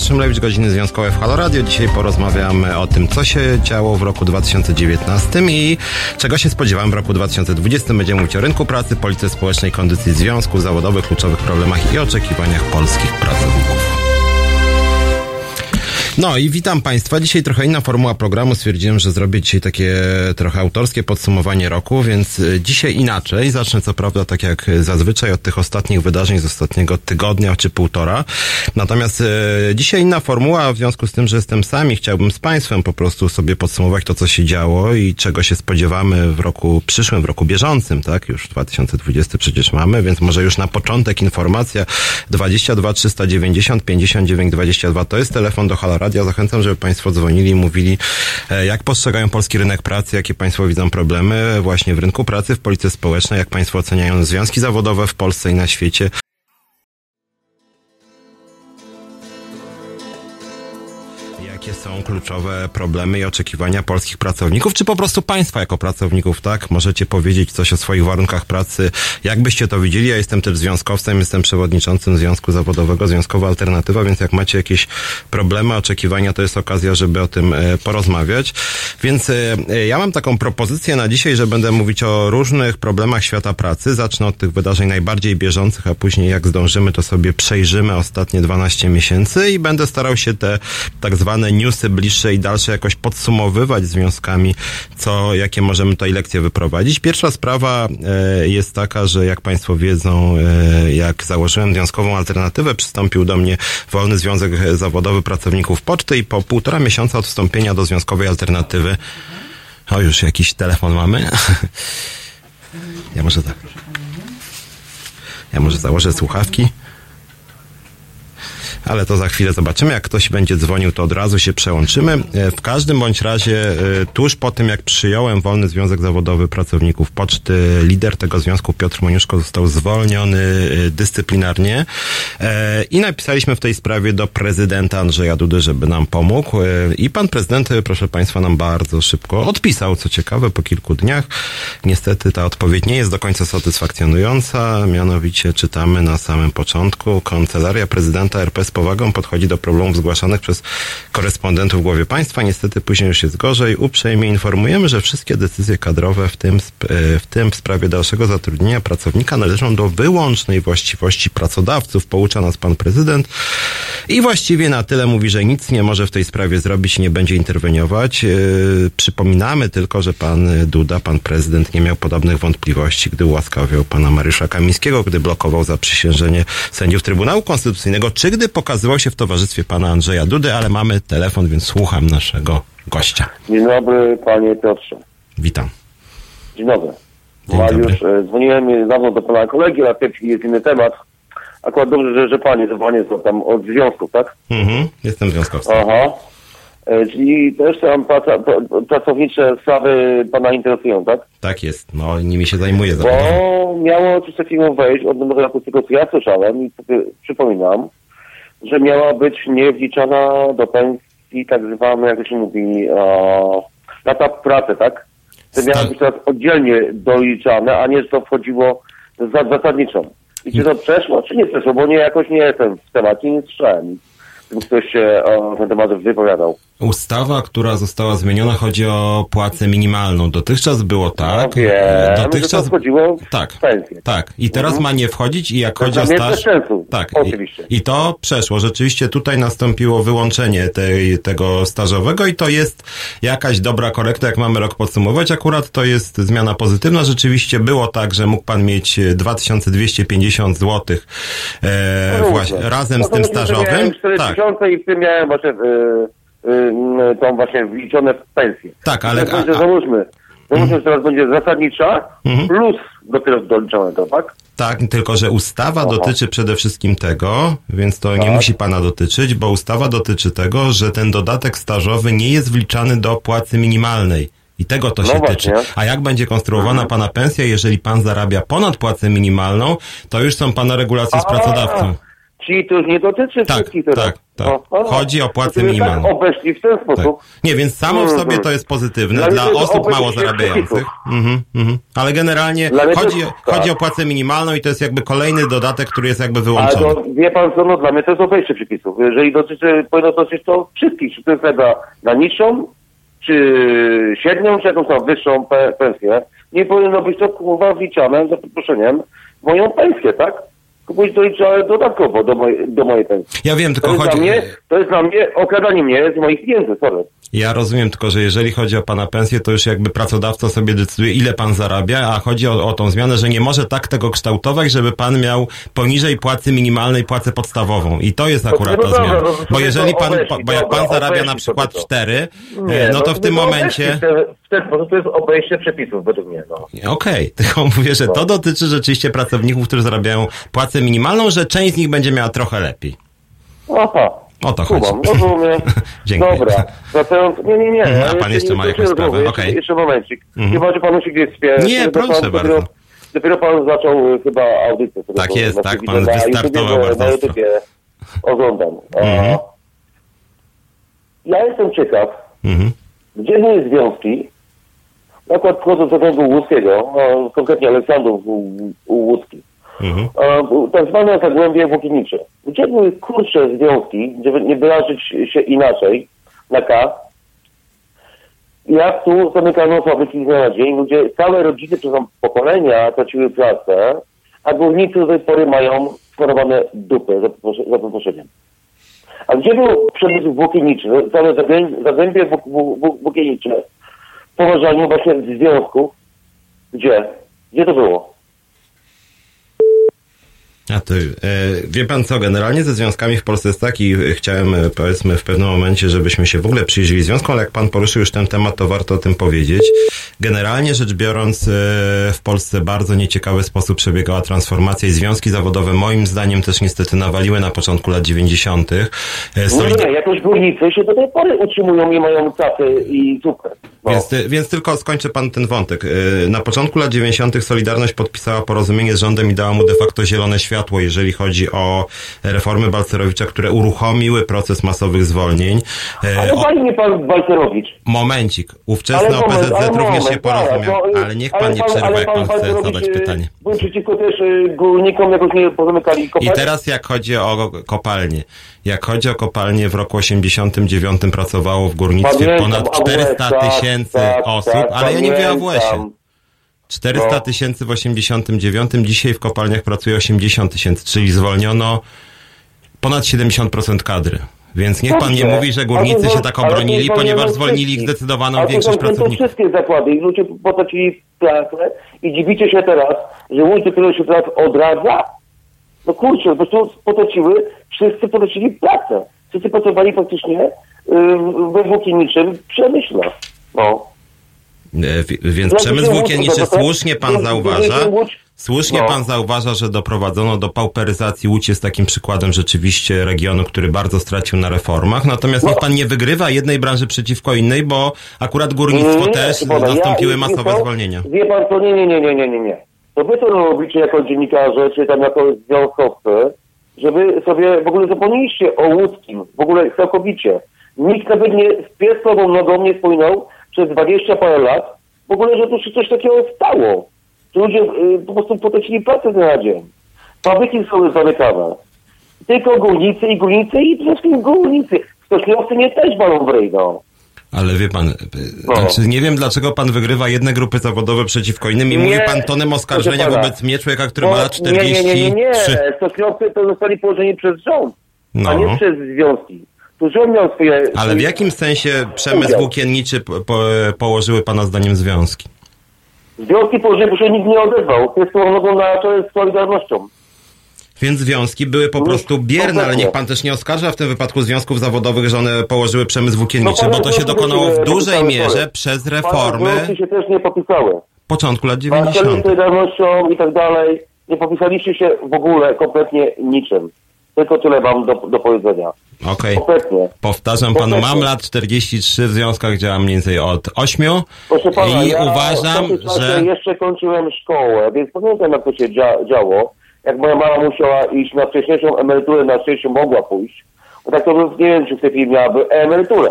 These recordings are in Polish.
Piotr Szymlewicz, godziny związkowe w Halo Radio. Dzisiaj porozmawiamy o tym, co się działo w roku 2019 i czego się spodziewam w roku 2020. Będziemy mówić o rynku pracy, polityce społecznej, kondycji związków zawodowych, kluczowych problemach i oczekiwaniach polskich pracowników. No i witam Państwa. Dzisiaj trochę inna formuła programu. Stwierdziłem, że zrobię dzisiaj takie trochę autorskie podsumowanie roku, więc y, dzisiaj inaczej. Zacznę co prawda tak jak zazwyczaj od tych ostatnich wydarzeń z ostatniego tygodnia czy półtora. Natomiast e, dzisiaj inna formuła w związku z tym, że jestem sam i chciałbym z Państwem po prostu sobie podsumować to, co się działo i czego się spodziewamy w roku przyszłym, w roku bieżącym, tak? Już 2020 przecież mamy, więc może już na początek informacja 22 390 59 22 to jest telefon do Halo Radio. Zachęcam, żeby Państwo dzwonili i mówili, e, jak postrzegają polski rynek pracy, jakie Państwo widzą problemy właśnie w rynku pracy, w polityce społecznej, jak Państwo oceniają związki zawodowe w Polsce i na świecie. Są kluczowe problemy i oczekiwania polskich pracowników, czy po prostu państwa jako pracowników, tak? Możecie powiedzieć coś o swoich warunkach pracy, jak byście to widzieli. Ja jestem też związkowcem, jestem przewodniczącym Związku Zawodowego, Związkowa Alternatywa, więc jak macie jakieś problemy, oczekiwania, to jest okazja, żeby o tym e, porozmawiać. Więc e, e, ja mam taką propozycję na dzisiaj, że będę mówić o różnych problemach świata pracy. Zacznę od tych wydarzeń najbardziej bieżących, a później jak zdążymy, to sobie przejrzymy ostatnie 12 miesięcy i będę starał się te tak zwane newsy bliższe i dalsze jakoś podsumowywać związkami, co, jakie możemy tutaj lekcje wyprowadzić. Pierwsza sprawa e, jest taka, że jak Państwo wiedzą, e, jak założyłem związkową alternatywę, przystąpił do mnie Wolny Związek Zawodowy Pracowników Poczty i po półtora miesiąca od wstąpienia do związkowej alternatywy o, już jakiś telefon mamy. Ja może tak. Ja może założę słuchawki. Ale to za chwilę zobaczymy. Jak ktoś będzie dzwonił, to od razu się przełączymy. E, W każdym bądź razie, e, tuż po tym, jak przyjąłem Wolny Związek Zawodowy Pracowników Poczty, lider tego związku Piotr Moniuszko został zwolniony e, dyscyplinarnie i napisaliśmy w tej sprawie do prezydenta Andrzeja Dudy, żeby nam pomógł. I pan prezydent, proszę państwa, nam bardzo szybko odpisał, co ciekawe, po kilku dniach. Niestety ta odpowiedź nie jest do końca satysfakcjonująca. Mianowicie czytamy na samym początku. Kancelaria prezydenta RP z powagą podchodzi do problemów zgłaszanych przez korespondentów w głowie państwa. Niestety później już jest gorzej. Uprzejmie informujemy, że wszystkie decyzje kadrowe, w tym, e, w tym w sprawie dalszego zatrudnienia pracownika należą do wyłącznej właściwości pracodawców. Poucza nas pan prezydent. I właściwie na tyle mówi, że nic nie może w tej sprawie zrobić, nie będzie interweniować. E, Przypominamy tylko, że pan Duda, pan prezydent nie miał podobnych wątpliwości, gdy ułaskawiał pana Mariusza Kamińskiego, gdy blokował zaprzysiężenie sędziów Trybunału Konstytucyjnego, czy gdy pokazywał się w towarzystwie pana Andrzeja Dudy, ale mamy telefon, więc słucham naszego gościa. Dzień dobry, panie Piotrze. Witam. Dzień dobry. Dzień Mariusz, dobry. e, dzwoniłem dawno do pana kolegi, ale chwili jest inny temat. Akurat dobrze, że, że panie dzwonię to tam od związków, tak? Mhm, jestem związkowcem. Aha. E, Czyli też tam praca, pra- pracownicze sprawy pana interesują, tak? Tak jest, no nimi się zajmuję. Bo zawodowo. miało coś takiego wejść od nowego roku, tego co ja słyszałem i sobie przypominam, że miała być nie wliczana do pensji tak zwane, jak to się mówi, e, lata pracy, tak? To miało Sta- być teraz oddzielnie doliczane, a nie, że to wchodziło za zasadniczą. I czy to przeszło, czy nie przeszło, bo nie jakoś nie jestem w temacie, nie słyszałem. Gdyby ktoś się o ten temat wypowiadał. Ustawa, która została zmieniona, chodzi o płacę minimalną. Dotychczas było tak. No wiem, Dotychczas wchodziło tak, pensję. tak. I teraz Mhm. ma nie wchodzić i jak To chodzi o staż. sensu. Tak. Oczywiście. I, I to przeszło. Rzeczywiście tutaj nastąpiło wyłączenie tej, tego stażowego i to jest jakaś dobra korekta, jak mamy rok podsumować. Akurat to jest zmiana pozytywna. Rzeczywiście było tak, że mógł pan mieć e, 2250 zł e, No właśnie, razem No z tym stażowym. Miałem 4 Tak. Tysiące i w tym miałem właśnie y, y, tą właśnie wliczone pensję. Tak, ale- Teraz będzie, załóżmy, załóżmy, że teraz będzie zasadnicza Mhm. plus dopiero doliczonego, tak? Tak, tylko że ustawa Aha. dotyczy przede wszystkim tego, więc to nie Tak. musi pana dotyczyć, bo ustawa dotyczy tego, że ten dodatek stażowy nie jest wliczany do płacy minimalnej. I tego to No się właśnie. tyczy. A jak będzie konstruowana pana pensja, jeżeli pan zarabia ponad płacę minimalną, to już są pana regulacje z pracodawcą. Czyli to już nie dotyczy Tak, wszystkich teraz. tak, tak. No, Chodzi o płacę minimalną. Tak obeszli w ten Tak. sposób. Nie, więc samo w Mhm. sobie to jest pozytywne Dla dla osób mało zarabiających. Mhm, mhm. Ale generalnie to chodzi, jest- tak. chodzi o płacę minimalną i to jest jakby kolejny dodatek, który jest jakby Ale wyłączony. to wie pan co, no dla mnie to jest obejście przepisów. Jeżeli dotyczy, powinno dotyczyć to wszystkich, czy to jest na, na niższą, czy średnią, czy jakąś tam wyższą pe, pensję. Nie powinno być to kurwa wliczane, za przeproszeniem, moją pensję, tak? Być doliczane dodatkowo do, mojej do mojej pensji. Ja wiem, To tylko jest, chodzi... mnie, to jest dla mnie okradanie mnie z moich pieniędzy, sorry. Ja rozumiem tylko, że jeżeli chodzi o pana pensję, to już jakby pracodawca sobie decyduje, ile pan zarabia, a chodzi o, o tą zmianę, że nie może tak tego kształtować, żeby pan miał poniżej płacy minimalnej płacę podstawową. I to jest akurat no ta zmiana. no to Bo jeżeli to pan, bo jak pan zarabia na przykład to. 4, Nie, no to w tym to momencie... obejście, W ten, w ten sposób to jest obejście przepisów według mnie, no. Okej, tylko mówię, że to dotyczy rzeczywiście pracowników, którzy zarabiają płacę minimalną, że część z nich będzie miała trochę lepiej. Aha. O to chodzi. Kumam, rozumiem. Dziękuję. Dobra, wracając... Nie, nie, nie. Mhm, a pan jeszcze ma nie jakąś sprawę, okej. Jeszcze, jeszcze momencik. Mhm. Chyba, że panu się gdzieś. Nie, proszę bardzo. Dopiero, dopiero pan zaczął y, chyba audycję. Tak jest, na tak, pan wystartował bardzo Na ostro. YouTubie oglądam. Mhm. Ja jestem ciekaw, Mhm. gdzie były związki, na przykład wchodząc do Zagłębiu Łódzkiego, a konkretnie Aleksandrów Łódzki, Mhm. tak zwane zagłębie włókiennicze. Gdzie były kurcze związki, żeby nie wyrazić się inaczej, na K, jak tu zamykano fabryki z dnia na dzień, ludzie, całe rodziny przez pokolenia traciły pracę, a górnicy do tej pory mają skorowane dupy, za, poproszeniem. A gdzie był przemysł włókienniczy, całe zagłę- zagłębie włó- włó- włó- włókiennicze w poważaniu właśnie związków? Gdzie? Gdzie to było? A to, e, wie pan co, generalnie ze związkami w Polsce jest tak i e, chciałem, e, powiedzmy, w pewnym momencie, żebyśmy się w ogóle przyjrzeli związkom, ale jak pan poruszył już ten temat, to warto o tym powiedzieć. Generalnie rzecz biorąc, w Polsce bardzo nieciekawy sposób przebiegała transformacja i związki zawodowe moim zdaniem też niestety nawaliły na początku lat 90. E, Nie, Solid- nie, jakoś górnicy się do tej pory utrzymują i mają capy i cukier. No. Więc, ty- więc tylko skończę pan ten wątek. Na początku lat 90. Solidarność podpisała porozumienie z rządem i dała mu de facto zielone światło, jeżeli chodzi o reformy Balcerowicza, które uruchomiły proces masowych zwolnień. Ale o, mnie pan Balcerowicz. momencik. Ówczesny Ale moment, OPZZ ale również moment, się porozumiał, zaraz, bo, ale niech ale pan nie przerwa, ale jak pan chce Balcerowicz, zadać y, pytanie. Był przeciwko też y, górnikom jakoś nie pozamykali I kopalni. teraz jak chodzi o kopalnie. Jak chodzi o kopalnie, w roku 89 pracowało w górnictwie ponad AWS, 400 tak, tysięcy tak, osób, tak, ale ja nie mówię o AWS-ie. Pamiętam. 400 No. tysięcy w 89, dzisiaj w kopalniach pracuje 80 tysięcy, czyli zwolniono ponad 70% kadry. Więc niech pan nie mówi, że górnicy się tak obronili, ponieważ zwolnili wszystkich. zdecydowaną większość są- to pracowników. wszystkie zakłady i ludzie potracili pracę i dziwicie się teraz, że Łódź dopiero się teraz odradza? No kurczę, po prostu potraciły, wszyscy potracili pracę. Wszyscy pracowali faktycznie yy, we włókienniczym przemyśle. No. E, wi- Więc No, przemysł to włókienniczy to- to- słusznie pan to- zauważa, to- słusznie no. pan zauważa, że doprowadzono do pauperyzacji. Łódź jest takim przykładem rzeczywiście regionu, który bardzo stracił na reformach. Natomiast No. niech pan nie wygrywa jednej branży przeciwko innej, bo akurat górnictwo też ja- masowe zwolnienia. Wie pan nie, nie, nie, nie, nie, nie, nie. To wy to robicie jako dziennikarze, czy tam jako związkowcy, żeby sobie w ogóle zapomnieliście o łódzkim, w ogóle całkowicie. Nikt nawet nie z piesową nogą nie spłynął przez 20 parę lat, w ogóle, że tu się coś takiego stało. Że ludzie y, po prostu potracili pracę na dzień. Fabryki są zamykane. Tylko górnicy i górnicy i przede wszystkim górnicy. Stoczniowcy nie też walą w no. Ale wie pan, No. znaczy nie wiem dlaczego pan wygrywa jedne grupy zawodowe przeciwko innym i Nie, mówi pan tonem oskarżenia wobec mnie, człowieka, który No, ma lat Nie, nie, nie, nie, nie. 43. Stoczniowcy to zostali położeni przez rząd, a nie No. przez związki. Rząd miał swoje... Ale w jakim sensie przemysł włókienniczy po, po, położyły pana zdaniem związki? Związki położeni, bo się nikt nie odezwał. To jest nogą na czele z Solidarnością. Więc związki były po No, prostu bierne, ale niech pan też nie oskarża w tym wypadku związków zawodowych, że one położyły przemysł włókienniczy, No, bo to się dokonało w dużej mierze przez reformy Związki się też nie popisały. początku lat A z celem 90. Solidarnością i tak dalej nie popisaliście się w ogóle kompletnie niczym. Tylko tyle mam do, do powiedzenia. Okej. Kompletnie. Powtarzam panu, Kompletnie. mam lat 43 w związkach, działam mniej więcej od 8 Proszę pana, i ja uważam, w że... jeszcze kończyłem szkołę, więc pamiętam jak to się dzia- działo. Jak moja mama musiała iść na wcześniejszą emeryturę, na szczęście mogła pójść. Bo tak to nie wiem, czy w tej chwili miałaby emeryturę.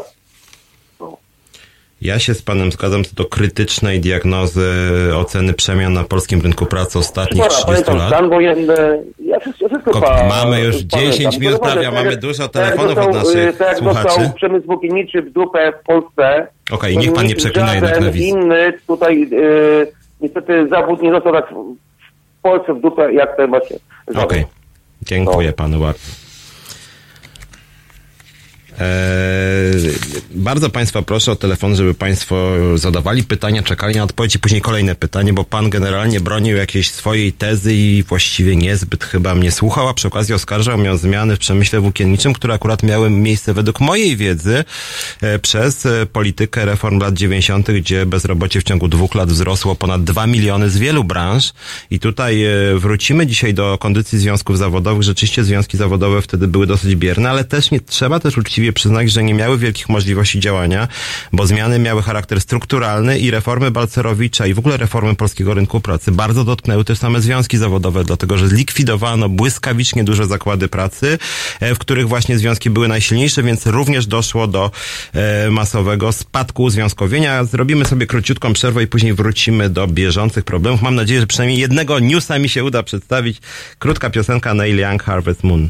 Ja się z panem zgadzam co do krytycznej diagnozy oceny przemian na polskim rynku pracy ostatnich Pana, 30 pamiętam lat. stan wojenny, ja wszystko, wszystko pa, mamy już pamiętam. 10 minut prawie, tak mamy jak- dużo tak telefonów od naszych y, Tak słuchaczy. dostał przemysł włókienniczy w dupę w Polsce. Okej, to niech pan nie przeklina jednak na wizji. inny tutaj y, niestety zawód nie dostał tak w Polsce w dupę jak ten właśnie zawód. Okej, dziękuję No. panu bardzo. Eee, bardzo Państwa proszę o telefon, żeby Państwo zadawali pytania, czekali na odpowiedź i później kolejne pytanie, bo Pan generalnie bronił jakiejś swojej tezy i właściwie niezbyt chyba mnie słuchał, a przy okazji oskarżał mnie o zmiany w przemyśle włókienniczym, które akurat miały miejsce według mojej wiedzy e, przez e, politykę reform lat 90., gdzie bezrobocie w ciągu dwóch lat wzrosło ponad 2 miliony z wielu branż i tutaj e, wrócimy dzisiaj do kondycji związków zawodowych. Rzeczywiście związki zawodowe wtedy były dosyć bierne, ale też nie trzeba też uczciwie przyznać, że nie miały wielkich możliwości działania, bo zmiany miały charakter strukturalny i reformy Balcerowicza i w ogóle reformy polskiego rynku pracy bardzo dotknęły też same związki zawodowe, dlatego że zlikwidowano błyskawicznie duże zakłady pracy, e, w których właśnie związki były najsilniejsze, więc również doszło do e, masowego spadku uzwiązkowienia. Zrobimy sobie króciutką przerwę i później wrócimy do bieżących problemów. Mam nadzieję, że przynajmniej jednego newsa mi się uda przedstawić. Krótka piosenka Neil Young, Harvest Moon.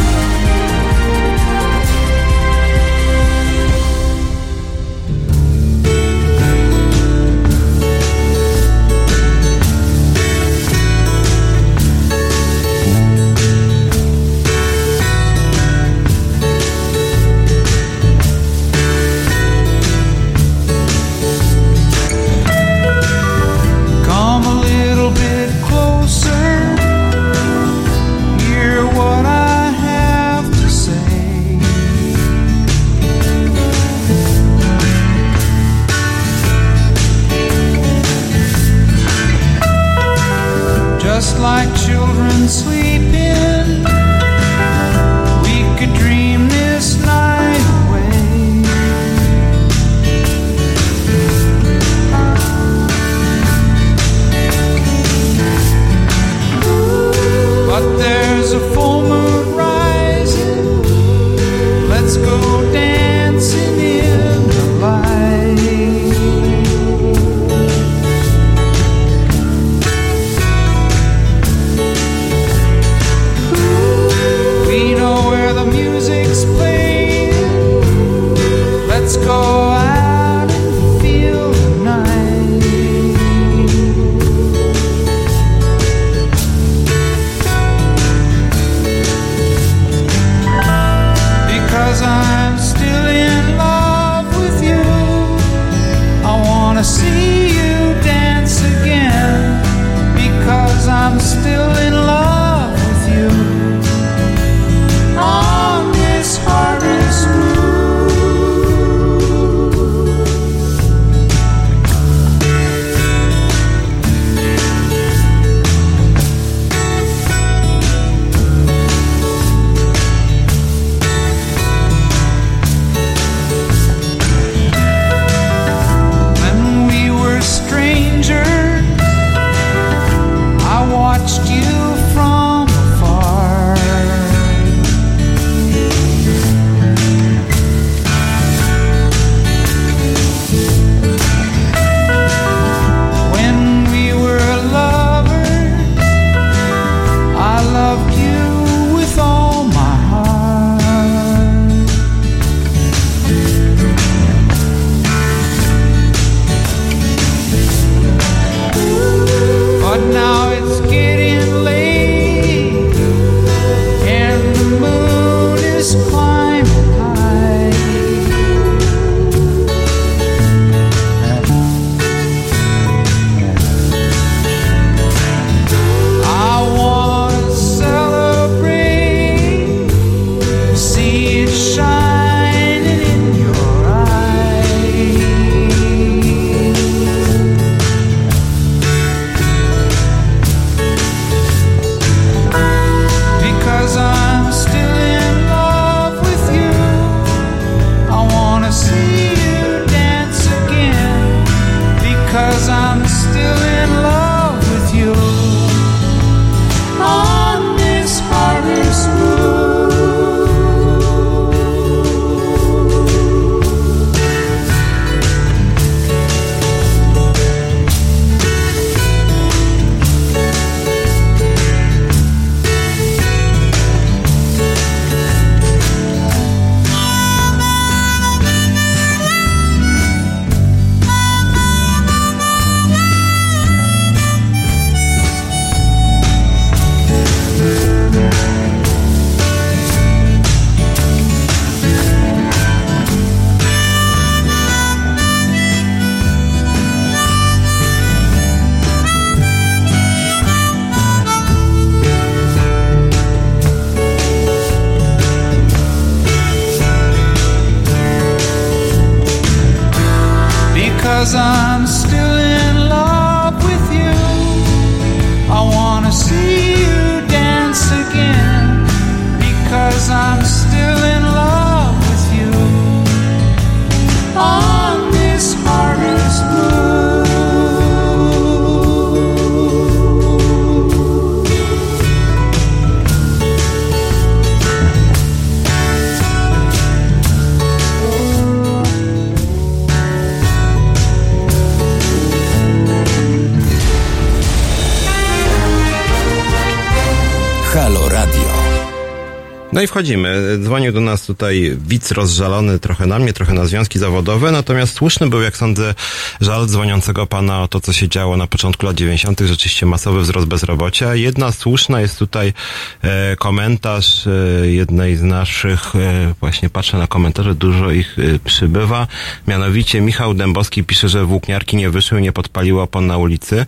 Wchodzimy. Dzwonił do nas tutaj widz rozżalony trochę na mnie, trochę na związki zawodowe, natomiast słuszny był, jak sądzę, żal dzwoniącego pana o to, co się działo na początku lat 90. Rzeczywiście masowy wzrost bezrobocia. Jedna słuszna jest tutaj e, komentarz e, jednej z naszych, e, właśnie patrzę na komentarze, dużo ich e, przybywa. Mianowicie Michał Dębowski pisze, że włókniarki nie wyszły nie podpaliły opon na ulicy.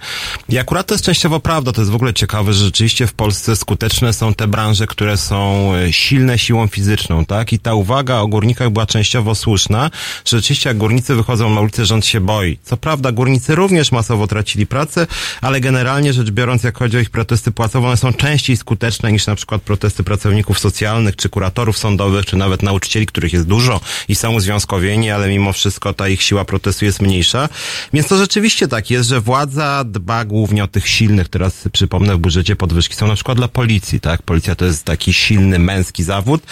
I akurat to jest częściowo prawda, to jest w ogóle ciekawe, że rzeczywiście w Polsce skuteczne są te branże, które są e, silne siłą fizyczną, tak? I ta uwaga o górnikach była częściowo słuszna. że Rzeczywiście jak górnicy wychodzą na ulicę, rząd się boi. Co prawda górnicy również masowo tracili pracę, ale generalnie rzecz biorąc, jak chodzi o ich protesty płacowe, one są częściej skuteczne niż na przykład protesty pracowników socjalnych, czy kuratorów sądowych, czy nawet nauczycieli, których jest dużo i są uzwiązkowieni, ale mimo wszystko ta ich siła protestu jest mniejsza. Więc to rzeczywiście tak jest, że władza dba głównie o tych silnych. Teraz przypomnę, w budżecie podwyżki są na przykład dla policji, tak? Policja to jest taki silny, męski zawód,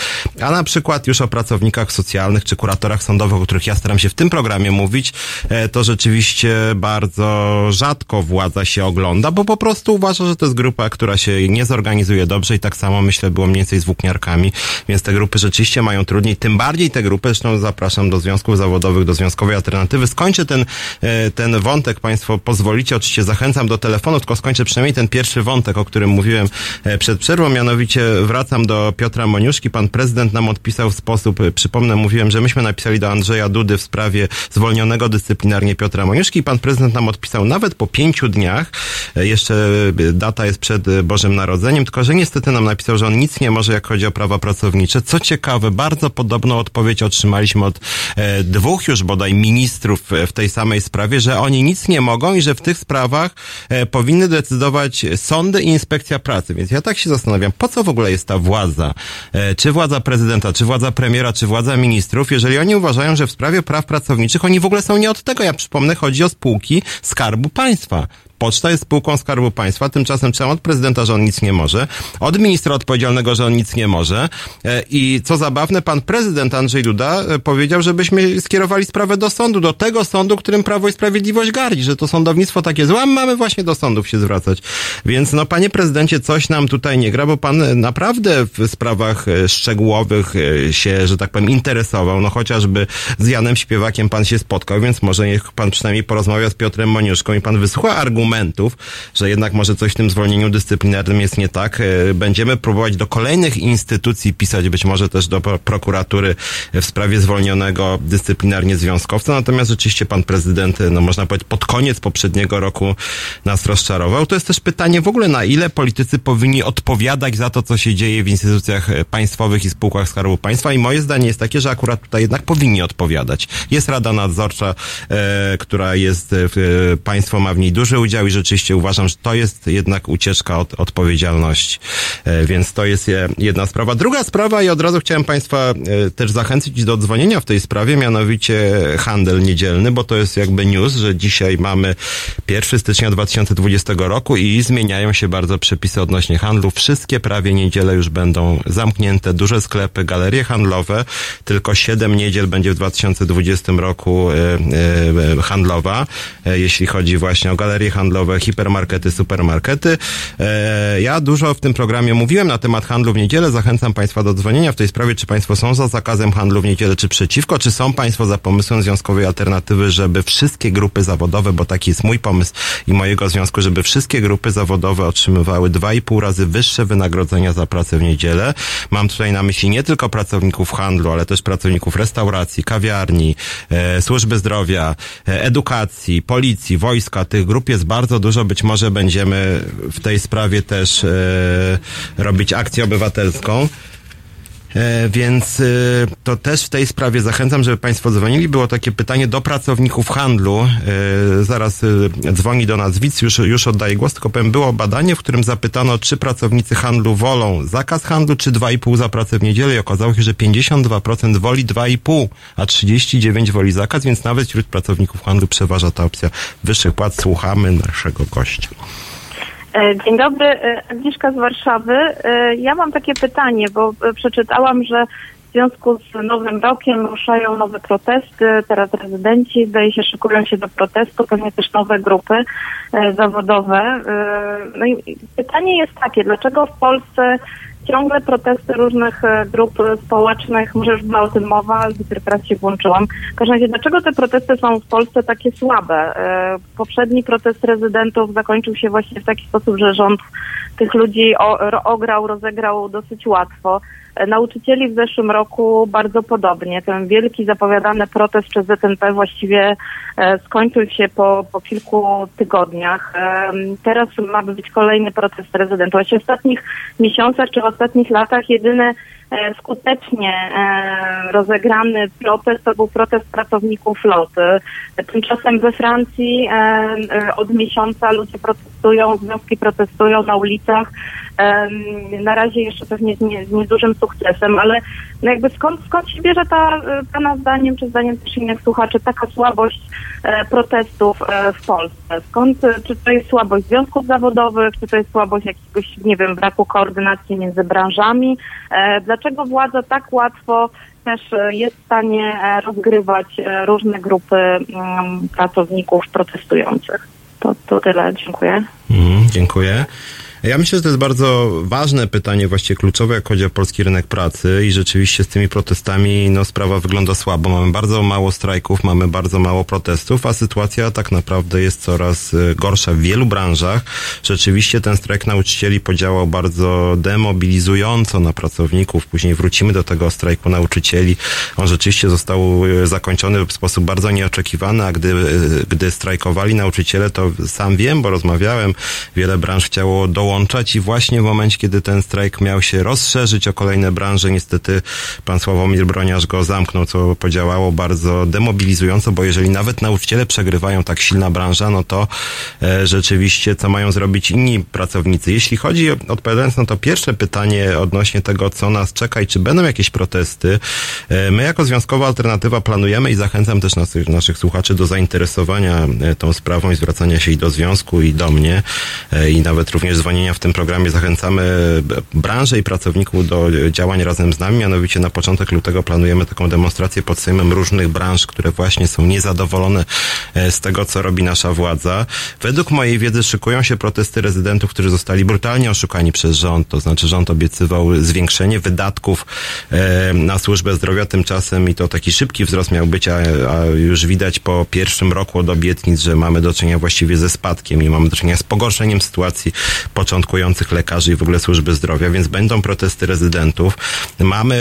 a na przykład już o pracownikach socjalnych czy kuratorach sądowych, o których ja staram się w tym programie mówić, e, to rzeczywiście bardzo rzadko władza się ogląda, bo po prostu uważa, że to jest grupa, która się nie zorganizuje dobrze i tak samo myślę było mniej więcej z włókniarkami, więc te grupy rzeczywiście mają trudniej, tym bardziej te grupy, zresztą zapraszam do związków zawodowych, do związkowej alternatywy. Skończę ten, e, ten wątek, Państwo pozwolicie, oczywiście zachęcam do telefonu, tylko skończę przynajmniej ten pierwszy wątek, o którym mówiłem e, przed przerwą, mianowicie wracam do Piotra Moniuszki. Pan prezydent nam odpisał w sposób, e, przypomnę, mówiłem, że myśmy napisali do Andrzeja Dudy w sprawie zwolnionego dyscyplinarnie Piotra Moniuszki i pan prezydent nam odpisał nawet po pięciu dniach, e, jeszcze e, data jest przed Bożym Narodzeniem, tylko że niestety nam napisał, że on nic nie może, jak chodzi o prawa pracownicze. Co ciekawe, bardzo podobną odpowiedź otrzymaliśmy od e, dwóch już bodaj ministrów e, w tej samej sprawie, że oni nic nie mogą i że w tych sprawach e, powinny decydować sądy i inspekcja pracy. Więc ja tak się zastanawiam, po co w ogóle jest ta władza? E, czy władza prezydenta, czy władza premiera, czy władza ministrów, jeżeli oni uważają, że w sprawie praw pracowniczych oni w ogóle są nie od tego. Ja przypomnę, chodzi o spółki Skarbu Państwa. Poczta jest spółką Skarbu Państwa, tymczasem trzeba od prezydenta, że on nic nie może, od ministra odpowiedzialnego, że on nic nie może. E, I co zabawne, pan prezydent Andrzej Duda e, powiedział, żebyśmy skierowali sprawę do sądu, do tego sądu, którym Prawo i Sprawiedliwość gardzi, że to sądownictwo takie złe, a mamy właśnie do sądów się zwracać. Więc no, panie prezydencie, coś nam tutaj nie gra, bo pan e, naprawdę w sprawach szczegółowych się, że tak powiem, interesował. No chociażby z Janem Śpiewakiem pan się spotkał, więc może niech pan przynajmniej porozmawia z Piotrem Moniuszką i pan wysłucha argumentów, że jednak może coś w tym zwolnieniu dyscyplinarnym jest nie tak. E, Będziemy próbować do kolejnych instytucji pisać, być może też do pro- prokuratury w sprawie zwolnionego dyscyplinarnie związkowca. Natomiast rzeczywiście pan prezydent, e, no można powiedzieć, pod koniec poprzedniego roku nas rozczarował. To jest też pytanie w ogóle, na ile politycy powinni odpowiadać za to, co się dzieje w instytucjach e, państwowych i spółkach Skarbu Państwa. I moje zdanie jest takie, że akurat tutaj jednak powinni odpowiadać. Jest Rada Nadzorcza, e, która jest, e, państwo ma w niej duży udział i rzeczywiście uważam, że to jest jednak ucieczka od odpowiedzialności. E, Więc to jest je- jedna sprawa. Druga sprawa i od razu chciałem Państwa e, też zachęcić do dzwonienia w tej sprawie, mianowicie handel niedzielny, bo to jest jakby news, że dzisiaj mamy 1 stycznia 2020 roku i zmieniają się bardzo przepisy odnośnie handlu. Wszystkie prawie niedziele już będą zamknięte, duże sklepy, galerie handlowe. Tylko 7 niedziel będzie w 2020 roku e, handlowa, jeśli chodzi właśnie o galerie handlowe, hipermarkety, supermarkety. E, ja dużo w tym programie mówiłem na temat handlu w niedzielę. Zachęcam Państwa do dzwonienia w tej sprawie, czy Państwo są za zakazem handlu w niedzielę, czy przeciwko, czy są Państwo za pomysłem związkowej alternatywy, żeby wszystkie grupy zawodowe, bo taki jest mój pomysł i mojego związku, żeby wszystkie grupy zawodowe otrzymywały 2,5 razy wyższe wynagrodzenia za pracę w niedzielę. Mam tutaj na myśli nie tylko pracowników handlu, ale też pracowników restauracji, kawiarni, e, służby zdrowia, e, edukacji, policji, wojska. Tych grup jest bardzo dużo. Być może będziemy w tej sprawie też e, robić akcję obywatelską. E, Więc e, to też w tej sprawie zachęcam, żeby Państwo dzwonili. Było takie pytanie do pracowników handlu. E, Zaraz dzwoni do nas widz, już, już oddaję głos, tylko powiem, było badanie, w którym zapytano, czy pracownicy handlu wolą zakaz handlu, czy 2,5 za pracę w niedzielę i okazało się, że 52% woli 2,5, a 39% woli zakaz, więc nawet wśród pracowników handlu przeważa ta opcja wyższych płac. Słuchamy naszego gościa. E, Dzień dobry, e, Agnieszka z Warszawy. E, Ja mam takie pytanie, bo przeczytałam, że w związku z Nowym Rokiem ruszają nowe protesty. Teraz rezydenci, zdaje się, szykują się do protestu, pewnie też nowe grupy zawodowe. No i pytanie jest takie, dlaczego w Polsce ciągle protesty różnych e, grup e, społecznych, może już była o tym mowa, teraz się włączyłam. W każdym razie, dlaczego te protesty są w Polsce takie słabe? E, Poprzedni protest rezydentów zakończył się właśnie w taki sposób, że rząd tych ludzi ograł, rozegrał dosyć łatwo. E, Nauczycieli w zeszłym roku bardzo podobnie. Ten wielki zapowiadany protest przez ZNP właściwie e, skończył się po, po kilku tygodniach. Em, Teraz ma być kolejny protest rezydentów. Właśnie w ostatnich miesiącach czy w ostatnich latach jedyny e, skutecznie e, rozegrany protest to był protest pracowników floty. Tymczasem we Francji e, e, od miesiąca ludzie protestują, związki protestują na ulicach. Na razie jeszcze pewnie z, nie, z niedużym sukcesem, ale no jakby skąd, skąd się bierze ta, e, Pana zdaniem, czy zdaniem też innych słuchaczy, taka słabość e, protestów e, w Polsce? Skąd, e, czy to jest słabość związków zawodowych, czy to jest słabość jakiegoś, nie wiem, braku koordynacji między branżami? E, Dlaczego władza tak łatwo też e, jest w stanie e, rozgrywać e, różne grupy mm, pracowników protestujących? To, to tyle, dziękuję. Mhm, dziękuję. Ja myślę, że to jest bardzo ważne pytanie, właściwie kluczowe, jak chodzi o polski rynek pracy i rzeczywiście z tymi protestami no, sprawa wygląda słabo. Mamy bardzo mało strajków, mamy bardzo mało protestów, a sytuacja tak naprawdę jest coraz y, gorsza w wielu branżach. Rzeczywiście ten strajk nauczycieli podziałał bardzo demobilizująco na pracowników. Później wrócimy do tego strajku nauczycieli. On rzeczywiście został y, zakończony w sposób bardzo nieoczekiwany, a gdy, y, gdy strajkowali nauczyciele, to sam wiem, bo rozmawiałem, wiele branż chciało dołączać i właśnie w momencie, kiedy ten strajk miał się rozszerzyć o kolejne branże, niestety pan Sławomir Broniarz go zamknął, co podziałało bardzo demobilizująco, bo jeżeli nawet nauczyciele przegrywają tak silna branża, no to e, rzeczywiście co mają zrobić inni pracownicy. Jeśli chodzi, odpowiadając na to pierwsze pytanie odnośnie tego, co nas czeka i czy będą jakieś protesty, e, my jako Związkowa Alternatywa planujemy i zachęcam też naszych, naszych słuchaczy do zainteresowania e, tą sprawą i zwracania się i do związku, i do mnie, e, i nawet również dzwonienia w tym programie. Zachęcamy b- branżę i pracowników do e, działań razem z nami. Mianowicie na początek lutego planujemy taką demonstrację pod Sejmem różnych branż, które właśnie są niezadowolone e, z tego, co robi nasza władza. Według mojej wiedzy szykują się protesty rezydentów, którzy zostali brutalnie oszukani przez rząd. To znaczy rząd obiecywał zwiększenie wydatków e, na służbę zdrowia tymczasem i to taki szybki wzrost miał być, a, już widać po pierwszym roku od obietnic, że mamy do czynienia właściwie ze spadkiem i mamy do czynienia z pogorszeniem sytuacji, początkujących lekarzy i w ogóle służby zdrowia, więc będą protesty rezydentów. Mamy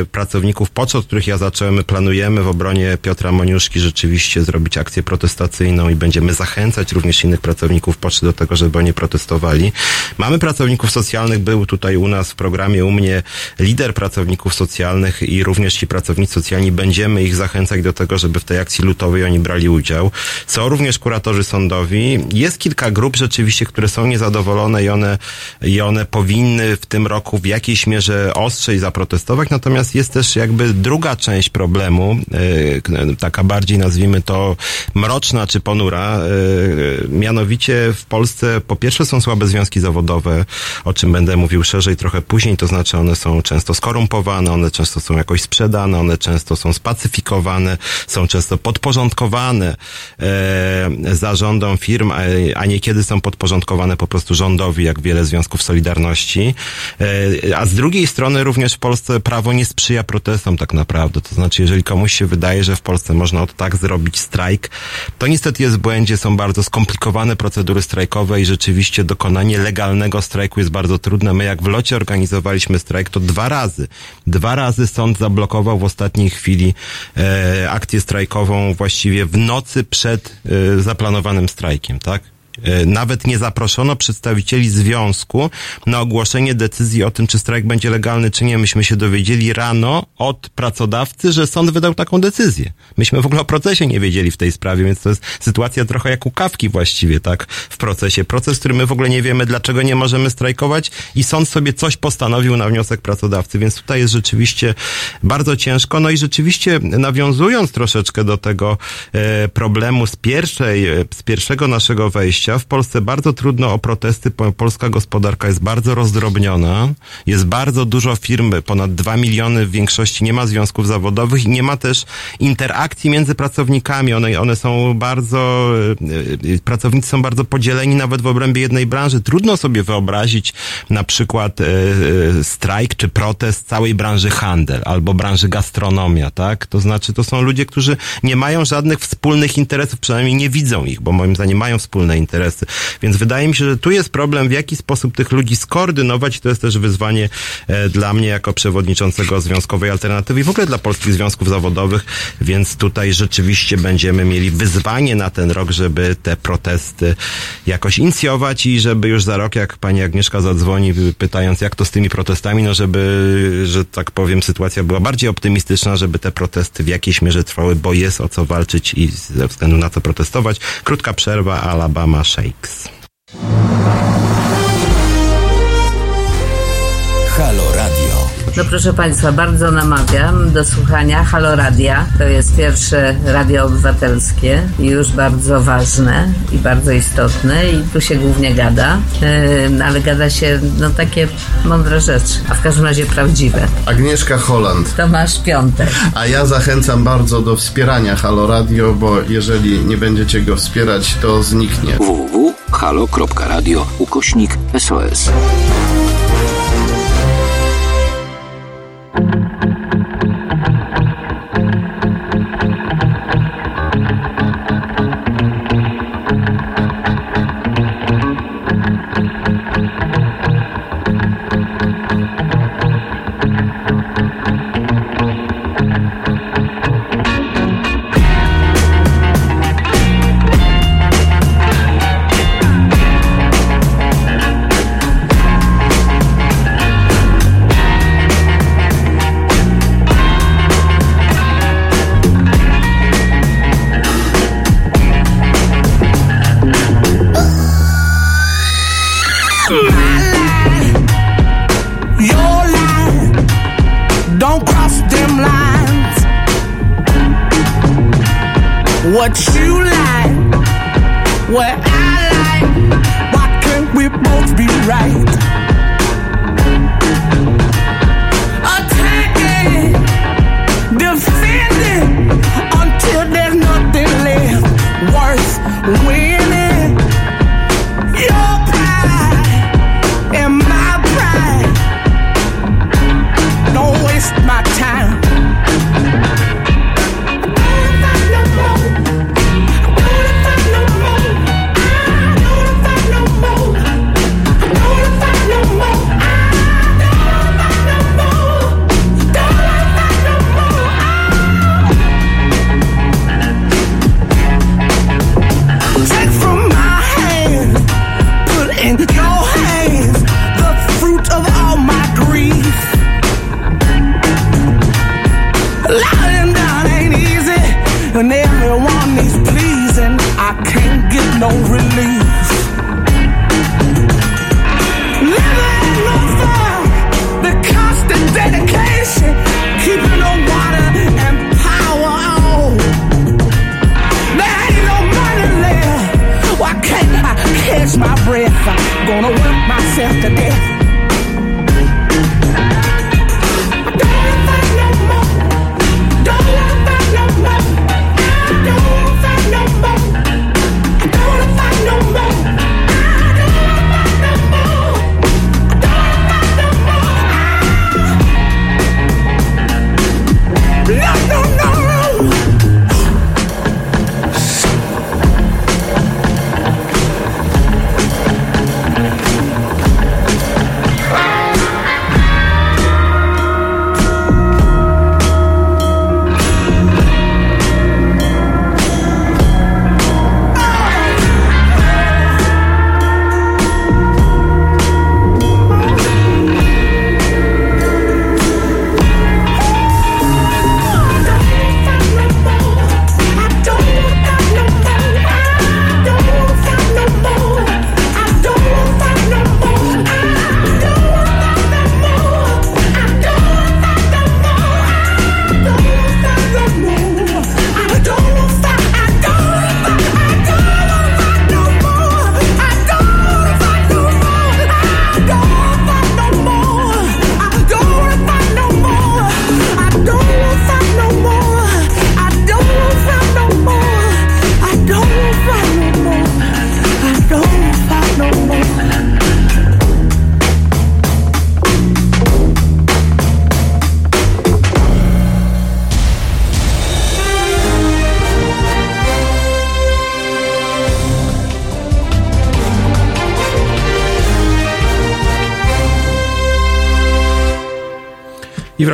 e, pracowników poczty, od których ja zacząłem, my planujemy w obronie Piotra Moniuszki rzeczywiście zrobić akcję protestacyjną i będziemy zachęcać również innych pracowników poczty do tego, żeby oni protestowali. Mamy pracowników socjalnych, był tutaj u nas w programie u mnie lider pracowników socjalnych i również ci pracownicy socjalni, będziemy ich zachęcać do tego, żeby w tej akcji lutowej oni brali udział. Są również kuratorzy sądowi. Jest kilka grup rzeczywiście, które są niezadowolone i one, i one powinny w tym roku w jakiejś mierze ostrzej zaprotestować, natomiast jest też jakby druga część problemu, e, taka bardziej nazwijmy to mroczna czy ponura, e, mianowicie w Polsce po pierwsze są słabe związki zawodowe, o czym będę mówił szerzej trochę później, to znaczy one są często skorumpowane, one często są jakoś sprzedane, one często są spacyfikowane, są często podporządkowane e, zarządom firm, a, niekiedy są podporządkowane po prostu rządowi, jak wiele związków Solidarności. E, a z drugiej strony również w Polsce prawo nie sprzyja protestom tak naprawdę. To znaczy, jeżeli komuś się wydaje, że w Polsce można od tak zrobić strajk, to niestety jest w błędzie, są bardzo skomplikowane procedury strajkowe i rzeczywiście dokonanie legalnego strajku jest bardzo trudne. My jak w locie organizowaliśmy strajk, to dwa razy, dwa razy sąd zablokował w ostatniej chwili e, akcję strajkową właściwie w nocy przed e, zaplanowanym strajkiem, tak? E, Nawet nie zaproszono przedstawicieli związku na ogłoszenie decyzji o tym, czy strajk będzie legalny, czy nie. Myśmy się dowiedzieli rano od pracodawcy, że sąd wydał taką decyzję. Myśmy w ogóle o procesie nie wiedzieli w tej sprawie, więc to jest sytuacja trochę jak u kawki właściwie, tak? W procesie. Proces, który my w ogóle nie wiemy, dlaczego nie możemy strajkować i sąd sobie coś postanowił na wniosek pracodawcy, więc tutaj jest rzeczywiście bardzo ciężko. No i rzeczywiście nawiązując troszeczkę do tego e, problemu z pierwszej, e, z pierwszego naszego wejścia, w Polsce bardzo trudno o protesty, polska gospodarka jest bardzo rozdrobniona, jest bardzo dużo firm, ponad 2 miliony w większości nie ma związków zawodowych i nie ma też interakcji między pracownikami. One, one są bardzo, e, e, pracownicy są bardzo podzieleni nawet w obrębie jednej branży. Trudno sobie wyobrazić na przykład e, strajk czy protest całej branży handel albo branży gastronomia, tak? To znaczy to są ludzie, którzy nie mają żadnych wspólnych interesów, przynajmniej nie widzą ich, bo moim zdaniem mają wspólne interesy. Więc wydaje mi się, że tu jest problem, w jaki sposób tych ludzi skoordynować. To jest też wyzwanie e, dla mnie jako przewodniczącego Związkowej Alternatywy i w ogóle dla polskich związków zawodowych, więc tutaj rzeczywiście będziemy mieli wyzwanie na ten rok, żeby te protesty jakoś inicjować i żeby już za rok, jak pani Agnieszka zadzwoni, pytając jak to z tymi protestami, no żeby, że tak powiem, sytuacja była bardziej optymistyczna, żeby te protesty w jakiejś mierze trwały, bo jest o co walczyć i ze względu na co protestować. Krótka przerwa, Alabama Shakes. No proszę Państwa, bardzo namawiam do słuchania Halo Radia. To jest pierwsze radio obywatelskie i już bardzo ważne i bardzo istotne i tu się głównie gada, yy, ale gada się no takie mądre rzeczy, a w każdym razie prawdziwe. Agnieszka Holland. Tomasz Piątek. A ja zachęcam bardzo do wspierania Halo Radio, bo jeżeli nie będziecie go wspierać, to zniknie. www.halo.radio ukośnik SOS. thank you What you like, what I like, why can't we both be right?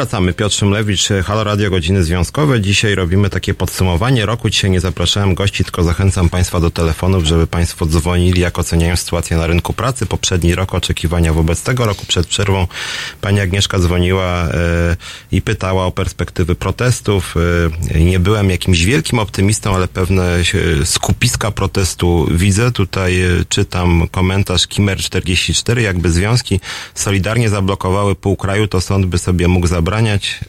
Wracamy. Piotr Szymlewicz, Halo Radio, godziny związkowe. Dzisiaj robimy takie podsumowanie roku. Dzisiaj nie zapraszałem gości, tylko zachęcam Państwa do telefonów, żeby Państwo dzwonili, jak oceniają sytuację na rynku pracy. Poprzedni rok oczekiwania wobec tego roku. Przed przerwą Pani Agnieszka dzwoniła e, i pytała o perspektywy protestów. E, nie byłem jakimś wielkim optymistą, ale pewne e, skupiska protestu widzę. Tutaj e, czytam komentarz Kimer44, jakby związki solidarnie zablokowały pół kraju, to sąd by sobie mógł zabraniać.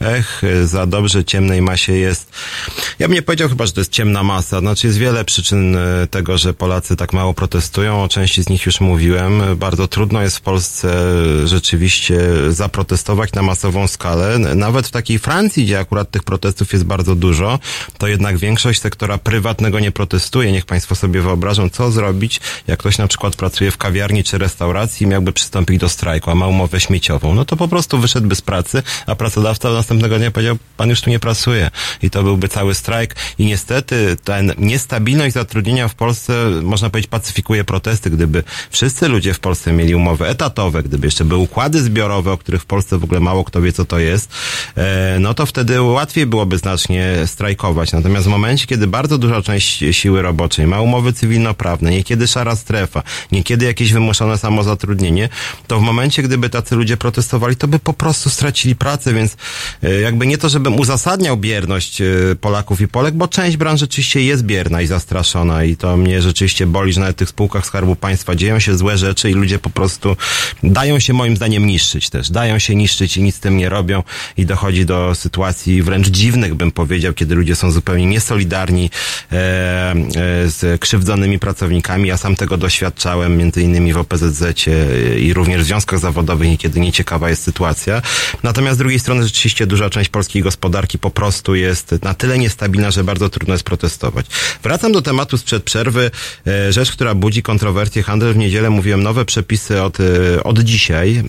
Ech, za dobrze ciemnej masie jest. Ja bym nie powiedział chyba, że to jest ciemna masa. Znaczy jest wiele przyczyn e, tego, że Polacy tak mało protestują. O części z nich już mówiłem. Bardzo trudno jest w Polsce rzeczywiście zaprotestować na masową skalę. Nawet w takiej Francji, gdzie akurat tych protestów jest bardzo dużo, to jednak większość sektora prywatnego nie protestuje. Niech Państwo sobie wyobrażą, co zrobić, jak ktoś na przykład pracuje w kawiarni czy restauracji i miałby przystąpić do strajku, a ma umowę śmieciową. No to po prostu wyszedłby z pracy, a pracodawca następnego dnia powiedział, pan już tu nie pracuje. I to byłby cały strajk. I niestety ten niestabilność zatrudnienia w Polsce, można powiedzieć, pacyfikuje protesty. Gdyby wszyscy ludzie w Polsce mieli umowy etatowe, gdyby jeszcze były układy zbiorowe, o których w Polsce w ogóle mało kto wie, co to jest, e, no to wtedy łatwiej byłoby znacznie strajkować. Natomiast w momencie, kiedy bardzo duża część siły roboczej ma umowy cywilnoprawne, niekiedy szara strefa, niekiedy jakieś wymuszone samozatrudnienie, to w momencie, gdyby tacy ludzie protestowali, to by po prostu stracili pracę, więc e, jakby nie to, żebym uzasadniał bierność e, Polaków i Polek, bo część branż rzeczywiście jest bierna i zastraszona i to mnie rzeczywiście boli, że nawet w tych spółkach Skarbu Państwa dzieją się złe rzeczy i ludzie po prostu dają się moim zdaniem niszczyć też. Dają się niszczyć i nic z tym nie robią i dochodzi do sytuacji wręcz dziwnych, bym powiedział, kiedy ludzie są zupełnie niesolidarni e, e, z krzywdzonymi pracownikami. Ja sam tego doświadczałem między innymi w OPZZ i również w związkach zawodowych, niekiedy nieciekawa jest sytuacja. Natomiast z drugiej strony rzeczywiście duża część polskiej gospodarki po prostu jest na tyle niestabilna, że bardzo trudno jest protestować. Wracam do tematu sprzed przerwy. E, Rzecz, która budzi kontrowersję. Handel w niedzielę mówiłem nowe przepisy od, e, od dzisiaj e,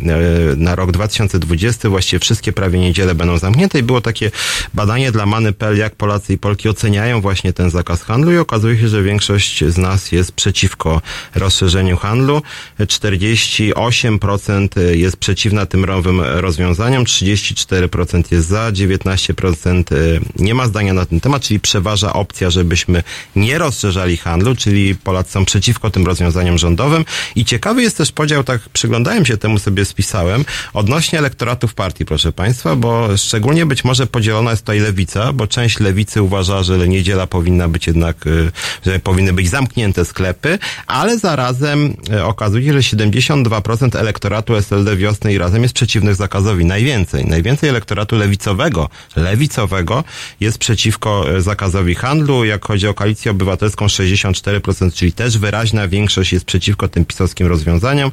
na rok 2020. Właściwie wszystkie prawie niedziele będą zamknięte i było takie badanie dla Many.pl, jak Polacy i Polki oceniają właśnie ten zakaz handlu i okazuje się, że większość z nas jest przeciwko rozszerzeniu handlu. 48% jest przeciwna tym nowym rozwiązaniom, 34% jest za, 19% y, nie ma zdania na ten temat, czyli przeważa opcja, żebyśmy nie rozszerzali handlu, czyli Polacy są przeciwko tym rozwiązaniom rządowym. I ciekawy jest też podział, tak przyglądałem się temu, sobie spisałem, odnośnie elektoratów partii, proszę Państwa, bo szczególnie być może podzielona jest tutaj lewica, bo część lewicy uważa, że niedziela powinna być jednak, y, że powinny być zamknięte sklepy, ale zarazem y, okazuje się, że 72% elektoratu SLD wiosny i razem jest przeciwnych zakazowi. Najwięcej. Najwięcej elektoratu lewicowego, lewicowego jest przeciwko y, zakazowi handlu. Jak chodzi o koalicję obywatelską 64%, czyli też wyraźna większość jest przeciwko tym pisowskim rozwiązaniom.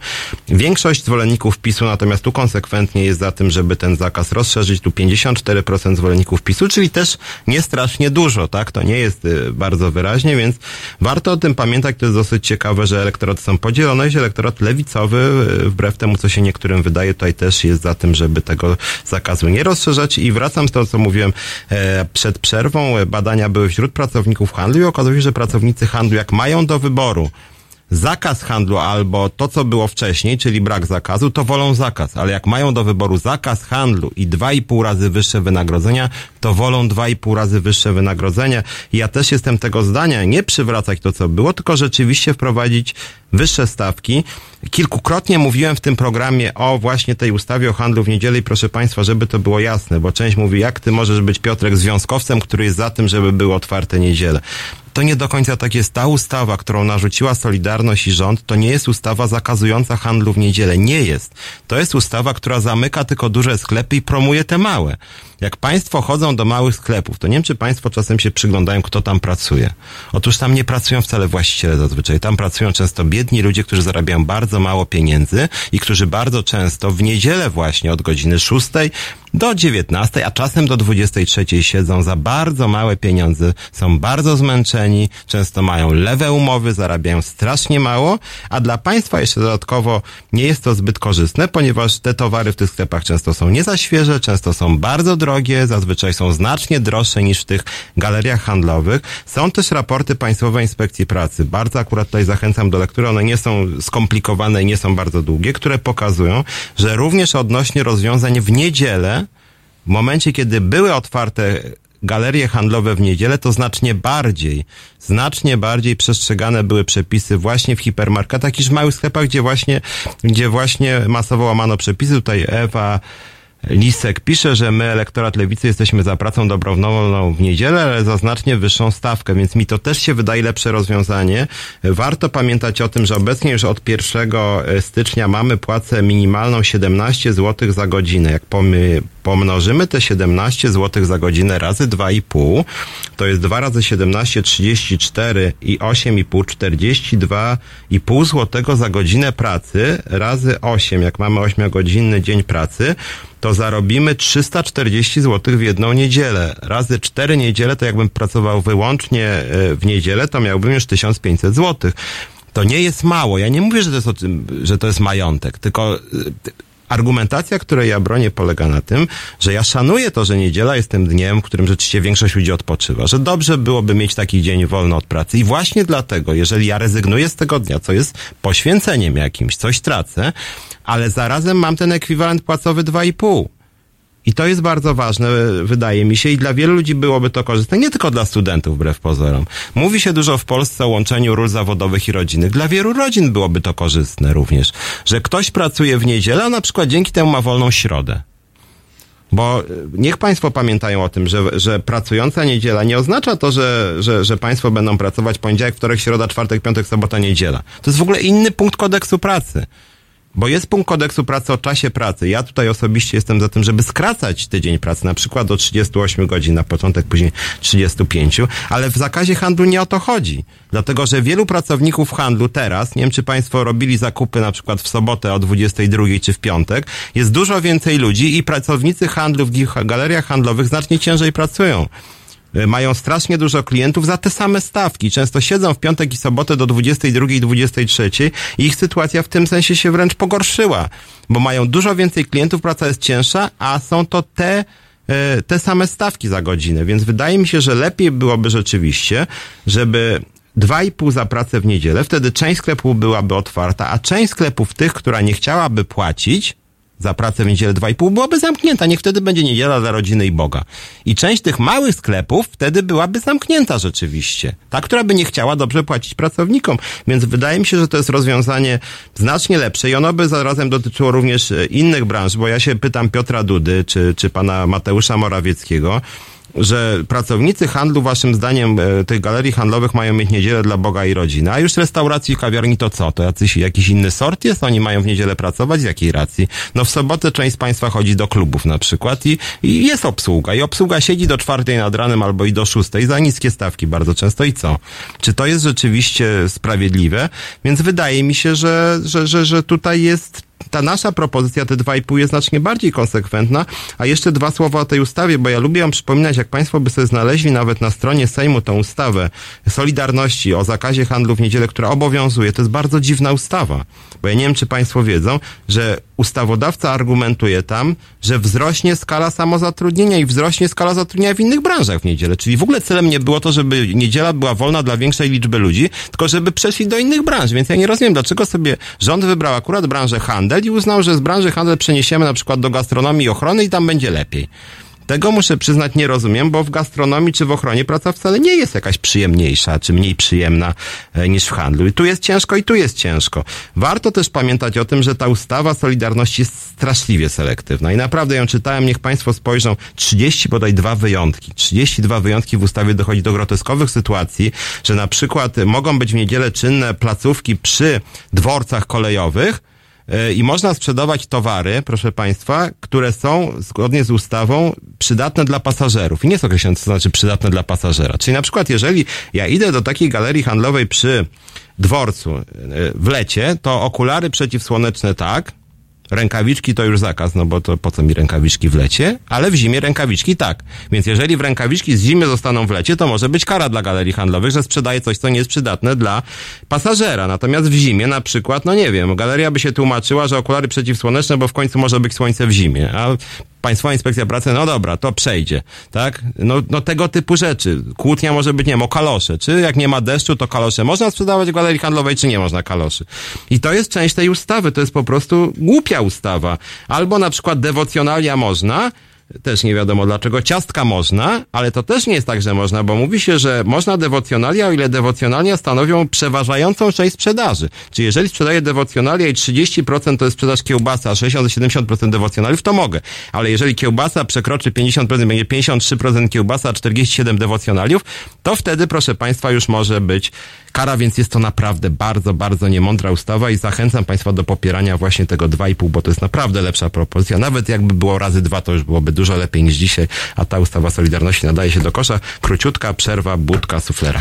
Większość zwolenników PiSu natomiast tu konsekwentnie jest za tym, żeby ten zakaz rozszerzyć. Tu 54% zwolenników PiSu, czyli też nie strasznie dużo, tak? To nie jest y, bardzo wyraźnie, więc warto o tym pamiętać. To jest dosyć ciekawe, że elektoraty są podzielone, że elektorat lewicowy, y, wbrew temu, co się niektórym wydaje, tutaj też jest za tym, żeby tego zakazu nie rozszerzać. I wracam z to, co mówiłem e, przed przerwą. Badania były wśród pracowników handlu i okazuje się, że pracownicy handlu, jak mają do wyboru zakaz handlu albo to, co było wcześniej, czyli brak zakazu, to wolą zakaz. Ale jak mają do wyboru zakaz handlu i dwa i pół razy wyższe wynagrodzenia, to wolą dwa i pół razy wyższe wynagrodzenie. I ja też jestem tego zdania, nie przywracać to, co było, tylko rzeczywiście wprowadzić wyższe stawki. Kilkukrotnie mówiłem w tym programie o właśnie tej ustawie o handlu w niedzielę i proszę Państwa, żeby to było jasne, bo część mówi, jak ty możesz być Piotrek związkowcem, który jest za tym, żeby były otwarte niedziele to nie do końca tak jest. Ta ustawa, którą narzuciła Solidarność i rząd, to nie jest ustawa zakazująca handlu w niedzielę. Nie jest. To jest ustawa, która zamyka tylko duże sklepy i promuje te małe. Jak Państwo chodzą do małych sklepów, to nie wiem, czy Państwo czasem się przyglądają, kto tam pracuje. Otóż tam nie pracują wcale właściciele zazwyczaj. Tam pracują często biedni ludzie, którzy zarabiają bardzo mało pieniędzy i którzy bardzo często w niedzielę właśnie od godziny 6 do 19, a czasem do 23 siedzą za bardzo małe pieniądze, są bardzo zmęczeni, często mają lewe umowy, zarabiają strasznie mało, a dla państwa jeszcze dodatkowo nie jest to zbyt korzystne, ponieważ te towary w tych sklepach często są nie za świeże, często są bardzo drogie, zazwyczaj są znacznie droższe niż w tych galeriach handlowych. Są też raporty Państwowej Inspekcji Pracy. Bardzo akurat tutaj zachęcam do lektury, one nie są skomplikowane i nie są bardzo długie, które pokazują, że również odnośnie rozwiązań w niedzielę w momencie, kiedy były otwarte galerie handlowe w niedzielę, to znacznie bardziej, znacznie bardziej przestrzegane były przepisy właśnie w hipermarketach niż w małych sklepach, gdzie właśnie, gdzie właśnie masowo łamano przepisy. Tutaj Ewa Lisek pisze, że my, elektorat lewicy, jesteśmy za pracą dobrowolną w niedzielę, ale za znacznie wyższą stawkę, więc mi to też się wydaje lepsze rozwiązanie. Warto pamiętać o tym, że obecnie już od 1 stycznia mamy płacę minimalną 17 zł za godzinę. Jak pomnożymy te 17 zł za godzinę razy 2,5, to jest 2 razy 17, 34 i 8,5, 42,5 zł za godzinę pracy razy 8, jak mamy 8-godzinny dzień pracy, to zarobimy 340 zł w jedną niedzielę. Razy 4 niedziele, to jakbym pracował wyłącznie e, w niedzielę, to miałbym już 1500 zł. To nie jest mało. Ja nie mówię, że to jest, że to jest majątek, tylko e, argumentacja, której ja bronię, polega na tym, że ja szanuję to, że niedziela jest tym dniem, w którym rzeczywiście większość ludzi odpoczywa, że dobrze byłoby mieć taki dzień wolny od pracy i właśnie dlatego, jeżeli ja rezygnuję z tego dnia, co jest poświęceniem jakimś, coś tracę, ale zarazem mam ten ekwiwalent płacowy 2,5. I to jest bardzo ważne, wydaje mi się, i dla wielu ludzi byłoby to korzystne, nie tylko dla studentów, wbrew pozorom. Mówi się dużo w Polsce o łączeniu ról zawodowych i rodzinnych. Dla wielu rodzin byłoby to korzystne również, że ktoś pracuje w niedzielę, a na przykład dzięki temu ma wolną środę. Bo niech Państwo pamiętają o tym, że, że pracująca niedziela nie oznacza to, że, że, że Państwo będą pracować poniedziałek, wtorek, środa, czwartek, piątek, sobota, niedziela. To jest w ogóle inny punkt kodeksu pracy. Bo jest punkt kodeksu pracy o czasie pracy. Ja tutaj osobiście jestem za tym, żeby skracać tydzień pracy, na przykład do 38 godzin na początek, później 35, ale w zakazie handlu nie o to chodzi. Dlatego, że wielu pracowników handlu teraz, nie wiem czy Państwo robili zakupy na przykład w sobotę o 22 czy w piątek, jest dużo więcej ludzi i pracownicy handlu w galeriach handlowych znacznie ciężej pracują mają strasznie dużo klientów za te same stawki. Często siedzą w piątek i sobotę do 22 i 23 i ich sytuacja w tym sensie się wręcz pogorszyła, bo mają dużo więcej klientów, praca jest cięższa, a są to te e, te same stawki za godzinę, więc wydaje mi się, że lepiej byłoby rzeczywiście, żeby 2,5 za pracę w niedzielę, wtedy część sklepów byłaby otwarta, a część sklepów tych, która nie chciałaby płacić, za pracę w niedzielę 2,5 byłaby zamknięta. Niech wtedy będzie niedziela dla rodziny i Boga. I część tych małych sklepów wtedy byłaby zamknięta rzeczywiście. Ta, która by nie chciała dobrze płacić pracownikom. Więc wydaje mi się, że to jest rozwiązanie znacznie lepsze i ono by zarazem dotyczyło również e, innych branż, bo ja się pytam Piotra Dudy czy, czy pana Mateusza Morawieckiego, że pracownicy handlu, waszym zdaniem, e, tych galerii handlowych mają mieć niedzielę dla Boga i rodziny, a już restauracji i kawiarni to co? To jacyś, jakiś inny sort jest? Oni mają w niedzielę pracować? Z jakiej racji? No w sobotę część z państwa chodzi do klubów na przykład i, i jest obsługa. I obsługa siedzi do czwartej nad ranem albo i do szóstej za niskie stawki bardzo często i co? Czy to jest rzeczywiście sprawiedliwe? Więc wydaje mi się, że, że, że, że tutaj jest ta nasza propozycja, te 2,5 jest znacznie bardziej konsekwentna. A jeszcze dwa słowa o tej ustawie, bo ja lubię ją przypominać, jak Państwo by sobie znaleźli nawet na stronie Sejmu tą ustawę Solidarności o zakazie handlu w niedzielę, która obowiązuje. To jest bardzo dziwna ustawa. Bo ja nie wiem, czy Państwo wiedzą, że ustawodawca argumentuje tam, że wzrośnie skala samozatrudnienia i wzrośnie skala zatrudnienia w innych branżach w niedzielę. Czyli w ogóle celem nie było to, żeby niedziela była wolna dla większej liczby ludzi, tylko żeby przeszli do innych branż. Więc ja nie rozumiem, dlaczego sobie rząd wybrał akurat branżę handel i uznał, że z branży handel przeniesiemy na przykład do gastronomii i ochrony i tam będzie lepiej. Tego muszę przyznać nie rozumiem, bo w gastronomii czy w ochronie praca wcale nie jest jakaś przyjemniejsza czy mniej przyjemna e, niż w handlu. I tu jest ciężko i tu jest ciężko. Warto też pamiętać o tym, że ta ustawa Solidarności jest straszliwie selektywna i naprawdę ją czytałem, niech Państwo spojrzą, 30 bodaj dwa wyjątki. 32 wyjątki w ustawie dochodzi do groteskowych sytuacji, że na przykład mogą być w niedzielę czynne placówki przy dworcach kolejowych, i można sprzedawać towary, proszę Państwa, które są zgodnie z ustawą przydatne dla pasażerów. I nie jest określone, co znaczy przydatne dla pasażera. Czyli na przykład, jeżeli ja idę do takiej galerii handlowej przy dworcu e, w lecie, to okulary przeciwsłoneczne tak, Rękawiczki to już zakaz, no bo to po co mi rękawiczki w lecie? Ale w zimie rękawiczki tak. Więc jeżeli w rękawiczki z zimy zostaną w lecie, to może być kara dla galerii handlowych, że sprzedaje coś, co nie jest przydatne dla pasażera. Natomiast w zimie na przykład, no nie wiem, galeria by się tłumaczyła, że okulary przeciwsłoneczne, bo w końcu może być słońce w zimie. A Państwowa Inspekcja Pracy, no dobra, to przejdzie, tak? No, no tego typu rzeczy. Kłótnia może być, nie wiem, o kalosze. Czy jak nie ma deszczu, to kalosze można sprzedawać w galerii handlowej, czy nie można kaloszy? I to jest część tej ustawy, to jest po prostu głupia ustawa. Albo na przykład dewocjonalia można, też nie wiadomo dlaczego. Ciastka można, ale to też nie jest tak, że można, bo mówi się, że można dewocjonalia, o ile dewocjonalia stanowią przeważającą część sprzedaży. Czyli jeżeli sprzedaję dewocjonalia i 30% to jest sprzedaż kiełbasa, a 60-70% dewocjonaliów, to mogę. Ale jeżeli kiełbasa przekroczy 50%, będzie 53% kiełbasa, a 47 dewocjonaliów, to wtedy, proszę Państwa, już może być kara, więc jest to naprawdę bardzo, bardzo niemądra ustawa i zachęcam Państwa do popierania właśnie tego 2,5, bo to jest naprawdę lepsza propozycja. Nawet jakby było razy dwa, to już byłoby dużo lepiej niż dzisiaj, a ta ustawa Solidarności nadaje się do kosza. Króciutka przerwa, budka, suflera.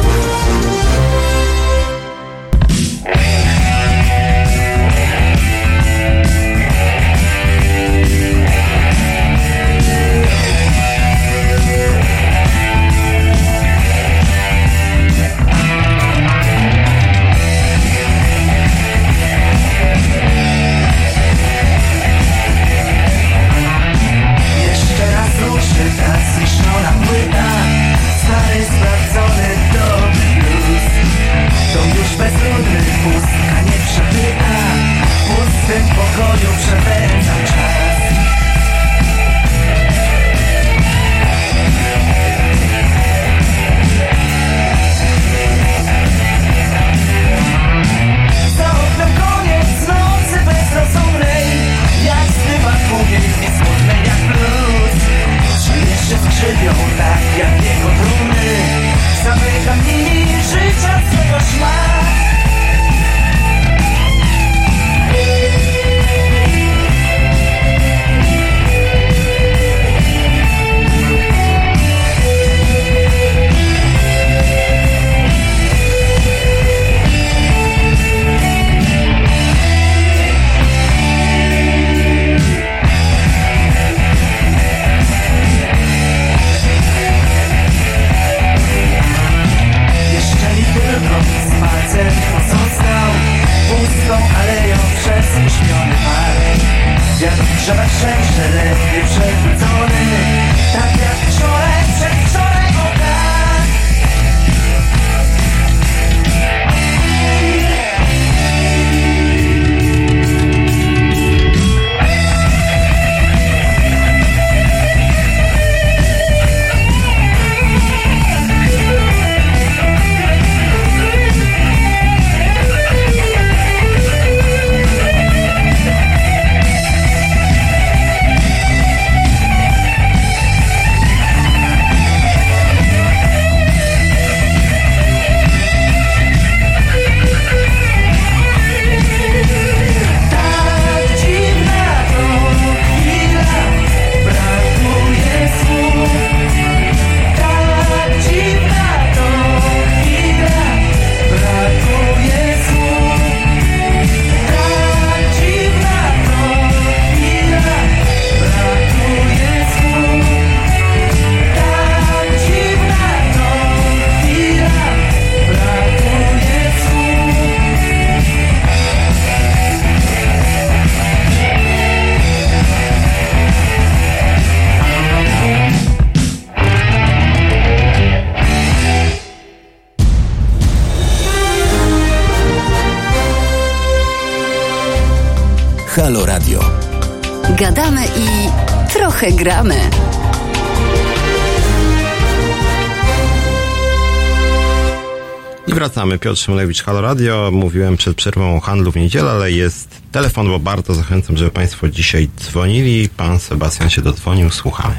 I wracamy. Piotr Szymlewicz, Halo Radio. Mówiłem przed przerwą o handlu w niedzielę, ale jest telefon, bo bardzo zachęcam, żeby Państwo dzisiaj dzwonili. Pan Sebastian się dodzwonił. Słuchamy.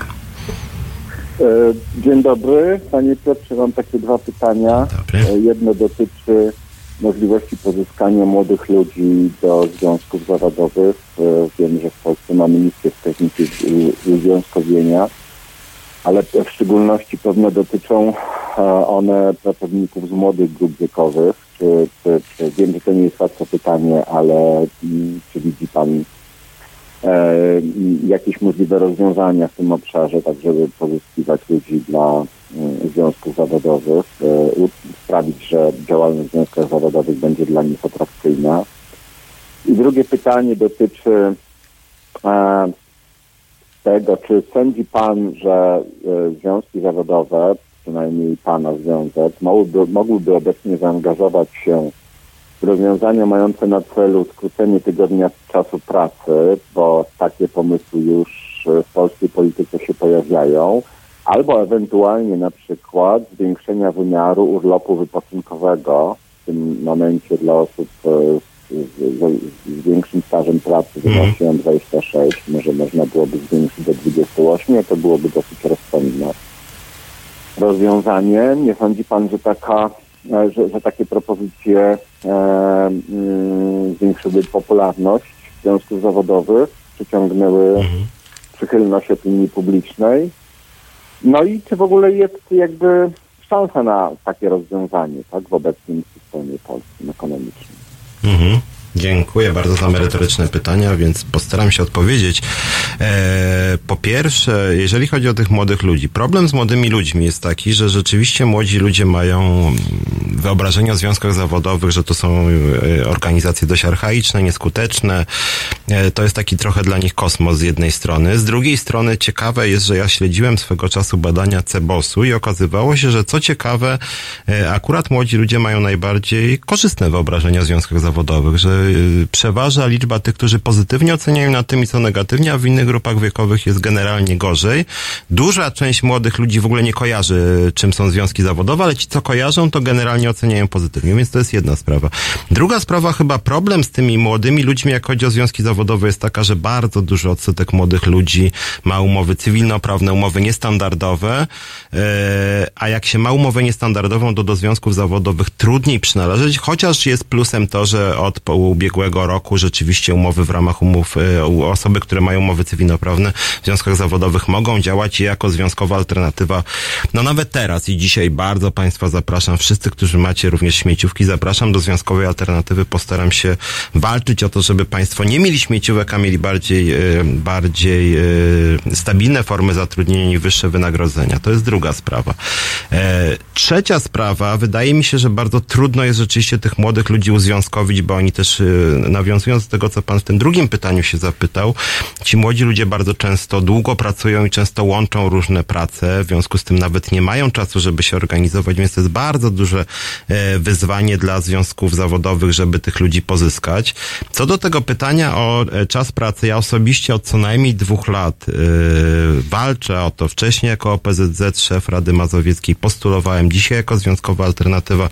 E, Dzień dobry. Panie Piotrze, mam takie dwa pytania. E, Jedno dotyczy możliwości pozyskania młodych ludzi do związków zawodowych. E, Wiem, że w Polsce mamy niskie wskaźniki uzwiązkowienia, ale w szczególności pewno dotyczą one pracowników z młodych grup wiekowych. Czy, czy, czy, wiem, że to nie jest łatwe pytanie, ale mm, czy widzi Pan e, jakieś możliwe rozwiązania w tym obszarze, tak żeby pozyskiwać ludzi dla mm, związków zawodowych, e, sprawić, że działalność w związkach zawodowych będzie dla nich atrakcyjna. I drugie pytanie dotyczy e, tego, czy sądzi Pan, że e, związki zawodowe, przynajmniej Pana związek, mogłyby, mogłyby obecnie zaangażować się w rozwiązania mające na celu skrócenie tygodnia czasu pracy, bo takie pomysły już w polskiej polityce się pojawiają, albo ewentualnie na przykład zwiększenia wymiaru urlopu wypoczynkowego w tym momencie dla osób e, z, z, z większym stażem pracy wynosiłem 26, może można byłoby zwiększyć do 28, to byłoby dosyć rozsądne rozwiązanie. Nie sądzi pan, że taka, e, że, że takie propozycje e, mm, zwiększyły popularność związków zawodowych, przyciągnęły przychylność opinii publicznej? No i czy w ogóle jest jakby szansa na takie rozwiązanie, tak, w obecnym systemie polskim ekonomicznym? Mhm. Dziękuję bardzo za merytoryczne pytania, więc postaram się odpowiedzieć. E, po pierwsze, jeżeli chodzi o tych młodych ludzi, problem z młodymi ludźmi jest taki, że rzeczywiście młodzi ludzie mają wyobrażenie o związkach zawodowych, że to są e, organizacje dość archaiczne, nieskuteczne. E, to jest taki trochę dla nich kosmos z jednej strony. Z drugiej strony ciekawe jest, że ja śledziłem swego czasu badania Cebosu i okazywało się, że co ciekawe, akurat młodzi ludzie mają najbardziej korzystne wyobrażenia o związkach zawodowych, że przeważa liczba tych, którzy pozytywnie oceniają na tym i co negatywnie, a w innych grupach wiekowych jest generalnie gorzej. Duża część młodych ludzi w ogóle nie kojarzy, czym są związki zawodowe, ale ci, co kojarzą, to generalnie oceniają pozytywnie, więc to jest jedna sprawa. Druga sprawa, chyba problem z tymi młodymi ludźmi, jak chodzi o związki zawodowe, jest taka, że bardzo duży odsetek młodych ludzi ma umowy cywilnoprawne, umowy niestandardowe, e, a jak się ma umowę niestandardową, to do związków zawodowych trudniej przynależeć, chociaż jest plusem to, że od ubiegłego roku rzeczywiście umowy w ramach umów, e, osoby, które mają umowy cywilnoprawne w związkach zawodowych mogą działać jako związkowa alternatywa. No nawet teraz i dzisiaj bardzo Państwa zapraszam, wszyscy, którzy macie również śmieciówki, zapraszam do Związkowej Alternatywy. Postaram się walczyć o to, żeby Państwo nie mieli śmieciówek, a mieli bardziej, e, bardziej e, stabilne formy zatrudnienia i wyższe wynagrodzenia. To jest druga sprawa. E, Trzecia sprawa, wydaje mi się, że bardzo trudno jest rzeczywiście tych młodych ludzi uzwiązkowić, bo oni też, nawiązując do tego, co Pan w tym drugim pytaniu się zapytał, ci młodzi ludzie bardzo często długo pracują i często łączą różne prace, w związku z tym nawet nie mają czasu, żeby się organizować, więc to jest bardzo duże e, wyzwanie dla związków zawodowych, żeby tych ludzi pozyskać. Co do tego pytania o e, czas pracy, ja osobiście od co najmniej dwóch lat e, walczę o to. Wcześniej jako OPZZ, szef Rady Mazowieckiej postulowałem, dzisiaj jako Związkowa Alternatywa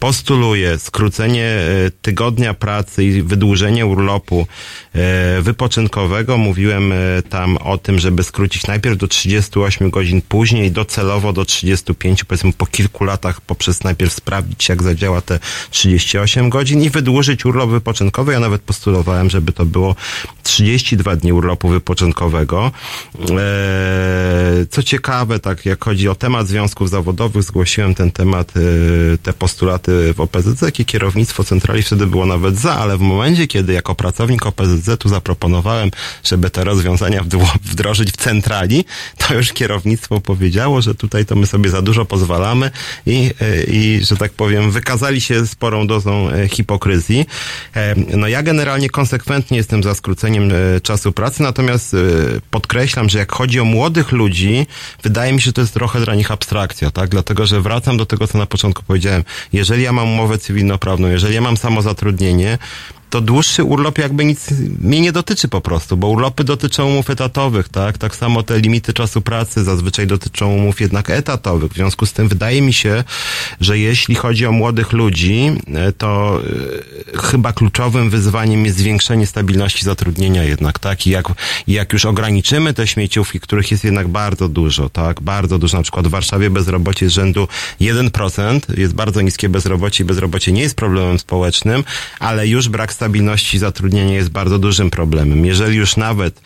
postuluje skrócenie e, tygodnia pracy i wydłużenie urlopu e, wypoczynkowego. Mówiłem e, tam o tym, żeby skrócić najpierw do 38 godzin, później docelowo do 35, powiedzmy po kilku latach, poprzez najpierw sprawdzić, jak zadziała te 38 godzin i wydłużyć urlop wypoczynkowy. Ja nawet postulowałem, żeby to było 32 dni urlopu wypoczynkowego. Co ciekawe, tak jak chodzi o temat związków zawodowych, zgłosiłem ten temat, te postulaty w OPZZ, jakie kierownictwo centrali wtedy było nawet za, ale w momencie, kiedy jako pracownik OPZZ-u zaproponowałem, żeby te rozwiązania wdrożyć w centrali, to już kierownictwo powiedziało, że tutaj to my sobie za dużo pozwalamy i, i że tak powiem, wykazali się sporą dozą hipokryzji. No ja generalnie konsekwentnie jestem za skróceniem czasu pracy, natomiast podkreślam, że jak chodzi o młodych ludzi, wydaje mi się, że to jest trochę dla nich abstrakcja, tak? Dlatego, że wracam do tego, co na początku powiedziałem. Jeżeli ja mam umowę cywilnoprawną, jeżeli ja mam samozatrudnienie, to dłuższy urlop jakby nic mnie nie dotyczy po prostu, bo urlopy dotyczą umów etatowych, tak? Tak samo te limity czasu pracy zazwyczaj dotyczą umów jednak etatowych. W związku z tym wydaje mi się, że jeśli chodzi o młodych ludzi, to y, chyba kluczowym wyzwaniem jest zwiększenie stabilności zatrudnienia jednak, tak? I jak, jak już ograniczymy te śmieciówki, których jest jednak bardzo dużo, tak? Bardzo dużo. Na przykład w Warszawie bezrobocie z rzędu 1%, jest bardzo niskie bezrobocie i bezrobocie nie jest problemem społecznym, ale już brak stabilności zatrudnienia jest bardzo dużym problemem. Jeżeli już nawet e,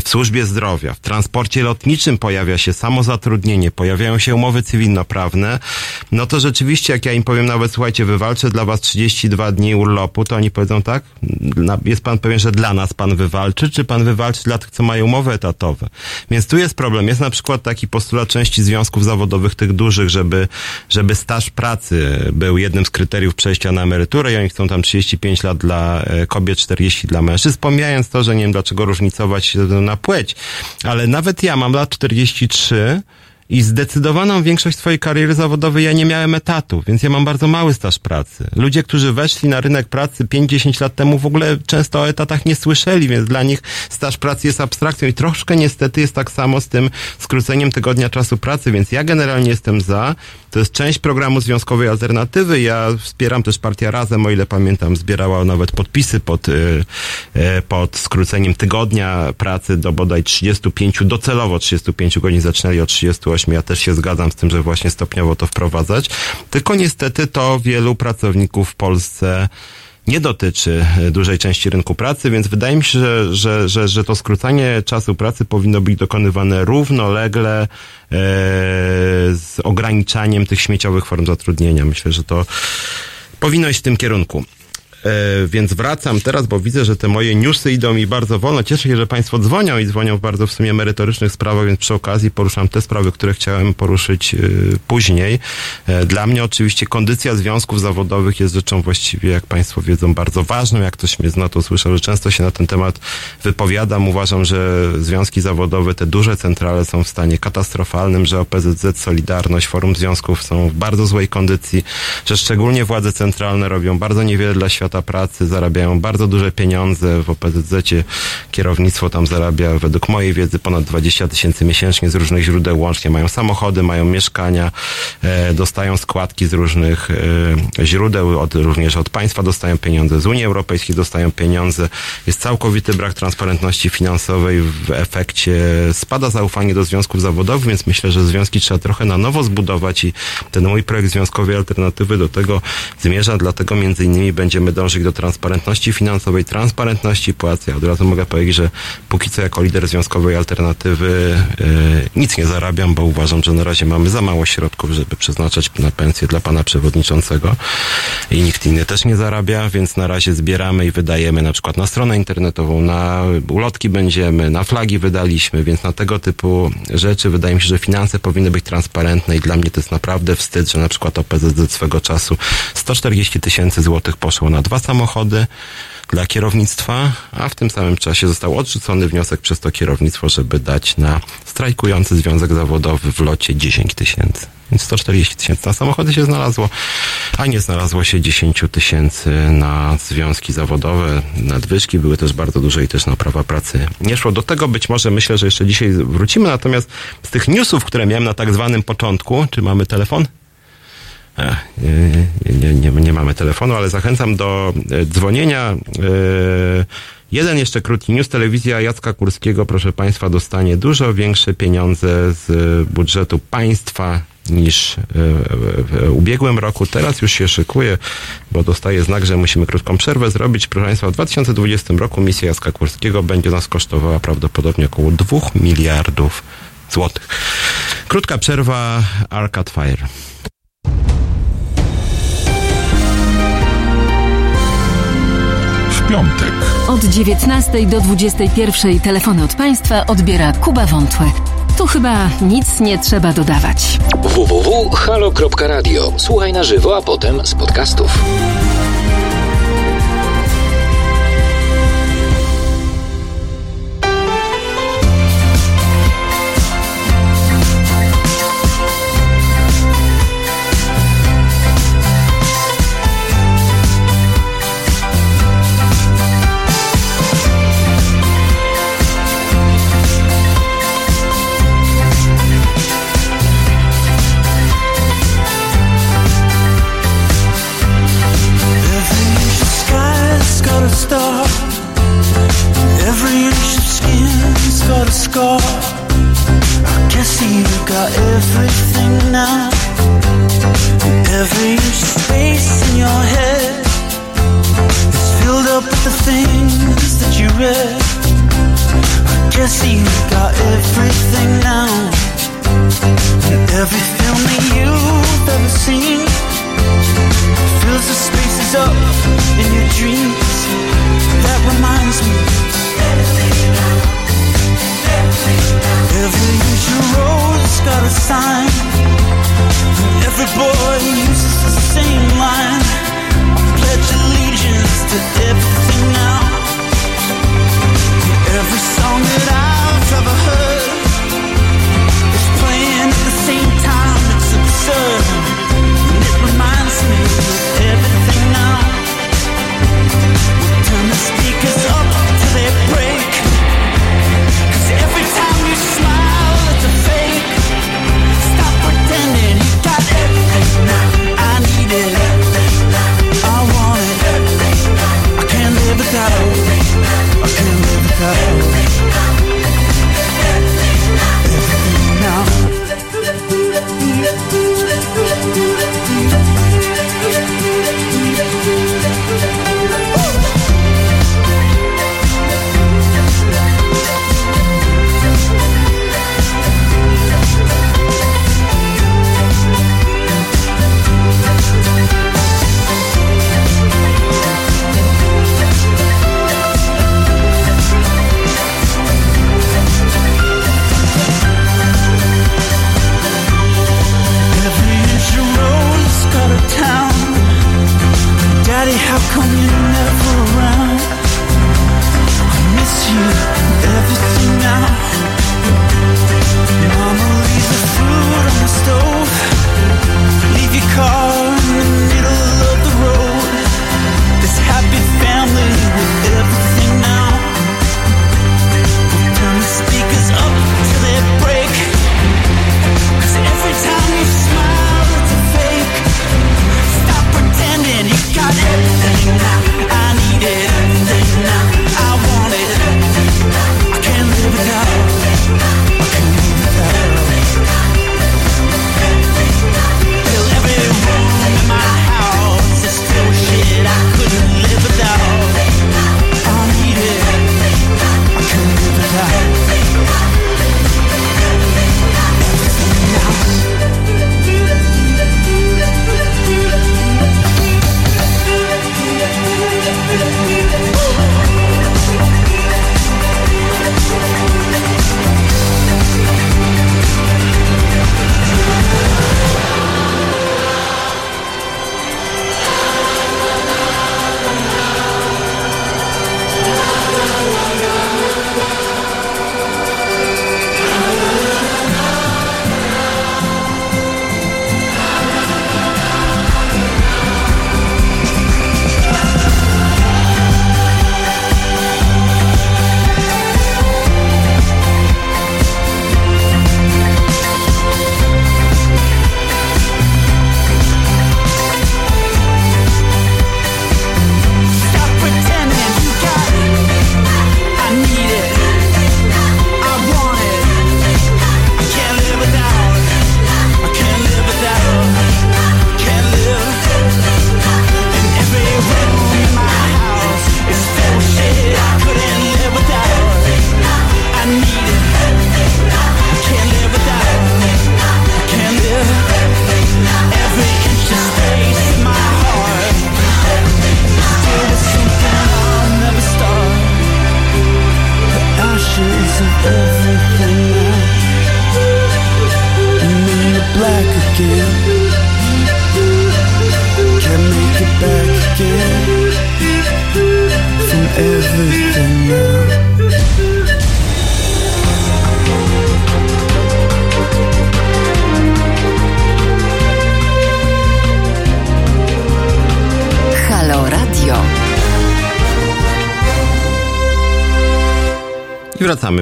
w służbie zdrowia, w transporcie lotniczym pojawia się samozatrudnienie, pojawiają się umowy cywilnoprawne, no to rzeczywiście, jak ja im powiem nawet, słuchajcie, wywalczę dla was 32 dni urlopu, to oni powiedzą tak, jest pan pewien, że dla nas pan wywalczy, czy pan wywalczy dla tych, co mają umowy etatowe. Więc tu jest problem. Jest na przykład taki postulat części związków zawodowych, tych dużych, żeby, żeby staż pracy był jednym z kryteriów przejścia na emeryturę i oni chcą tam 35 lat dla e, kobiet, 40 dla mężczyzn, pomijając to, że nie wiem dlaczego różnicować na płeć, ale nawet ja mam lat 43 i zdecydowaną większość swojej kariery zawodowej ja nie miałem etatu, więc ja mam bardzo mały staż pracy. Ludzie, którzy weszli na rynek pracy 5-10 lat temu w ogóle często o etatach nie słyszeli, więc dla nich staż pracy jest abstrakcją i troszkę niestety jest tak samo z tym skróceniem tygodnia czasu pracy, więc ja generalnie jestem za. To jest część programu Związkowej Alternatywy. Ja wspieram też Partia Razem, o ile pamiętam, zbierała nawet podpisy pod, pod skróceniem tygodnia pracy do bodaj 35, docelowo 35 godzin, zaczynali od 38. Ja też się zgadzam z tym, że właśnie stopniowo to wprowadzać. Tylko niestety to wielu pracowników w Polsce nie dotyczy dużej części rynku pracy, więc wydaje mi się, że, że, że, że to skrócenie czasu pracy powinno być dokonywane równolegle e, z ograniczaniem tych śmieciowych form zatrudnienia. Myślę, że to powinno iść w tym kierunku. E, więc wracam teraz, bo widzę, że te moje newsy idą mi bardzo wolno. Cieszę się, że Państwo dzwonią i dzwonią w bardzo w sumie merytorycznych sprawach, więc przy okazji poruszam te sprawy, które chciałem poruszyć y, później. E, dla mnie oczywiście kondycja związków zawodowych jest rzeczą właściwie, jak Państwo wiedzą, bardzo ważną. Jak ktoś mnie zna, to słyszał, że często się na ten temat wypowiadam. Uważam, że związki zawodowe, te duże centrale są w stanie katastrofalnym, że OPZZ, Solidarność, Forum Związków są w bardzo złej kondycji, że szczególnie władze centralne robią bardzo niewiele dla świata pracy, zarabiają bardzo duże pieniądze. W OPZZ kierownictwo tam zarabia według mojej wiedzy ponad 20 tysięcy miesięcznie z różnych źródeł łącznie. Mają samochody, mają mieszkania, e, dostają składki z różnych e, źródeł, od, również od państwa dostają pieniądze, z Unii Europejskiej dostają pieniądze. Jest całkowity brak transparentności finansowej. W efekcie spada zaufanie do związków zawodowych, więc myślę, że związki trzeba trochę na nowo zbudować i ten mój projekt Związkowej Alternatywy do tego zmierza, dlatego między innymi będziemy do dążyli do transparentności finansowej, transparentności płac. Ja od razu mogę powiedzieć, że póki co jako lider związkowej alternatywy e, nic nie zarabiam, bo uważam, że na razie mamy za mało środków, żeby przeznaczać na pensję dla pana przewodniczącego i nikt inny też nie zarabia, więc na razie zbieramy i wydajemy na przykład na stronę internetową, na ulotki będziemy, na flagi wydaliśmy, więc na tego typu rzeczy wydaje mi się, że finanse powinny być transparentne i dla mnie to jest naprawdę wstyd, że na przykład OPZZ swego czasu 140 tysięcy złotych poszło na dwa samochody dla kierownictwa, a w tym samym czasie został odrzucony wniosek przez to kierownictwo, żeby dać na strajkujący związek zawodowy w locie 10 tysięcy. Więc 140 tysięcy na samochody się znalazło, a nie znalazło się 10 tysięcy na związki zawodowe. Nadwyżki były też bardzo duże i też na prawa pracy nie szło. Do tego być może myślę, że jeszcze dzisiaj wrócimy, natomiast z tych newsów, które miałem na tak zwanym początku, czy mamy telefon? Nie, nie, nie mamy telefonu, ale zachęcam do e, dzwonienia. E, jeden jeszcze krótki news. Telewizja Jacka Kurskiego, proszę Państwa, dostanie dużo większe pieniądze z budżetu państwa niż e, w ubiegłym roku. Teraz już się szykuje, bo dostaje znak, że musimy krótką przerwę zrobić. Proszę Państwa, w 2020 roku misja Jacka Kurskiego będzie nas kosztowała prawdopodobnie około 2 miliardów złotych. Krótka przerwa, Arcade Fire. Piątek. Od 19 do 21 telefony od Państwa odbiera Kuba Wątłe. Tu chyba nic nie trzeba dodawać. www.halo.radio. Słuchaj na żywo, a potem z podcastów. Everything now.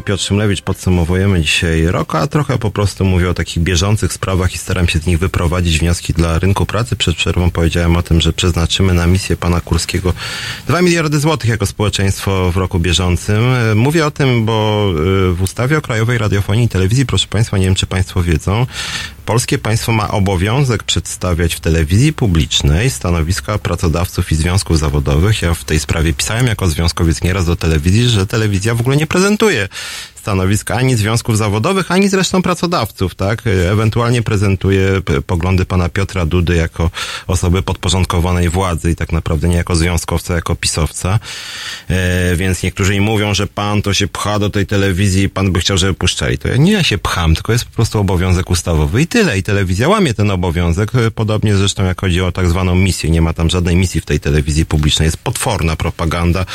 Piotr Szymlewicz, podsumowujemy dzisiaj rok, a trochę po prostu mówię o takich bieżących sprawach i staram się z nich wyprowadzić wnioski dla rynku pracy. Przed przerwą powiedziałem o tym, że przeznaczymy na misję pana Kurskiego 2 miliardy złotych jako społeczeństwo w roku bieżącym. E, Mówię o tym, bo e, w ustawie o Krajowej Radiofonii i Telewizji, proszę państwa, nie wiem czy państwo wiedzą, Polskie państwo ma obowiązek przedstawiać w telewizji publicznej stanowiska pracodawców i związków zawodowych. Ja w tej sprawie pisałem jako związkowiec nieraz do telewizji, że telewizja w ogóle nie prezentuje stanowiska ani związków zawodowych, ani zresztą pracodawców, tak? Ewentualnie prezentuje p- poglądy pana Piotra Dudy jako osoby podporządkowanej władzy i tak naprawdę nie jako związkowca, jako pisowca. E, więc niektórzy im mówią, że pan to się pcha do tej telewizji i pan by chciał, żeby puszczali. To ja nie ja się pcham, tylko jest po prostu obowiązek ustawowy i tyle. I telewizja łamie ten obowiązek, e, podobnie zresztą jak chodzi o tak zwaną misję. Nie ma tam żadnej misji w tej telewizji publicznej. Jest potworna propaganda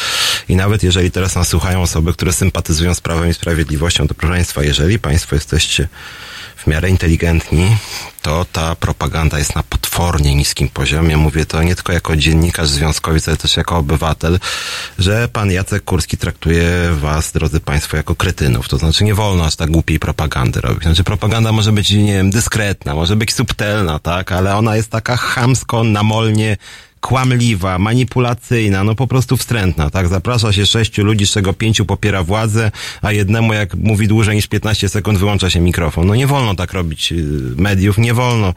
i nawet jeżeli teraz nas słuchają osoby, które sympatyzują z Prawem i Sprawiedliwością, to proszę Państwa, jeżeli Państwo jesteście w miarę inteligentni, to ta propaganda jest na potwornie niskim poziomie. Mówię to nie tylko jako dziennikarz związkowiec, ale też jako obywatel, że pan Jacek Kurski traktuje was, drodzy państwo, jako kretynów. To znaczy nie wolno aż tak głupiej propagandy robić. Znaczy propaganda może być, nie wiem, dyskretna, może być subtelna, tak, ale ona jest taka chamsko, namolnie kłamliwa, manipulacyjna, no po prostu wstrętna, tak? Zaprasza się sześciu ludzi, z czego pięciu popiera władzę, a jednemu jak mówi dłużej niż 15 sekund wyłącza się mikrofon. No nie wolno tak robić y, mediów, nie wolno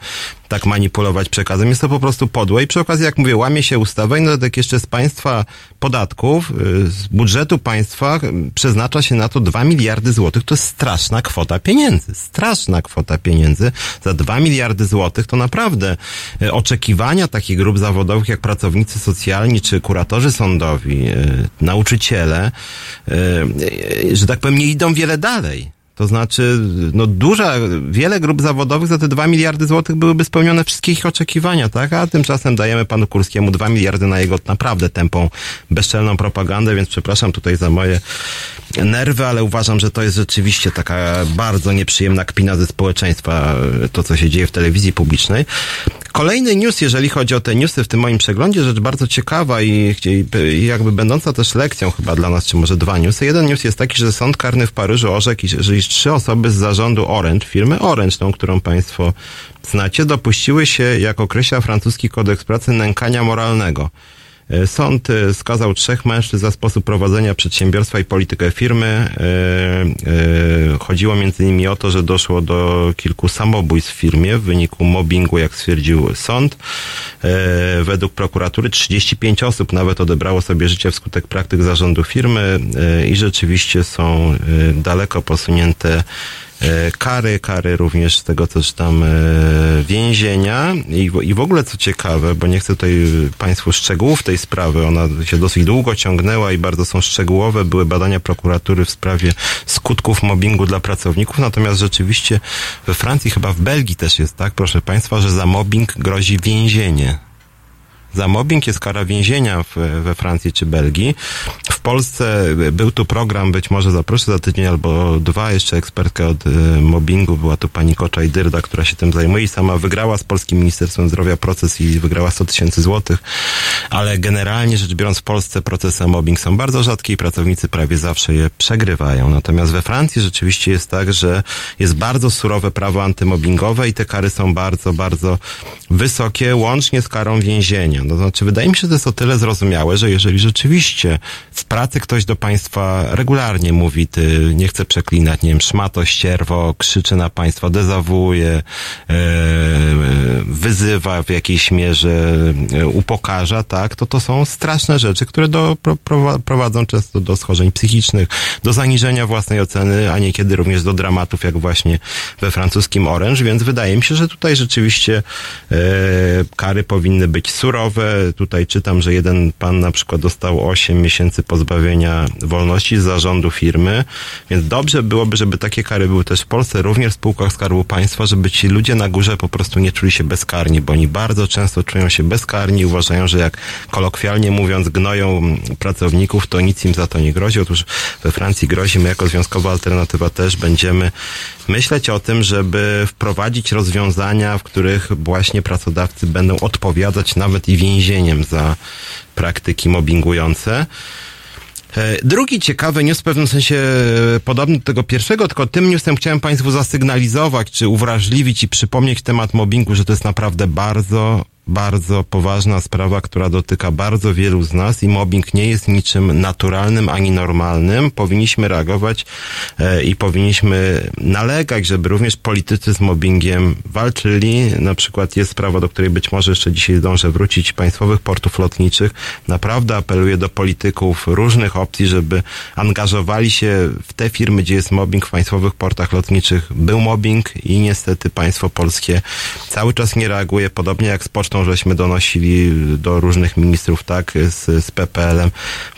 tak manipulować przekazem. Jest to po prostu podłe i przy okazji, jak mówię, łamie się ustawę i no tak jeszcze z państwa podatków, y, z budżetu państwa y, przeznacza się na to 2 miliardy złotych. To jest straszna kwota pieniędzy. Straszna kwota pieniędzy. Za 2 miliardy złotych to naprawdę y, oczekiwania takich grup zawodowych jak pracownicy socjalni czy kuratorzy sądowi, nauczyciele, że tak powiem, nie idą wiele dalej. To znaczy, no duża, wiele grup zawodowych za te 2 miliardy złotych byłyby spełnione wszystkie ich oczekiwania, tak? A tymczasem dajemy panu Kurskiemu 2 miliardy na jego naprawdę tępą, bezczelną propagandę, więc przepraszam tutaj za moje nerwy, ale uważam, że to jest rzeczywiście taka bardzo nieprzyjemna kpina ze społeczeństwa, to co się dzieje w telewizji publicznej. Kolejny news, jeżeli chodzi o te newsy w tym moim przeglądzie, rzecz bardzo ciekawa i, i, jakby będąca też lekcją chyba dla nas, czy może dwa newsy. Jeden news jest taki, że sąd karny w Paryżu orzekł, że trzy osoby z zarządu Orange, firmy Orange, tą, którą państwo znacie, dopuściły się, jak określa francuski kodeks pracy, nękania moralnego. E, Sąd e, skazał trzech mężczyzn za sposób prowadzenia przedsiębiorstwa i politykę firmy. E, Chodziło między innymi o to, że doszło do kilku samobójstw w firmie w wyniku mobbingu, jak stwierdził sąd. Według prokuratury 35 osób nawet odebrało sobie życie wskutek praktyk zarządu firmy i rzeczywiście są daleko posunięte kary, kary również z tego, co czytam, e, więzienia I, i w ogóle co ciekawe, bo nie chcę tutaj Państwu szczegółów tej sprawy, ona się dosyć długo ciągnęła i bardzo są szczegółowe, były badania prokuratury w sprawie skutków mobbingu dla pracowników, natomiast rzeczywiście we Francji, chyba w Belgii też jest tak, proszę Państwa, że za mobbing grozi więzienie. Za mobbing jest kara więzienia w, we Francji czy Belgii. Polsce był tu program, być może zaproszę za tydzień albo dwa, jeszcze ekspertka od e, mobbingu, była tu pani Koczaj-Dyrda, która się tym zajmuje i sama wygrała z Polskim Ministerstwem Zdrowia proces i wygrała 100 tysięcy złotych, ale generalnie rzecz biorąc w Polsce procesy o mobbing są bardzo rzadkie i pracownicy prawie zawsze je przegrywają. Natomiast we Francji rzeczywiście jest tak, że jest bardzo surowe prawo antymobbingowe i te kary są bardzo, bardzo wysokie, łącznie z karą więzienia. No, to znaczy, wydaje mi się, że to jest o tyle zrozumiałe, że jeżeli rzeczywiście w pracy ktoś do państwa regularnie mówi, ty nie chce przeklinać, nie wiem, szmato, ścierwo, krzyczy na państwa, dezawuje, e, wyzywa w jakiejś mierze, e, upokarza, tak, to to są straszne rzeczy, które do, pro, prowa- prowadzą często do schorzeń psychicznych, do zaniżenia własnej oceny, a niekiedy również do dramatów, jak właśnie we francuskim Orange, więc wydaje mi się, że tutaj rzeczywiście e, kary powinny być surowe. Tutaj czytam, że jeden pan na przykład dostał 8 miesięcy pozbawienia pozbawienia wolności z zarządu firmy, więc dobrze byłoby, żeby takie kary były też w Polsce, również w spółkach Skarbu Państwa, żeby ci ludzie na górze po prostu nie czuli się bezkarni, bo oni bardzo często czują się bezkarni, uważają, że jak kolokwialnie mówiąc gnoją pracowników, to nic im za to nie grozi. Otóż we Francji grozi, my jako Związkowa Alternatywa też będziemy myśleć o tym, żeby wprowadzić rozwiązania, w których właśnie pracodawcy będą odpowiadać nawet i więzieniem za praktyki mobbingujące. E, Drugi ciekawy news w pewnym sensie e, podobny do tego pierwszego, tylko tym newsem chciałem Państwu zasygnalizować, czy uwrażliwić i przypomnieć temat mobbingu, że to jest naprawdę bardzo, bardzo poważna sprawa, która dotyka bardzo wielu z nas i mobbing nie jest niczym naturalnym ani normalnym. Powinniśmy reagować e, i powinniśmy nalegać, żeby również politycy z mobbingiem walczyli. Na przykład jest sprawa, do której być może jeszcze dzisiaj zdążę wrócić, państwowych portów lotniczych. Naprawdę apeluję do polityków różnych opcji, żeby angażowali się w te firmy, gdzie jest mobbing w państwowych portach lotniczych. Był mobbing i niestety państwo polskie cały czas nie reaguje, podobnie jak z pocztą żeśmy donosili do różnych ministrów, tak, z, z PPL-em.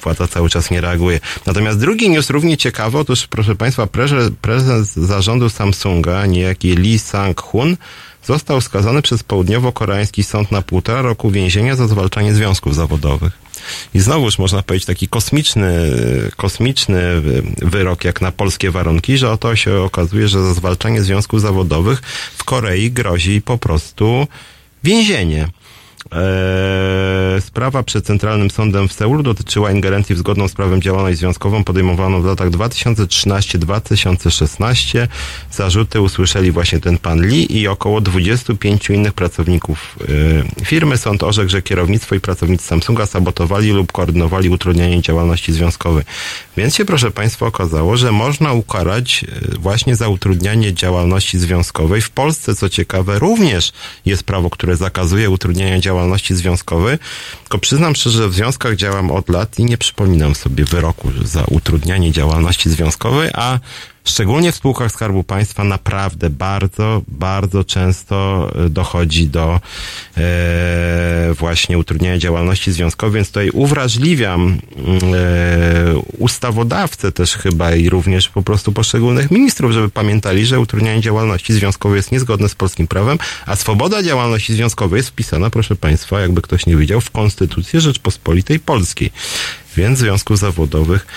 Władza cały czas nie reaguje. Natomiast drugi news równie ciekawy, otóż proszę Państwa, prezes, prezes zarządu Samsunga, niejaki Lee Sang-hun, został skazany przez południowo-koreański sąd na półtora roku więzienia za zwalczanie związków zawodowych. I znowuż można powiedzieć taki kosmiczny, kosmiczny wyrok jak na polskie warunki, że oto się okazuje, że za zwalczanie związków zawodowych w Korei grozi po prostu więzienie. Eee, sprawa przed Centralnym Sądem w Seulu dotyczyła ingerencji w zgodną z prawem działalność związkową podejmowaną w latach 2013-2016. Zarzuty usłyszeli właśnie ten pan Lee i około 25 innych pracowników e, firmy. Sąd orzekł, że kierownictwo i pracownicy Samsunga sabotowali lub koordynowali utrudnianie działalności związkowej. Więc się, proszę Państwa, okazało, że można ukarać e, właśnie za utrudnianie działalności związkowej. W Polsce, co ciekawe, również jest prawo, które zakazuje utrudniania działalności związkowej. Tylko przyznam szczerze, że w związkach działam od lat i nie przypominam sobie wyroku za utrudnianie działalności związkowej, a szczególnie w spółkach Skarbu Państwa naprawdę bardzo, bardzo często e, dochodzi do e, właśnie utrudniania działalności związkowej, więc tutaj uwrażliwiam e, ustawodawcę też chyba i również po prostu poszczególnych ministrów, żeby pamiętali, że utrudnianie działalności związkowej jest niezgodne z polskim prawem, a swoboda działalności związkowej jest wpisana, proszę Państwa, jakby ktoś nie wiedział, w Konstytucję Rzeczpospolitej Polskiej. Więc związków zawodowych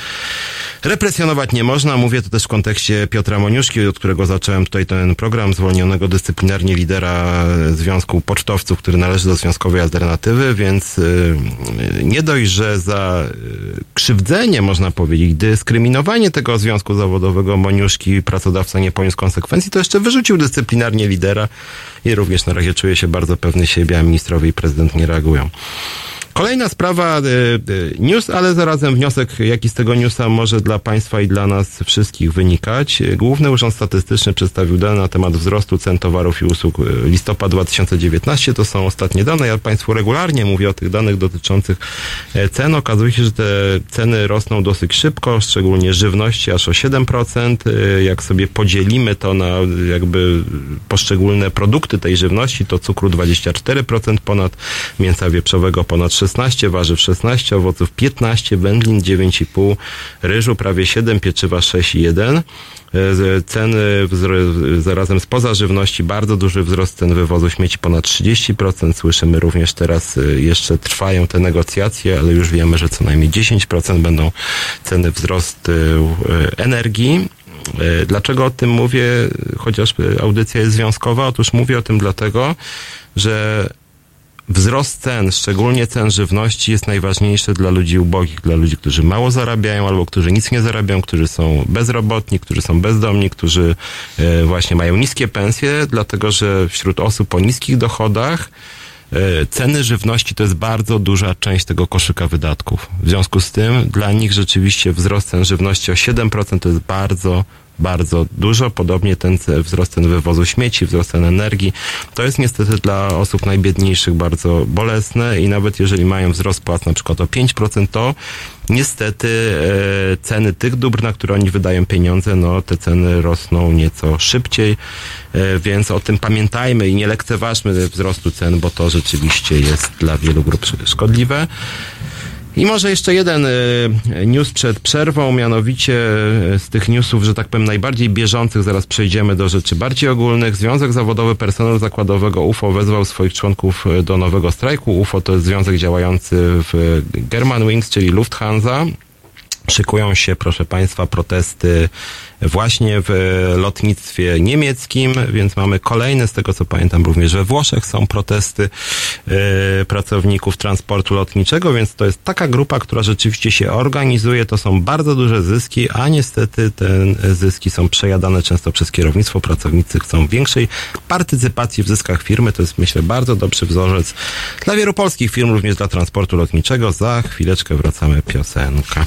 represjonować nie można. Mówię to też w kontekście Piotra Moniuszki, od którego zacząłem tutaj ten program, zwolnionego dyscyplinarnie lidera Związku Pocztowców, który należy do Związkowej Alternatywy, więc y, nie dość, że za y, krzywdzenie, można powiedzieć, dyskryminowanie tego związku zawodowego Moniuszki pracodawca nie poniósł konsekwencji, to jeszcze wyrzucił dyscyplinarnie lidera i również na razie czuje się bardzo pewny siebie, a ministrowie i prezydent nie reagują. Kolejna sprawa, news, ale zarazem wniosek, jaki z tego newsa może dla Państwa i dla nas wszystkich wynikać. Główny Urząd Statystyczny przedstawił dane na temat wzrostu cen towarów i usług listopad 2019. To są ostatnie dane. Ja Państwu regularnie mówię o tych danych dotyczących cen. Okazuje się, że te ceny rosną dosyć szybko, szczególnie żywności aż o 7%. Jak sobie podzielimy to na jakby poszczególne produkty tej żywności, to cukru 24% ponad, mięsa wieprzowego ponad 16%, 16, warzyw 16, owoców 15, wędlin 9,5, ryżu prawie 7, pieczywa 6,1. Ceny zarazem spoza żywności, bardzo duży wzrost cen wywozu śmieci ponad 30%. Słyszymy również teraz jeszcze trwają te negocjacje, ale już wiemy, że co najmniej 10% będą ceny wzrostu energii. Dlaczego o tym mówię, chociaż audycja jest związkowa? Otóż mówię o tym dlatego, że wzrost cen, szczególnie cen żywności, jest najważniejszy dla ludzi ubogich, dla ludzi, którzy mało zarabiają albo którzy nic nie zarabiają, którzy są bezrobotni, którzy są bezdomni, którzy e, właśnie mają niskie pensje, dlatego że wśród osób o niskich dochodach e, ceny żywności to jest bardzo duża część tego koszyka wydatków. W związku z tym dla nich rzeczywiście wzrost cen żywności o 7% to jest bardzo bardzo dużo. Podobnie ten wzrost cen wywozu śmieci, wzrost cen energii. To jest niestety dla osób najbiedniejszych bardzo bolesne i nawet jeżeli mają wzrost płac na przykład o 5%, to niestety e, ceny tych dóbr, na które oni wydają pieniądze, no te ceny rosną nieco szybciej, e, więc o tym pamiętajmy i nie lekceważmy wzrostu cen, bo to rzeczywiście jest dla wielu grup szkodliwe. I może jeszcze jeden e, news przed przerwą, mianowicie e, z tych newsów, że tak powiem, najbardziej bieżących, zaraz przejdziemy do rzeczy bardziej ogólnych. Związek Zawodowy Personelu Zakładowego UFO wezwał swoich członków e, do nowego strajku. UFO to jest związek działający w Germanwings, czyli Lufthansa. Szykują się, proszę Państwa, protesty właśnie w lotnictwie niemieckim, więc mamy kolejne, z tego co pamiętam, również we Włoszech są protesty e, pracowników transportu lotniczego, więc to jest taka grupa, która rzeczywiście się organizuje, to są bardzo duże zyski, a niestety te zyski są przejadane często przez kierownictwo, pracownicy chcą większej partycypacji w zyskach firmy, to jest myślę bardzo dobry wzorzec dla wielu polskich firm, również dla transportu lotniczego. Za chwileczkę wracamy piosenka.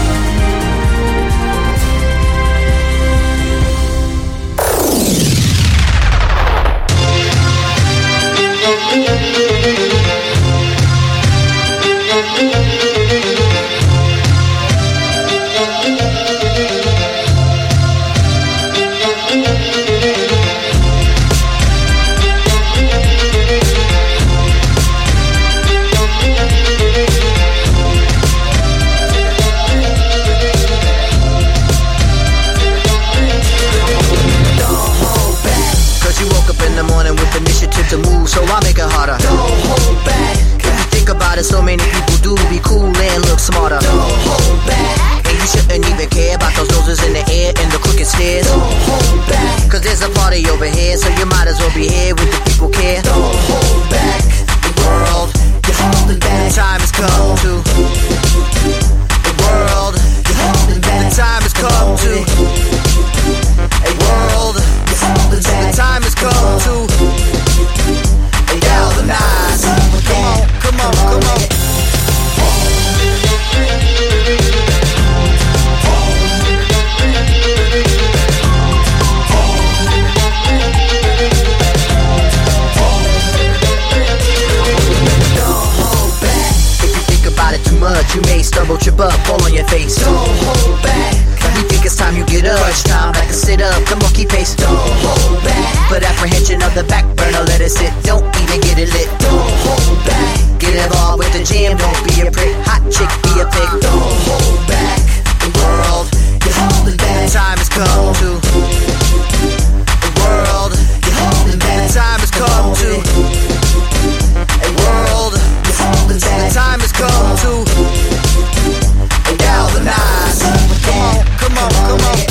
So I make it harder. Don't hold back. Think about it, so many people do be cool and look smarter. Don't hold back. And you shouldn't even care about those noses in the air and the crooked stairs. Don't hold back. Cause there's a party over here, so you might as well be here with the people care. Don't hold back. The world, you're holding back. The time has come to. The world, you're holding back. The time has come to. A world, you're holding back. the time has come to much, you may stumble, trip up, fall on your face. Don't hold back. You think it's time you get up. Crunch time, back to sit up. Come on, keep pace. Don't hold back. Put apprehension of the back burner, let it sit. Don't even get it lit. Don't hold back. Get involved with the jam, don't be a prick. Hot chick, be a pig. Don't hold back. The world, you're holding back. The time has come to. The world, you're holding back. The time has come to. A world, you're holding back. The time has come to. Galvanize. Come on, come on, come on.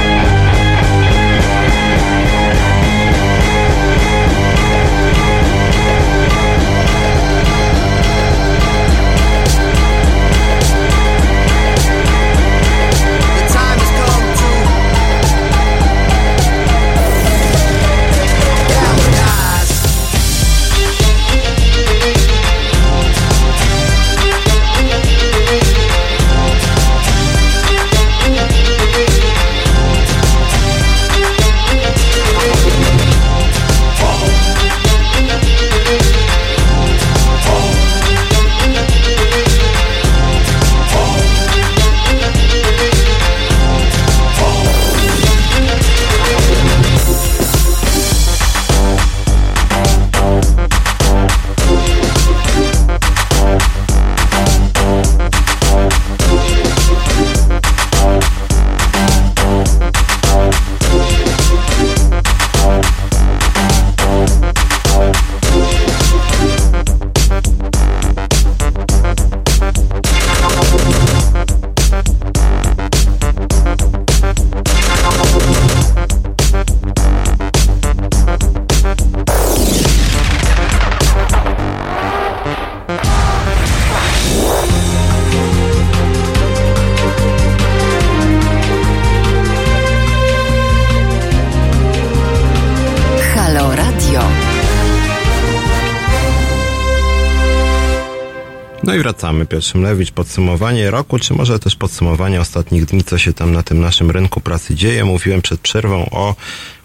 No i wracamy. Piotr Szymlewicz, podsumowanie roku, czy może też podsumowanie ostatnich dni, co się tam na tym naszym rynku pracy dzieje. Mówiłem przed przerwą o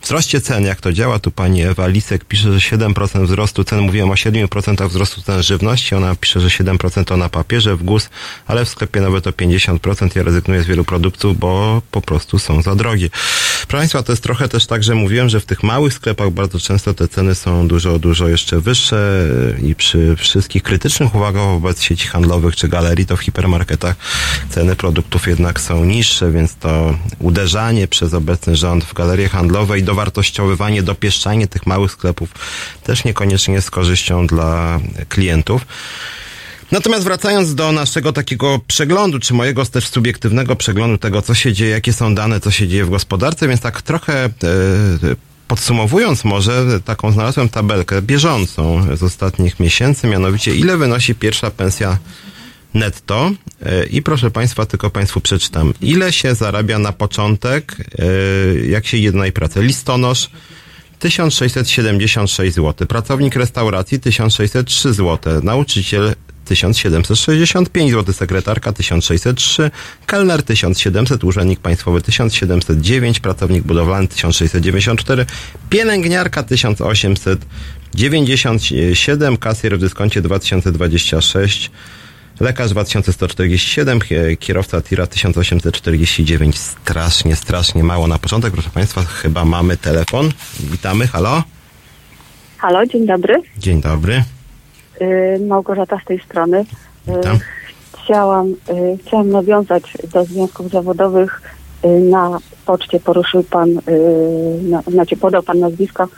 wzroście cen, jak to działa. Tu pani Ewa Lisek pisze, że 7% wzrostu cen. Mówiłem o 7% wzrostu cen żywności. Ona pisze, że 7% to na papierze w GUS, ale w sklepie nawet to 50%. Ja rezygnuję z wielu produktów, bo po prostu są za drogie. Proszę Państwa, to jest trochę też tak, że mówiłem, że w tych małych sklepach bardzo często te ceny są dużo, dużo jeszcze wyższe i przy wszystkich krytycznych uwagach wobec sieci handlowych czy galerii, to w hipermarketach ceny produktów jednak są niższe, więc to uderzanie przez obecny rząd w galerie handlowe i dowartościowywanie, dopieszczanie tych małych sklepów też niekoniecznie jest korzyścią dla klientów. Natomiast wracając do naszego takiego przeglądu, czy mojego też subiektywnego przeglądu tego, co się dzieje, jakie są dane, co się dzieje w gospodarce, więc tak trochę e, podsumowując może, taką znalazłem tabelkę bieżącą z ostatnich miesięcy, mianowicie ile wynosi pierwsza pensja netto. E, i proszę Państwa, tylko Państwu przeczytam. Ile się zarabia na początek, e, jak się idzie na pracę? Listonosz 1676 zł, pracownik restauracji 1603 zł, nauczyciel 1765 zł, sekretarka 1603, kelner 1700, urzędnik państwowy 1709, pracownik budowlany 1694, pielęgniarka 1897, kasjer w dyskoncie 2026, lekarz 2147, kierowca tira 1849. Strasznie, strasznie mało na początek. Proszę Państwa, chyba mamy telefon. Witamy, halo? Halo, dzień dobry. Dzień dobry. Y, Małgorzata z tej strony. Y, Witam. Chciałam, y, chciałam nawiązać do związków zawodowych. Na poczcie poruszył pan, na, znaczy podał pan nazwisko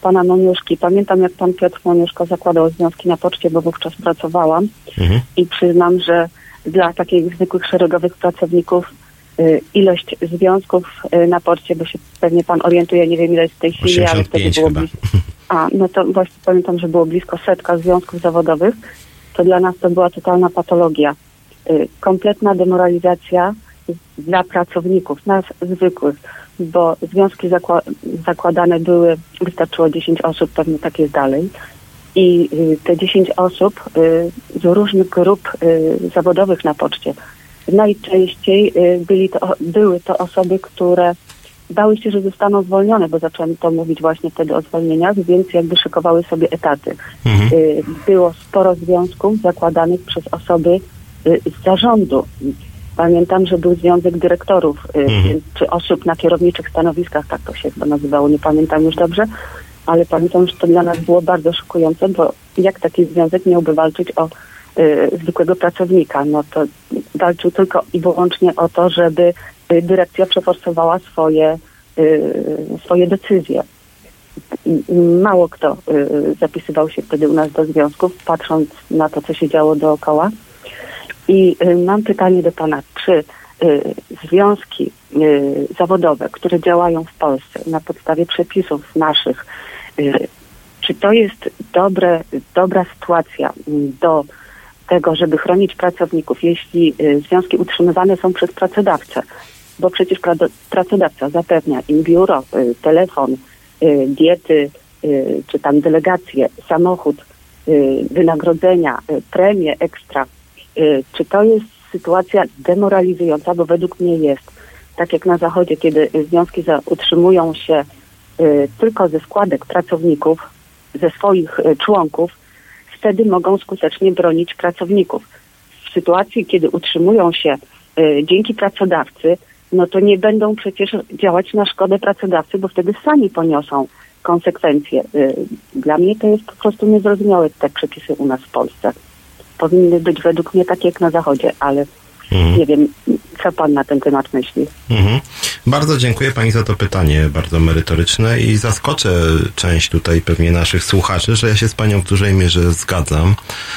pana Moniuszki. Pamiętam, jak pan Piotr Moniuszko zakładał związki na poczcie, bo wówczas pracowałam Mhm. i przyznam, że dla takich zwykłych szeregowych pracowników y, ilość związków y, na poczcie, bo się pewnie pan orientuje, nie wiem ile jest w tej chwili, ale wtedy 85 było chyba. blisko. A, no to właśnie pamiętam, że było blisko setka związków zawodowych. To dla nas to była totalna patologia. Y, Kompletna demoralizacja dla pracowników, nas zwykłych, bo związki zakła- zakładane były, wystarczyło 10 osób, pewnie tak jest dalej. I y, te 10 osób y, z różnych grup y, zawodowych na poczcie. Najczęściej byli to, były to osoby, które bały się, że zostaną zwolnione, bo zaczęłam to mówić właśnie wtedy o zwolnieniach, więc jakby szykowały sobie etaty. Y, Było sporo związków zakładanych przez osoby z zarządu. Pamiętam, że był związek dyrektorów y, Mhm. czy osób na kierowniczych stanowiskach, tak to się chyba nazywało, nie pamiętam już dobrze, ale pamiętam, że to dla nas było bardzo szokujące, bo jak taki związek miałby walczyć o y, zwykłego pracownika? No to walczył tylko i wyłącznie o to, żeby dyrekcja przeforsowała swoje, y, swoje decyzje. Mało kto zapisywał się wtedy u nas do związków, patrząc na to, co się działo dookoła. I y, mam pytanie do Pana, czy y, związki y, zawodowe, które działają w Polsce na podstawie przepisów naszych, czy to jest dobre, dobra sytuacja mm, do tego, żeby chronić pracowników, jeśli związki utrzymywane są przez pracodawcę? Bo przecież pracodawca zapewnia im biuro, telefon, diety, czy tam delegacje, samochód, wynagrodzenia, premie ekstra. Y, Czy to jest sytuacja demoralizująca? Bo według mnie jest. Tak jak na Zachodzie, kiedy związki utrzymują się y, tylko ze składek pracowników, ze swoich y, członków, wtedy mogą skutecznie bronić pracowników. W sytuacji, kiedy utrzymują się dzięki pracodawcy, no to nie będą przecież działać na szkodę pracodawcy, bo wtedy sami poniosą konsekwencje. Dla mnie to jest po prostu niezrozumiałe te przepisy u nas w Polsce. Powinny być według mnie takie jak na Zachodzie, ale nie wiem, co pan na ten temat myśli. Mhm. Bardzo dziękuję Pani za to pytanie, bardzo merytoryczne i zaskoczę część tutaj pewnie naszych słuchaczy, że ja się z Panią w dużej mierze zgadzam.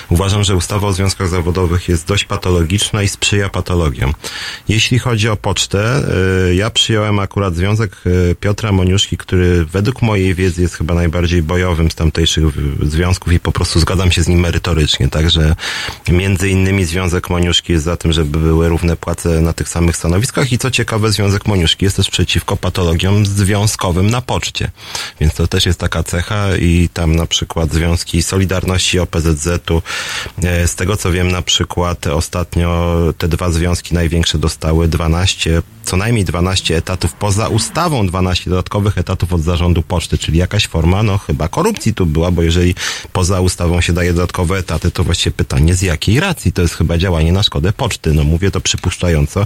Uważam, że ustawa o związkach zawodowych jest dość patologiczna i sprzyja patologiom. Jeśli chodzi o pocztę, y, ja przyjąłem akurat związek y, Piotra Moniuszki, który według mojej wiedzy jest chyba najbardziej bojowym z tamtejszych związków i po prostu zgadzam się z nim merytorycznie. Także między innymi związek Moniuszki jest za tym, żeby były równe płace na tych samych stanowiskach i co ciekawe, Związek Moniuszki jest też przeciwko patologiom związkowym na poczcie. Więc to też jest taka cecha i tam na przykład Związki Solidarności OPZZ-u, e, z tego co wiem na przykład ostatnio te dwa związki największe dostały 12 co najmniej 12 etatów poza ustawą, 12 dodatkowych etatów od zarządu poczty, czyli jakaś forma, no chyba korupcji tu była, bo jeżeli poza ustawą się daje dodatkowe etaty, to właściwie pytanie z jakiej racji? To jest chyba działanie na szkodę poczty. No mówię to przypuszczająco,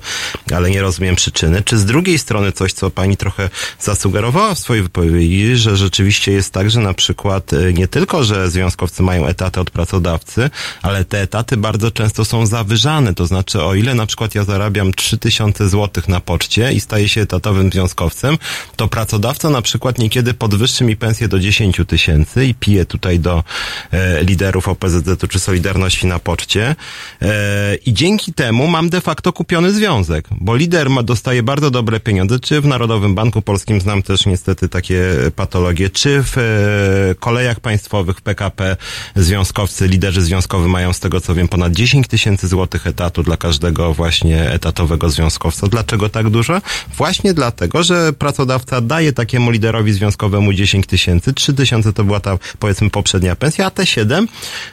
ale nie rozumiem przyczyny. Czy z drugiej strony coś, co pani trochę zasugerowała w swojej wypowiedzi, że rzeczywiście jest tak, że na przykład e, nie tylko, że związkowcy mają etaty od pracodawcy, ale te etaty bardzo często są zawyżane. To znaczy, o ile na przykład ja zarabiam 3000 zł na poczcie i staję się etatowym związkowcem, to pracodawca na przykład niekiedy podwyższy mi pensję do 10 tysięcy i pije tutaj do e, liderów OPZZ-u czy Solidarności na poczcie e, i dzięki temu mam de facto kupiony związek, bo lider ma, dostaje bardzo dobre pieniądze, czy w Narodowym Banku Polskim znam też niestety takie patologie, czy w e, kolejach państwowych, PKP związkowcy, liderzy związkowi mają z tego co wiem ponad 10 tysięcy złotych etatu dla każdego właśnie etatowego związkowca. Dlaczego tak dużo? Właśnie dlatego, że pracodawca daje takiemu liderowi związkowemu 10 tysięcy, 3 tysiące to była ta powiedzmy poprzednia pensja, a te 7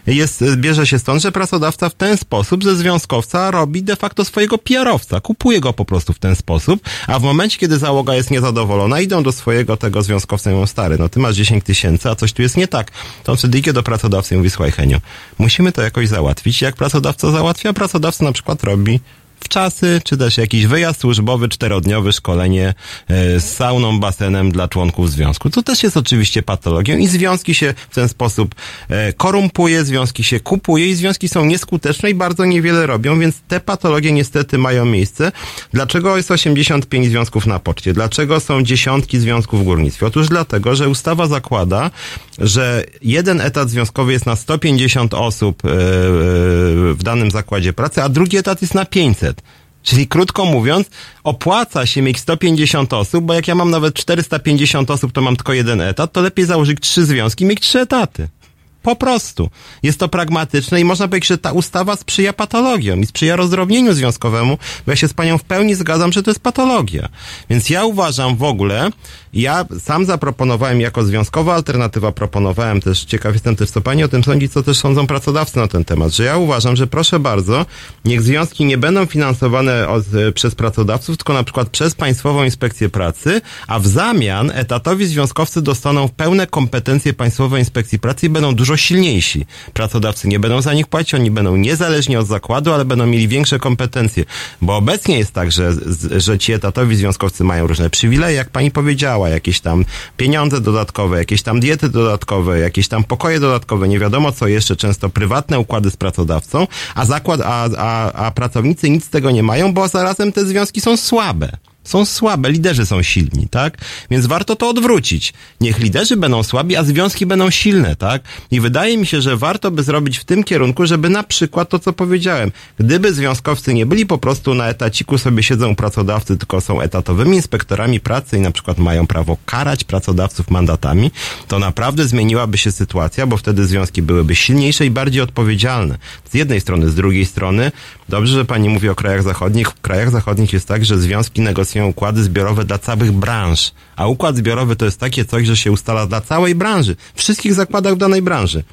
jest, bierze się stąd, że pracodawca w ten sposób ze związkowca robi de facto swojego PR-owca, kupuje go po prostu w ten sposób, a w momencie, kiedy załoga jest niezadowolona, idą do swojego tego związkowca i mówią, stary, no ty masz 10 tysięcy, a coś tu jest nie tak. To on wtedy idzie do pracodawcy i mówi, słuchaj Henio, musimy to jakoś załatwić. Jak pracodawca załatwia, pracodawca na przykład robi w czasy, czy też jakiś wyjazd służbowy, czterodniowy, szkolenie e, z sauną, basenem dla członków związku. To też jest oczywiście patologią i związki się w ten sposób e, korumpuje, związki się kupuje i związki są nieskuteczne i bardzo niewiele robią, więc te patologie niestety mają miejsce. Dlaczego jest 85 związków na poczcie? Dlaczego są dziesiątki związków w górnictwie? Otóż dlatego, że ustawa zakłada, że jeden etat związkowy jest na 150 osób e, w danym zakładzie pracy, a drugi etat jest na 500. Czyli krótko mówiąc, opłaca się mieć 150 osób, bo jak ja mam nawet 450 osób, to mam tylko jeden etat, to lepiej założyć trzy związki i mieć trzy etaty. Po prostu. Jest to pragmatyczne i można powiedzieć, że ta ustawa sprzyja patologiom i sprzyja rozdrobnieniu związkowemu, bo ja się z panią w pełni zgadzam, że to jest patologia. Więc ja uważam w ogóle, ja sam zaproponowałem jako związkowa alternatywa, proponowałem też, ciekaw jestem też co pani o tym sądzi, co też sądzą pracodawcy na ten temat, że ja uważam, że proszę bardzo, niech związki nie będą finansowane od, przez pracodawców, tylko na przykład przez Państwową Inspekcję Pracy, a w zamian etatowi związkowcy dostaną pełne kompetencje Państwowej Inspekcji Pracy i będą dużo silniejsi. Pracodawcy nie będą za nich płacić, oni będą niezależni od zakładu, ale będą mieli większe kompetencje. Bo obecnie jest tak, że, że ci etatowi związkowcy mają różne przywileje, jak pani powiedziała, jakieś tam pieniądze dodatkowe, jakieś tam diety dodatkowe, jakieś tam pokoje dodatkowe, nie wiadomo co jeszcze, często prywatne układy z pracodawcą, a zakład, a, a, a pracownicy nic z tego nie mają, bo zarazem te związki są słabe są słabe, liderzy są silni, tak? Więc warto to odwrócić. Niech liderzy będą słabi, a związki będą silne, tak? I wydaje mi się, że warto by zrobić w tym kierunku, żeby na przykład to, co powiedziałem, gdyby związkowcy nie byli po prostu na etaciku, sobie siedzą pracodawcy, tylko są etatowymi inspektorami pracy i na przykład mają prawo karać pracodawców mandatami, to naprawdę zmieniłaby się sytuacja, bo wtedy związki byłyby silniejsze i bardziej odpowiedzialne. Z jednej strony, z drugiej strony, dobrze, że pani mówi o krajach zachodnich. W krajach zachodnich jest tak, że związki negocjują układy zbiorowe dla całych branż. A układ zbiorowy to jest takie coś, że się ustala dla całej branży. Wszystkich zakładach w danej branży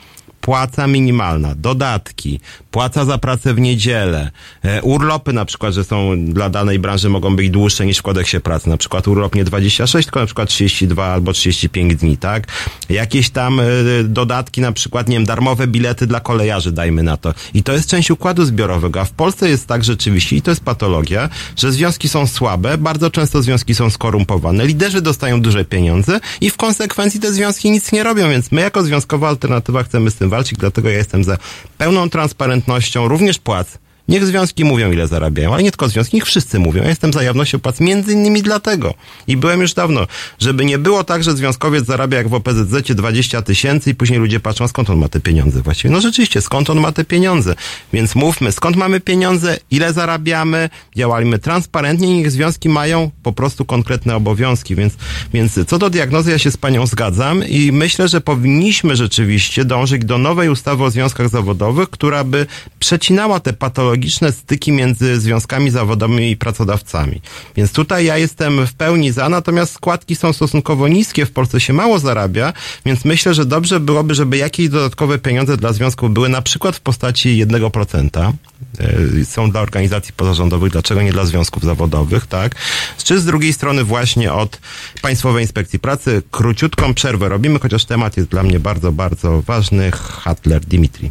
płaca minimalna, dodatki, płaca za pracę w niedzielę, e, urlopy na przykład, że są dla danej branży mogą być dłuższe niż w kodeksie pracy, na przykład urlop nie 26, tylko na przykład 32 albo 35 dni, tak? Jakieś tam e, dodatki, na przykład, nie wiem, darmowe bilety dla kolejarzy, dajmy na to. I to jest część układu zbiorowego, a w Polsce jest tak rzeczywiście, i to jest patologia, że związki są słabe, bardzo często związki są skorumpowane, liderzy dostają duże pieniądze i w konsekwencji te związki nic nie robią, więc my jako związkowa alternatywa chcemy z tym dlatego ja jestem za pełną transparentnością również płac. Niech związki mówią, ile zarabiają, ale nie tylko związki, niech wszyscy mówią. Ja jestem za jawnością płac między innymi dlatego. I byłem już dawno, żeby nie było tak, że związkowiec zarabia jak w OPZZ 20 tysięcy i później ludzie patrzą, skąd on ma te pieniądze właściwie. No rzeczywiście, skąd on ma te pieniądze. Więc mówmy, skąd mamy pieniądze, ile zarabiamy, działajmy transparentnie, niech związki mają po prostu konkretne obowiązki. Więc, więc co do diagnozy, ja się z panią zgadzam i myślę, że powinniśmy rzeczywiście dążyć do nowej ustawy o związkach zawodowych, która by przecinała te patologie analogiczne styki między związkami zawodowymi i pracodawcami. Więc tutaj ja jestem w pełni za, natomiast składki są stosunkowo niskie, w Polsce się mało zarabia, więc myślę, że dobrze byłoby, żeby jakieś dodatkowe pieniądze dla związków były na przykład w postaci 1%. E, Są dla organizacji pozarządowych, dlaczego nie dla związków zawodowych, tak? Czy z drugiej strony właśnie od Państwowej Inspekcji Pracy króciutką przerwę robimy, chociaż temat jest dla mnie bardzo, bardzo ważny. Hatler Dimitri.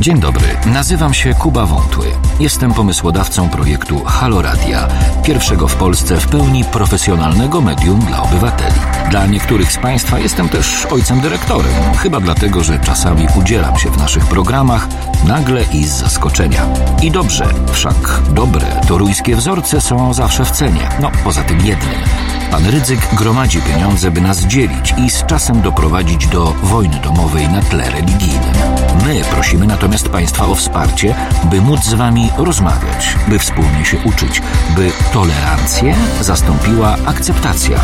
Dzień dobry, nazywam się Kuba Wątły. Jestem pomysłodawcą projektu Halo Radia, pierwszego w Polsce w pełni profesjonalnego medium dla obywateli. Dla niektórych z Państwa jestem też ojcem dyrektorem, chyba dlatego, że czasami udzielam się w naszych programach nagle i z zaskoczenia. I dobrze, wszak dobre toruńskie wzorce są zawsze w cenie, no poza tym jednym. Pan Rydzyk gromadzi pieniądze, by nas dzielić i z czasem doprowadzić do wojny domowej na tle religijnym. My prosimy natomiast Państwa o wsparcie, by móc z Wami rozmawiać, by wspólnie się uczyć, by tolerancję zastąpiła akceptacja.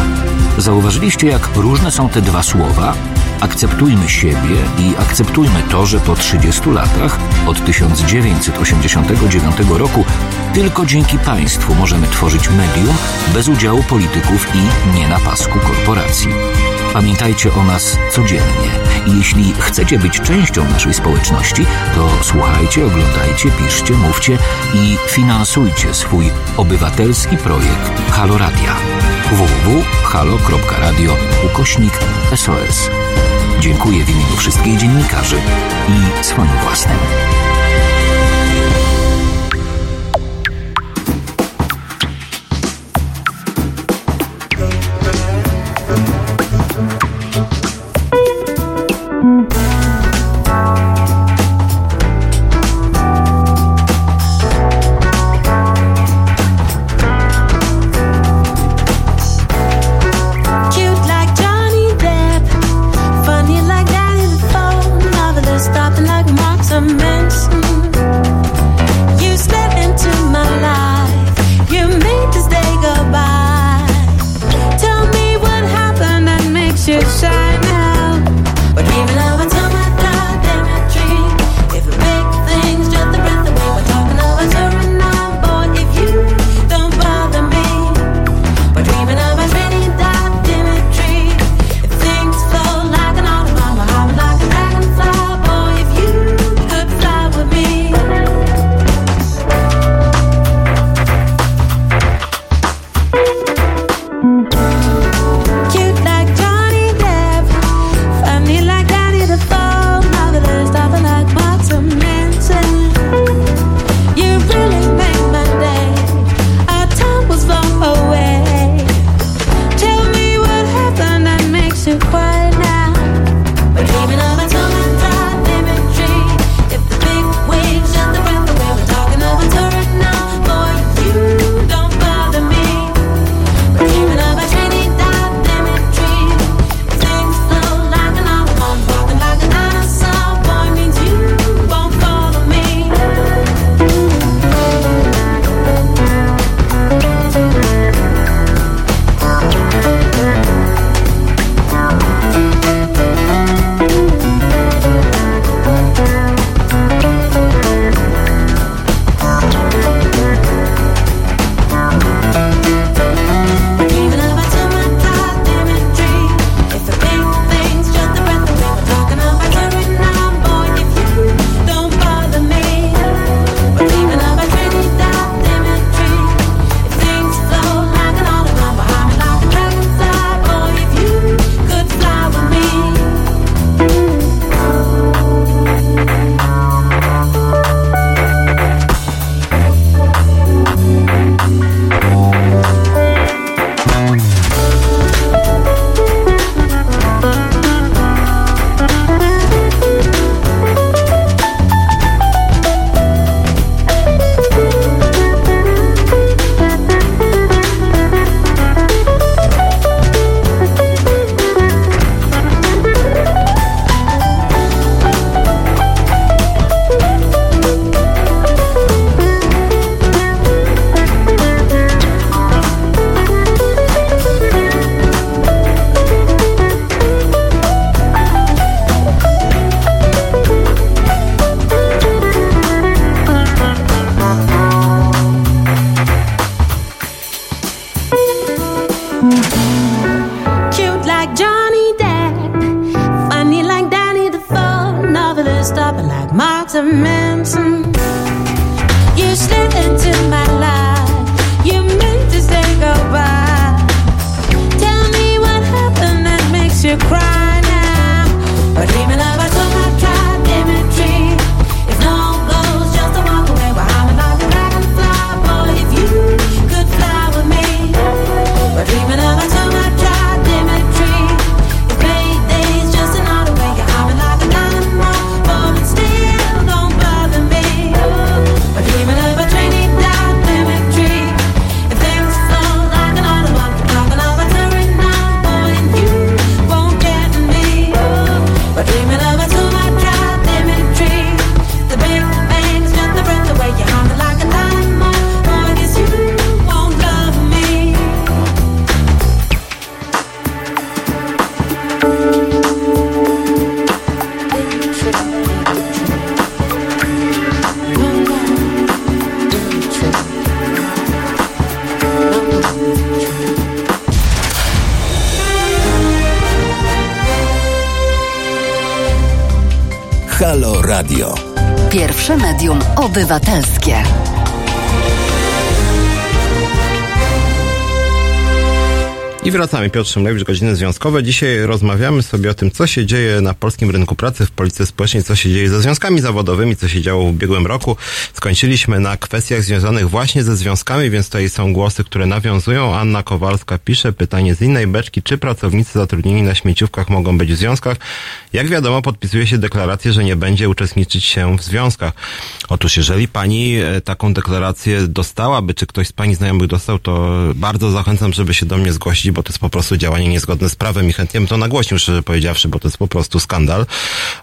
Zauważyliście, jak różne są te dwa słowa? Akceptujmy siebie i akceptujmy to, że po 30 latach, od 1989 roku, tylko dzięki państwu możemy tworzyć medium bez udziału polityków i nie na pasku korporacji. Pamiętajcie o nas codziennie i jeśli chcecie być częścią naszej społeczności, to słuchajcie, oglądajcie, piszcie, mówcie i finansujcie swój obywatelski projekt Halo Radia www.halo.radio ukośnik SOS. Dziękuję w imieniu wszystkich dziennikarzy i swoim własnym. Wracamy. Piotr Szymlewicz, godziny związkowe. Dzisiaj rozmawiamy sobie o tym, co się dzieje na polskim rynku pracy, w polityce społecznej, co się dzieje ze związkami zawodowymi, co się działo w ubiegłym roku. Skończyliśmy na kwestiach związanych właśnie ze związkami, więc tutaj są głosy, które nawiązują. Anna Kowalska pisze pytanie z innej beczki, czy pracownicy zatrudnieni na śmieciówkach mogą być w związkach? Jak wiadomo, podpisuje się deklarację, że nie będzie uczestniczyć się w związkach. Otóż, jeżeli pani e, taką deklarację dostałaby, czy ktoś z pani znajomych dostał, to bardzo zachęcam, żeby się do mnie zgłosić, bo to jest po prostu działanie niezgodne z prawem i chętnie bym to nagłośnił, szczerze powiedziawszy, bo to jest po prostu skandal.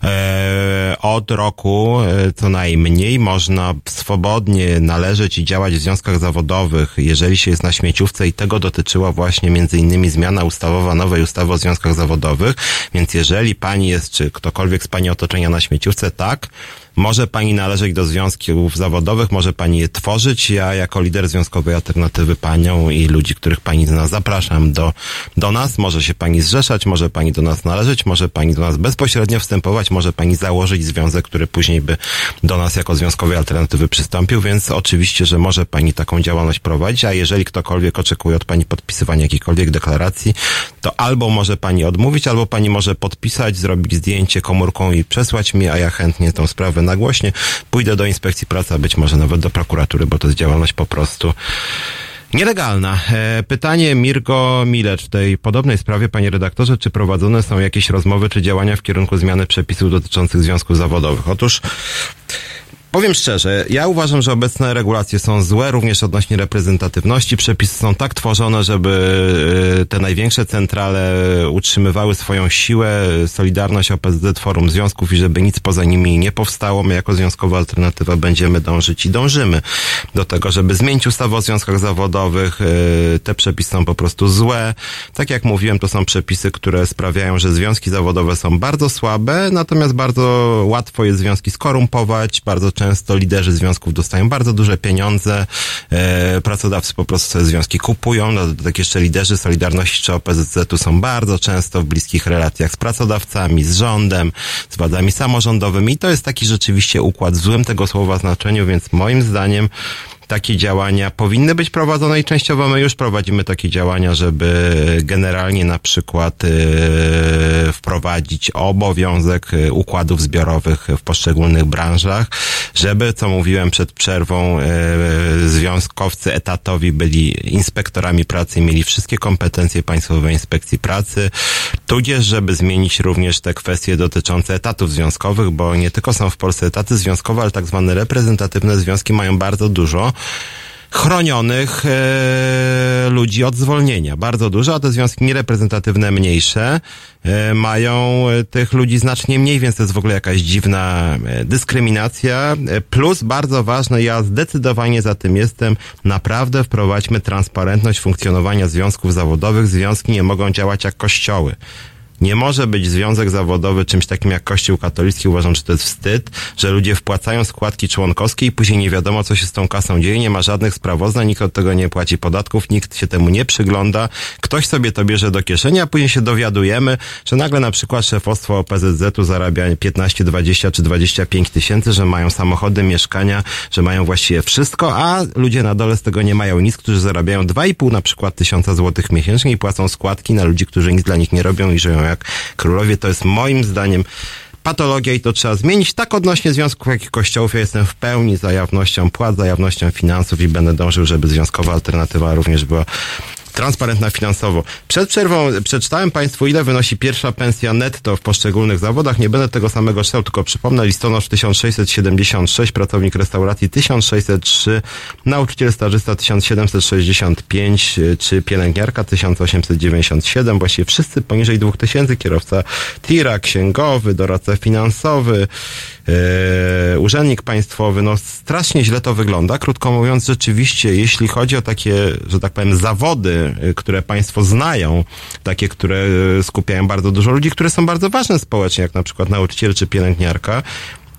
E, od roku e, co najmniej można swobodnie należeć i działać w związkach zawodowych, jeżeli się jest na śmieciówce i tego dotyczyła właśnie między innymi zmiana ustawowa nowej ustawy o związkach zawodowych, więc jeżeli pani jest, czy ktokolwiek z pani otoczenia na śmieciówce, tak, może pani należeć do związków zawodowych, może pani je tworzyć. Ja jako lider związkowej alternatywy panią i ludzi, których pani zna, zapraszam do, do nas. Może się pani zrzeszać, może pani do nas należeć, może pani do nas bezpośrednio wstępować, może pani założyć związek, który później by do nas jako związkowej alternatywy przystąpił, więc oczywiście, że może pani taką działalność prowadzić, a jeżeli ktokolwiek oczekuje od pani podpisywania jakiejkolwiek deklaracji, to albo może pani odmówić, albo pani może podpisać, zrobić zdjęcie komórką i przesłać mi, a ja chętnie tą sprawę nagłośnie. Pójdę do inspekcji pracy, a być może nawet do prokuratury, bo to jest działalność po prostu Nielegalna. E, Pytanie Mirko Milecz w tej podobnej sprawie, panie redaktorze, czy prowadzone są jakieś rozmowy czy działania w kierunku zmiany przepisów dotyczących związków zawodowych? Otóż Powiem szczerze, ja uważam, że obecne regulacje są złe, również odnośnie reprezentatywności. Przepisy są tak tworzone, żeby e, te największe centrale utrzymywały swoją siłę, Solidarność, OPZZ, Forum Związków i żeby nic poza nimi nie powstało. My jako Związkowa Alternatywa będziemy dążyć i dążymy do tego, żeby zmienić ustawę o związkach zawodowych. E, Te przepisy są po prostu złe. Tak jak mówiłem, to są przepisy, które sprawiają, że związki zawodowe są bardzo słabe, natomiast bardzo łatwo jest związki skorumpować, bardzo często liderzy związków dostają bardzo duże pieniądze, e, pracodawcy po prostu te związki kupują, no, tak jeszcze liderzy Solidarności czy OPZZ-u są bardzo często w bliskich relacjach z pracodawcami, z rządem, z władzami samorządowymi i to jest taki rzeczywiście układ w złym tego słowa znaczeniu, więc moim zdaniem takie działania powinny być prowadzone i częściowo my już prowadzimy takie działania, żeby generalnie na przykład e, wprowadzić obowiązek e, układów zbiorowych w poszczególnych branżach, żeby, co mówiłem przed przerwą, e, związkowcy etatowi byli inspektorami pracy i mieli wszystkie kompetencje Państwowej Inspekcji Pracy, tudzież, żeby zmienić również te kwestie dotyczące etatów związkowych, bo nie tylko są w Polsce etaty związkowe, ale tak zwane reprezentatywne związki mają bardzo dużo chronionych e, ludzi od zwolnienia. Bardzo dużo, a te związki niereprezentatywne mniejsze e, mają e, tych ludzi znacznie mniej, więc to jest w ogóle jakaś dziwna e, dyskryminacja. E, Plus bardzo ważne, ja zdecydowanie za tym jestem, naprawdę wprowadźmy transparentność funkcjonowania związków zawodowych. Związki nie mogą działać jak kościoły. Nie może być związek zawodowy czymś takim jak Kościół katolicki. Uważam, że to jest wstyd, że ludzie wpłacają składki członkowskie i później nie wiadomo, co się z tą kasą dzieje. Nie ma żadnych sprawozdań, nikt od tego nie płaci podatków, nikt się temu nie przygląda. Ktoś sobie to bierze do kieszeni, a później się dowiadujemy, że nagle na przykład szefostwo OPZZ-u zarabia 15, 20 czy 25 tysięcy, że mają samochody, mieszkania, że mają właściwie wszystko, a ludzie na dole z tego nie mają nic, którzy zarabiają 2,5 na przykład tysiąca złotych miesięcznie i płacą składki na ludzi, którzy nic dla nich nie robią i żyją jak królowie. To jest moim zdaniem patologia i to trzeba zmienić. Tak odnośnie związków, jak i kościołów, ja jestem w pełni za jawnością płac, za jawnością finansów i będę dążył, żeby związkowa alternatywa również była transparentna finansowo. Przed przerwą przeczytałem Państwu, ile wynosi pierwsza pensja netto w poszczególnych zawodach. Nie będę tego samego czytał, tylko przypomnę, listonosz 1676, pracownik restauracji 1603, nauczyciel stażysta 1765, czy pielęgniarka 1897, właściwie wszyscy poniżej 2000, kierowca tira, księgowy, doradca finansowy, e, urzędnik państwowy, no strasznie źle to wygląda. Krótko mówiąc, rzeczywiście, jeśli chodzi o takie, że tak powiem, zawody, y, które państwo znają, takie, które y, skupiają bardzo dużo ludzi, które są bardzo ważne społecznie, jak na przykład nauczyciel czy pielęgniarka,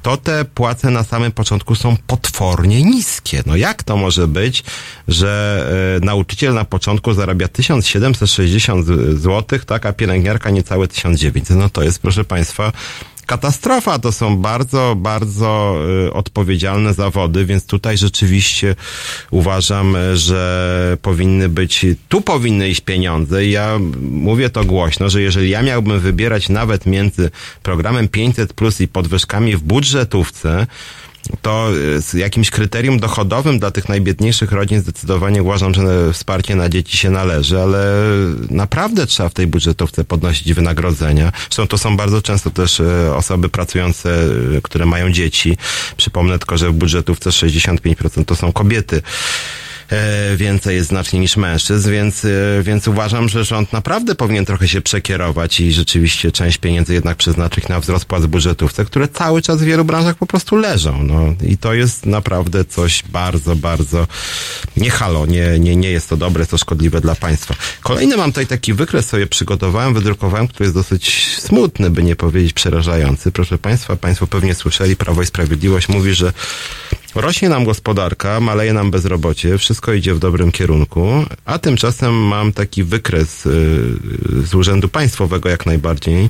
to te płace na samym początku są potwornie niskie. No jak to może być, że e, nauczyciel na początku zarabia 1760 zł, tak, a pielęgniarka niecałe 1900? No to jest, proszę Państwa, katastrofa. To są bardzo, bardzo y, odpowiedzialne zawody, więc tutaj rzeczywiście uważam, że powinny być, tu powinny iść pieniądze. I ja mówię to głośno, że jeżeli ja miałbym wybierać nawet między programem 500 plus i podwyżkami w budżetówce, to z jakimś kryterium dochodowym dla tych najbiedniejszych rodzin zdecydowanie uważam, że wsparcie na dzieci się należy, ale naprawdę trzeba w tej budżetówce podnosić wynagrodzenia. Zresztą to są bardzo często też osoby pracujące, które mają dzieci. Przypomnę tylko, że w budżetówce 65% to są kobiety więcej jest znacznie niż mężczyzn, więc, e, więc uważam, że rząd naprawdę powinien trochę się przekierować i rzeczywiście część pieniędzy jednak przeznaczyć na wzrost płac budżetówce, które cały czas w wielu branżach po prostu leżą. No. I to jest naprawdę coś bardzo, bardzo nie halo, nie, nie, nie jest to dobre, to szkodliwe dla państwa. Kolejny mam tutaj taki wykres sobie przygotowałem, wydrukowałem, który jest dosyć smutny, by nie powiedzieć przerażający. Proszę państwa, państwo pewnie słyszeli, Prawo i Sprawiedliwość mówi, że Rośnie nam gospodarka, maleje nam bezrobocie, wszystko idzie w dobrym kierunku, a tymczasem mam taki wykres y, z Urzędu Państwowego jak najbardziej,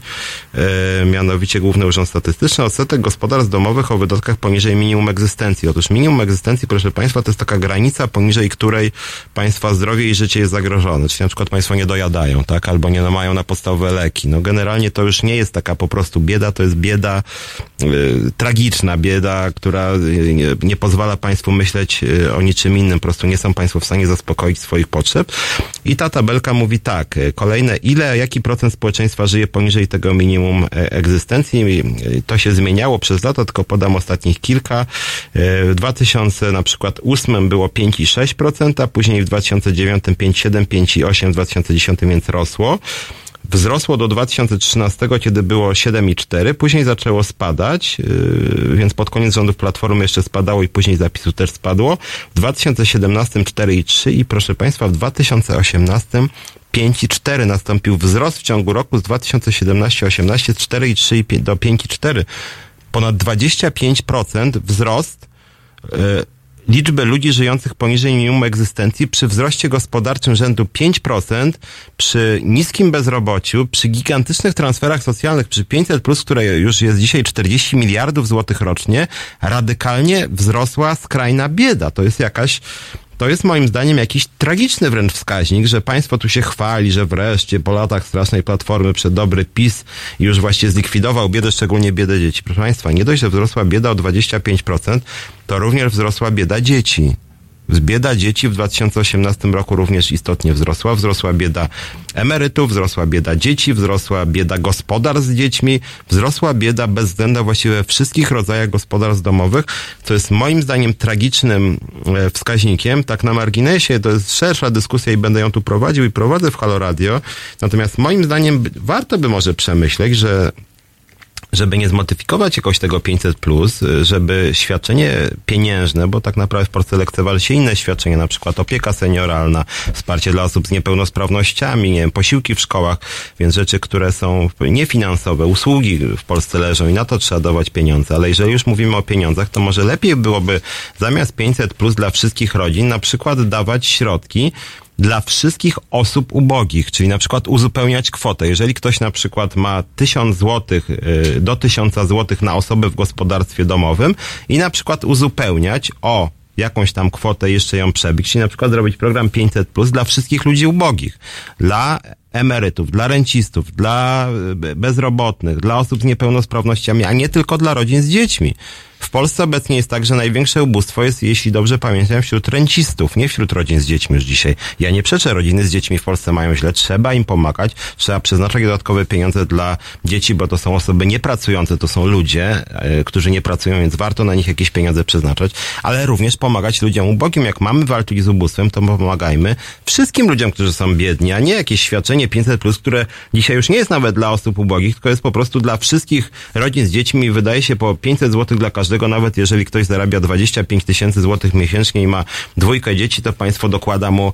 y, mianowicie Główny Urząd Statystyczny, odsetek gospodarstw domowych o wydatkach poniżej minimum egzystencji. Otóż minimum egzystencji, proszę Państwa, to jest taka granica, poniżej której Państwa zdrowie i życie jest zagrożone. Czyli na przykład Państwo nie dojadają, tak, albo nie mają na podstawowe leki. No generalnie to już nie jest taka po prostu bieda, to jest bieda y, tragiczna, bieda, która nie pozwala państwu myśleć y, o niczym innym, po prostu nie są państwo w stanie zaspokoić swoich potrzeb. I ta tabelka mówi tak, y, kolejne, ile, jaki procent społeczeństwa żyje poniżej tego minimum e, egzystencji. Y, to się zmieniało przez lata, tylko podam ostatnich kilka. W 2000 na przykład 8 było 5,6%, później w 2009 5,7, 5,8, w 2010 więc rosło wzrosło do 2013, kiedy było 7,4, później zaczęło spadać, yy, więc pod koniec rządów Platformy jeszcze spadało i później zapisu też spadło. W 2017 4,3 i proszę Państwa w 2018 5,4 nastąpił wzrost w ciągu roku z 2017-18 z 4,3 do 5,4. Ponad 25% wzrost yy, liczbę ludzi żyjących poniżej minimum egzystencji przy wzroście gospodarczym rzędu 5%, przy niskim bezrobociu, przy gigantycznych transferach socjalnych, przy 500 plus, które już jest dzisiaj 40 miliardów złotych rocznie, radykalnie wzrosła skrajna bieda. To jest jakaś to jest moim zdaniem jakiś tragiczny wręcz wskaźnik, że państwo tu się chwali, że wreszcie po latach strasznej platformy przed dobry PiS już właśnie zlikwidował biedę, szczególnie biedę dzieci. Proszę państwa, nie dość, że wzrosła bieda o 25%, to również wzrosła bieda dzieci. Bieda dzieci w 2018 roku również istotnie wzrosła. Wzrosła bieda emerytów, wzrosła bieda dzieci, wzrosła bieda gospodarstw z dziećmi, wzrosła bieda bezwzględna właściwie we wszystkich rodzajach gospodarstw domowych, co jest moim zdaniem tragicznym e, wskaźnikiem. Tak na marginesie, to jest szersza dyskusja i będę ją tu prowadził i prowadzę w Halo Radio. Natomiast moim zdaniem warto by może przemyśleć, że żeby nie zmodyfikować jakoś tego 500, plus, żeby świadczenie pieniężne, bo tak naprawdę w Polsce lekceważy się inne świadczenia, na przykład opieka senioralna, wsparcie dla osób z niepełnosprawnościami, nie wiem, posiłki w szkołach, więc rzeczy, które są niefinansowe, usługi w Polsce leżą i na to trzeba dawać pieniądze. Ale jeżeli już mówimy o pieniądzach, to może lepiej byłoby zamiast 500 plus dla wszystkich rodzin, na przykład dawać środki dla wszystkich osób ubogich, czyli na przykład uzupełniać kwotę. Jeżeli ktoś na przykład ma 1000 złotych y, do 1000 złotych na osobę w gospodarstwie domowym i na przykład uzupełniać o jakąś tam kwotę jeszcze ją przebić, czyli na przykład zrobić program 500 plus dla wszystkich ludzi ubogich, dla emerytów, dla rencistów, dla y, bezrobotnych, dla osób z niepełnosprawnościami, a nie tylko dla rodzin z dziećmi. W Polsce obecnie jest tak, że największe ubóstwo jest, jeśli dobrze pamiętam, wśród rencistów, nie wśród rodzin z dziećmi już dzisiaj. Ja nie przeczę, rodziny z dziećmi w Polsce mają źle, trzeba im pomagać, trzeba przeznaczać dodatkowe pieniądze dla dzieci, bo to są osoby niepracujące, to są ludzie, yy, którzy nie pracują, więc warto na nich jakieś pieniądze przeznaczać, ale również pomagać ludziom ubogim. Jak mamy walczyć z ubóstwem, to pomagajmy wszystkim ludziom, którzy są biedni, a nie jakieś świadczenie 500, plus, które dzisiaj już nie jest nawet dla osób ubogich, tylko jest po prostu dla wszystkich rodzin z dziećmi wydaje się po 500 zł dla każdego każdego, nawet jeżeli ktoś zarabia 25 tysięcy złotych miesięcznie i ma dwójkę dzieci, to państwo dokłada mu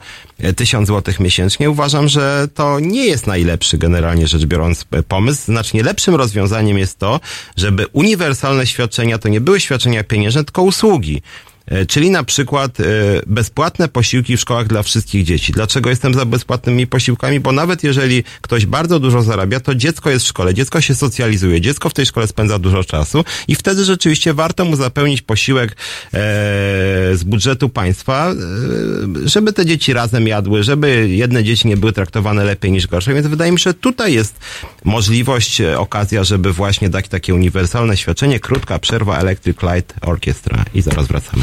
1000 złotych miesięcznie. Uważam, że to nie jest najlepszy generalnie rzecz biorąc pomysł. Znacznie lepszym rozwiązaniem jest to, żeby uniwersalne świadczenia to nie były świadczenia pieniężne, tylko usługi. E, czyli na przykład e, bezpłatne posiłki w szkołach dla wszystkich dzieci. Dlaczego jestem za bezpłatnymi posiłkami? Bo nawet jeżeli ktoś bardzo dużo zarabia, to dziecko jest w szkole, dziecko się socjalizuje, dziecko w tej szkole spędza dużo czasu i wtedy rzeczywiście warto mu zapełnić posiłek e, z budżetu państwa, żeby te dzieci razem jadły, żeby jedne dzieci nie były traktowane lepiej niż gorsze. Więc wydaje mi się, że tutaj jest możliwość, okazja, żeby właśnie dać takie uniwersalne świadczenie. Krótka przerwa Electric Light Orchestra i zaraz wracamy.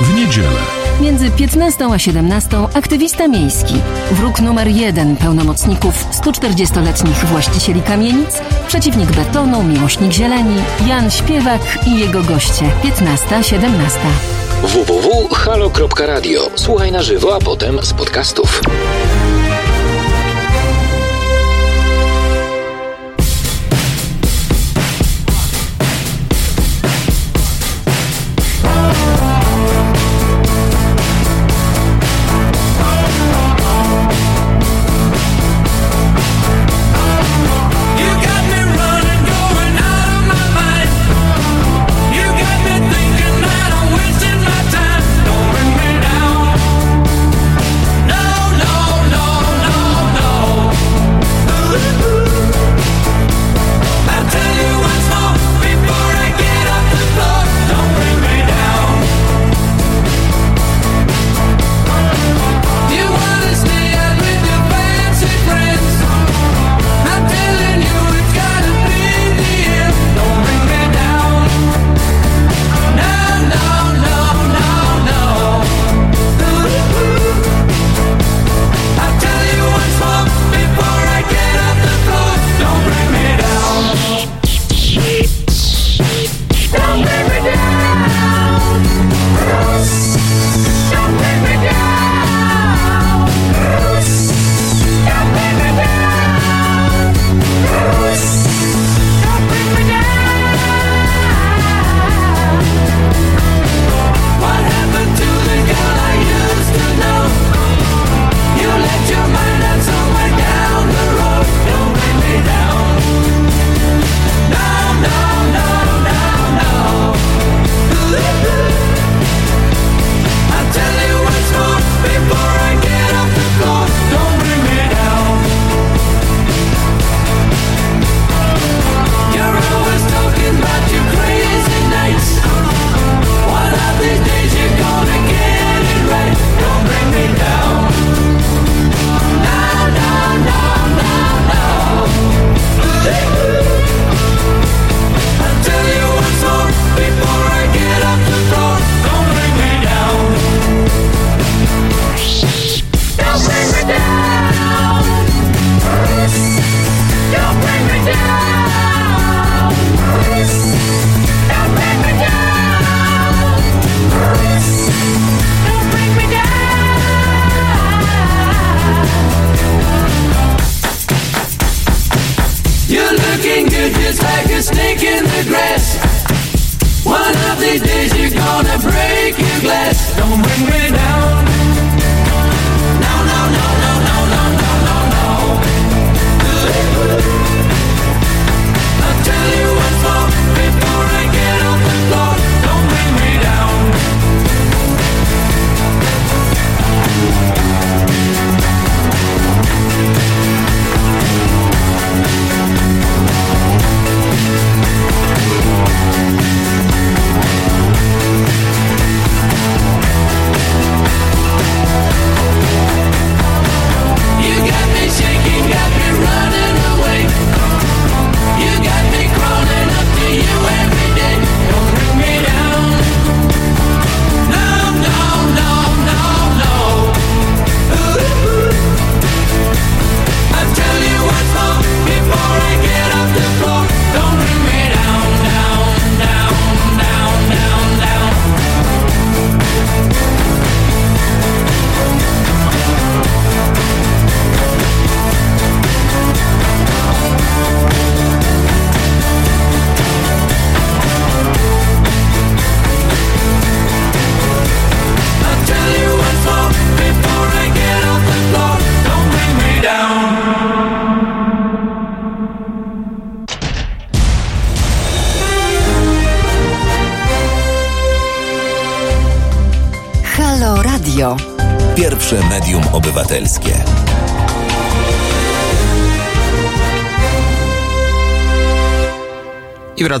W niedzielę. Między 15 a 17 aktywista miejski, wróg numer jeden pełnomocników 140-letnich właścicieli kamienic, przeciwnik betonu, miłośnik zieleni, Jan Śpiewak i jego goście 15-17. www.halo.radio. Słuchaj na żywo, a potem z podcastów.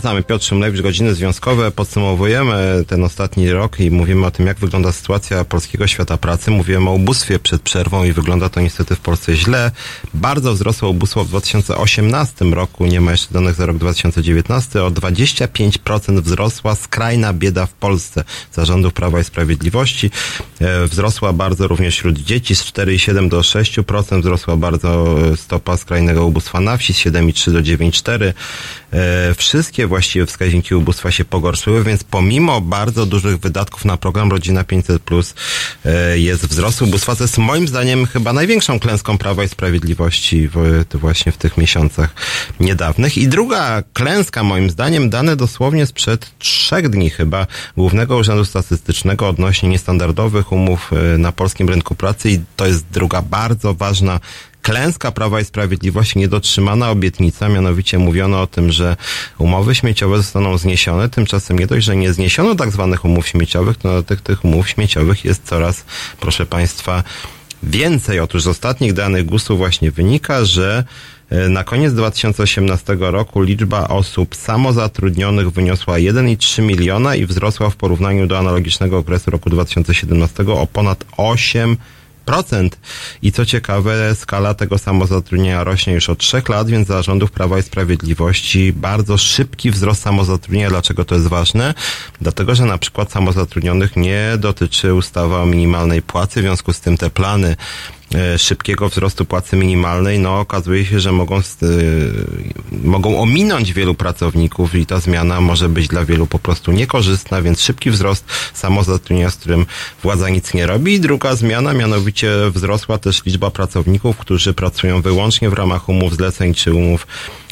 Wracamy. Piotr Szymlewicz, godziny związkowe. Podsumowujemy ten ostatni rok i mówimy o tym, jak wygląda sytuacja polskiego świata pracy. Mówiłem o ubóstwie przed przerwą i wygląda to niestety w Polsce źle. Bardzo wzrosło ubóstwo w 2018 roku. Nie ma jeszcze danych za rok 2019. O 25% wzrosła skrajna bieda w Polsce zarządów Prawa i Sprawiedliwości. E, Wzrosła bardzo również wśród dzieci z 4,7 do 6%. Wzrosła bardzo stopa skrajnego ubóstwa na wsi z 7,3 do 9,4. E, Wszystkie właściwie wskaźniki ubóstwa się pogorszyły, więc pomimo bardzo dużych wydatków na program Rodzina 500 Plus jest wzrost ubóstwa, co jest moim zdaniem chyba największą klęską Prawa i Sprawiedliwości w, właśnie w tych miesiącach niedawnych. I druga klęska moim zdaniem, dane dosłownie sprzed trzech dni chyba Głównego Urzędu Statystycznego odnośnie niestandardowych umów e, na polskim rynku pracy i to jest druga bardzo ważna klęska Prawa i Sprawiedliwości, niedotrzymana obietnica, mianowicie mówiono o tym, że umowy śmieciowe zostaną zniesione, tymczasem nie dość, że nie zniesiono tak zwanych umów śmieciowych, to na tych, tych umów śmieciowych jest coraz, proszę Państwa, więcej. Otóż z ostatnich danych GUS-u właśnie wynika, że e, na koniec 2018 roku liczba osób samozatrudnionych wyniosła 1,3 miliona i wzrosła w porównaniu do analogicznego okresu roku 2017 o ponad 8 i co ciekawe, skala tego samozatrudnienia rośnie już od trzech lat, więc za rządów Prawa i Sprawiedliwości bardzo szybki wzrost samozatrudnienia. Dlaczego to jest ważne? Dlatego, że na przykład samozatrudnionych nie dotyczy ustawa o minimalnej płacy, w związku z tym te plany szybkiego wzrostu płacy minimalnej, no okazuje się, że mogą, y, mogą ominąć wielu pracowników i ta zmiana może być dla wielu po prostu niekorzystna, więc szybki wzrost samozatrudnienia, z którym władza nic nie robi. I druga zmiana, mianowicie wzrosła też liczba pracowników, którzy pracują wyłącznie w ramach umów zleceń czy umów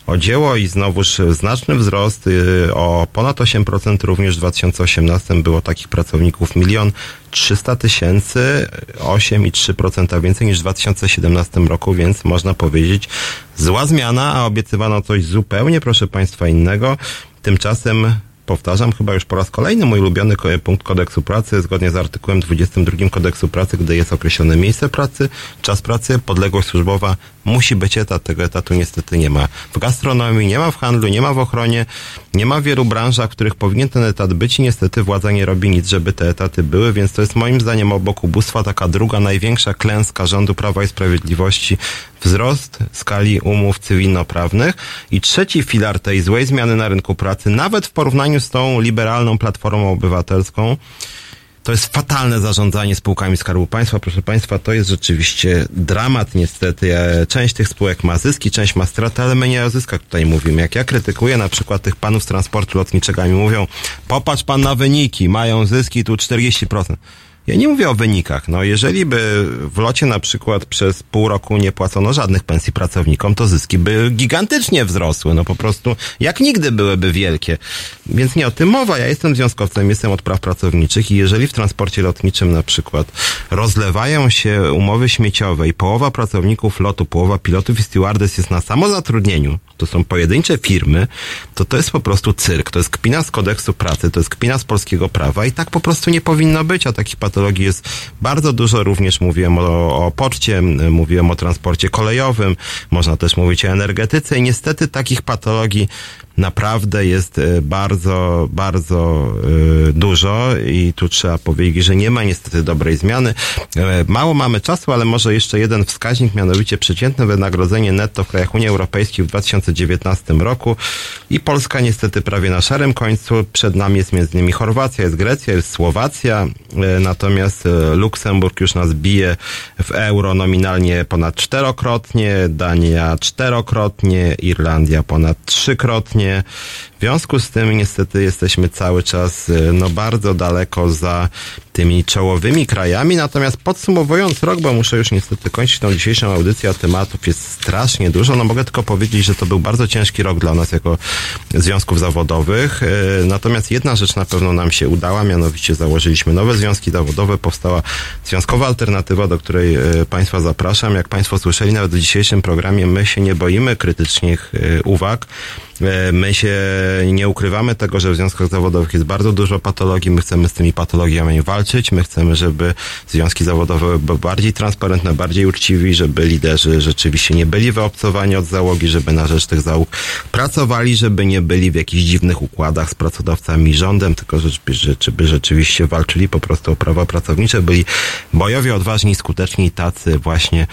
o dzieło i znowuż znaczny wzrost y, o ponad 8% również w 2018 było takich pracowników milion 300 tysięcy, 8,3% więcej niż w 2017 roku, więc można powiedzieć zła zmiana, a obiecywano coś zupełnie, proszę Państwa, innego. Tymczasem powtarzam chyba już po raz kolejny mój ulubiony punkt kodeksu pracy, zgodnie z artykułem 22 kodeksu pracy, gdy jest określone miejsce pracy, czas pracy, podległość służbowa, musi być etat, tego etatu niestety nie ma. W gastronomii, nie ma w handlu, nie ma w ochronie, nie ma w wielu branżach, w których powinien ten etat być i niestety władza nie robi nic, żeby te etaty były, więc to jest moim zdaniem obok ubóstwa taka druga największa klęska rządu Prawa i Sprawiedliwości, wzrost skali umów cywilnoprawnych i trzeci filar tej złej zmiany na rynku pracy, nawet w porównaniu z tą liberalną Platformą Obywatelską, to jest fatalne zarządzanie spółkami Skarbu Państwa. Proszę Państwa, to jest rzeczywiście dramat niestety. E, Część tych spółek ma zyski, część ma straty, ale my nie o zyskach tutaj mówimy. Jak ja krytykuję na przykład tych panów z transportu lotniczego, mi mówią, popatrz pan na wyniki, mają zyski tu 40%. Ja nie mówię o wynikach. No, jeżeli by w locie na przykład przez pół roku nie płacono żadnych pensji pracownikom, to zyski by gigantycznie wzrosły. No po prostu jak nigdy byłyby wielkie. Więc nie o tym mowa. Ja jestem związkowcem, jestem od praw pracowniczych i jeżeli w transporcie lotniczym na przykład rozlewają się umowy śmieciowe i połowa pracowników lotu, połowa pilotów i stewardess jest na samozatrudnieniu, to są pojedyncze firmy, to to jest po prostu cyrk. To jest kpina z kodeksu pracy, to jest kpina z polskiego prawa i tak po prostu nie powinno być, a takich patologii jest bardzo dużo. Również mówiłem o, o poczcie, mówiłem o transporcie kolejowym, można też mówić o energetyce i niestety takich patologii naprawdę jest e, bardzo, bardzo e, dużo i tu trzeba powiedzieć, że nie ma niestety dobrej zmiany. E, Mało mamy czasu, ale może jeszcze jeden wskaźnik, mianowicie przeciętne wynagrodzenie netto w krajach Unii Europejskiej w 2019 roku i Polska niestety prawie na szarym końcu. Przed nami jest między innymi Chorwacja, jest Grecja, jest Słowacja, natomiast Luksemburg już nas bije w euro nominalnie ponad czterokrotnie, Dania czterokrotnie, Irlandia ponad trzykrotnie. W związku z tym niestety jesteśmy cały czas y, no bardzo daleko za tymi czołowymi krajami. Natomiast podsumowując rok, bo muszę już niestety kończyć tą dzisiejszą audycję, a tematów jest strasznie dużo, no mogę tylko powiedzieć, że to był bardzo ciężki rok dla nas jako związków zawodowych. Y, Natomiast jedna rzecz na pewno nam się udała, mianowicie założyliśmy nowe związki zawodowe, powstała związkowa alternatywa, do której y, Państwa zapraszam. Jak Państwo słyszeli nawet w dzisiejszym programie, my się nie boimy krytycznych uwag. E, My się nie ukrywamy tego, że w związkach zawodowych jest bardzo dużo patologii. My chcemy z tymi patologiami walczyć. My chcemy, żeby związki zawodowe były bardziej transparentne, bardziej uczciwi, żeby liderzy rzeczywiście nie byli wyobcowani od załogi, żeby na rzecz tych załóg pracowali, żeby nie byli w jakichś dziwnych układach z pracodawcami rządem, tylko żeby, rzeczywiście walczyli po prostu o prawa pracownicze, byli bojowi, odważni, skuteczni tacy właśnie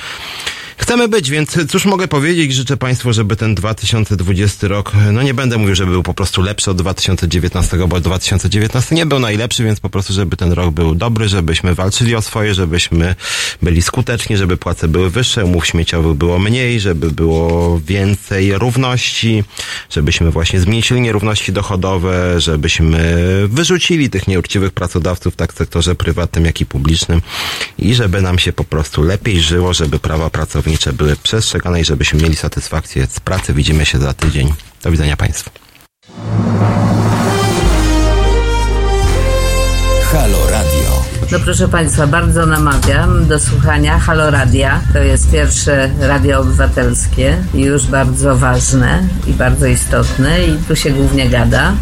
Chcemy być, więc cóż mogę powiedzieć? Życzę Państwu, żeby ten 2020 rok, no nie będę mówił, żeby był po prostu lepszy od 2019, bo 2019 nie był najlepszy, więc po prostu, żeby ten rok był dobry, żebyśmy walczyli o swoje, żebyśmy byli skuteczni, żeby płace były wyższe, umów śmieciowych było mniej, żeby było więcej równości, żebyśmy właśnie zmniejszyli nierówności dochodowe, żebyśmy wyrzucili tych nieuczciwych pracodawców tak w sektorze prywatnym, jak i publicznym i żeby nam się po prostu lepiej żyło, żeby prawa pracownicze były przestrzegane i żebyśmy mieli satysfakcję z pracy. Widzimy się za tydzień. Do widzenia Państwu. No proszę Państwa, bardzo namawiam do słuchania Halo Radia. To jest pierwsze radio obywatelskie i już bardzo ważne i bardzo istotne i tu się głównie gada,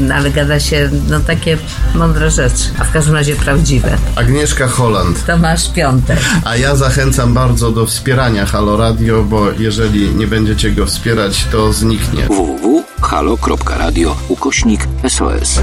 yy, ale gada się no takie mądre rzeczy, a w każdym razie prawdziwe. Agnieszka Holland. Tomasz Piątek. A ja zachęcam bardzo do wspierania Halo Radio, bo jeżeli nie będziecie go wspierać, to zniknie. www.halo.radio ukośnik SOS.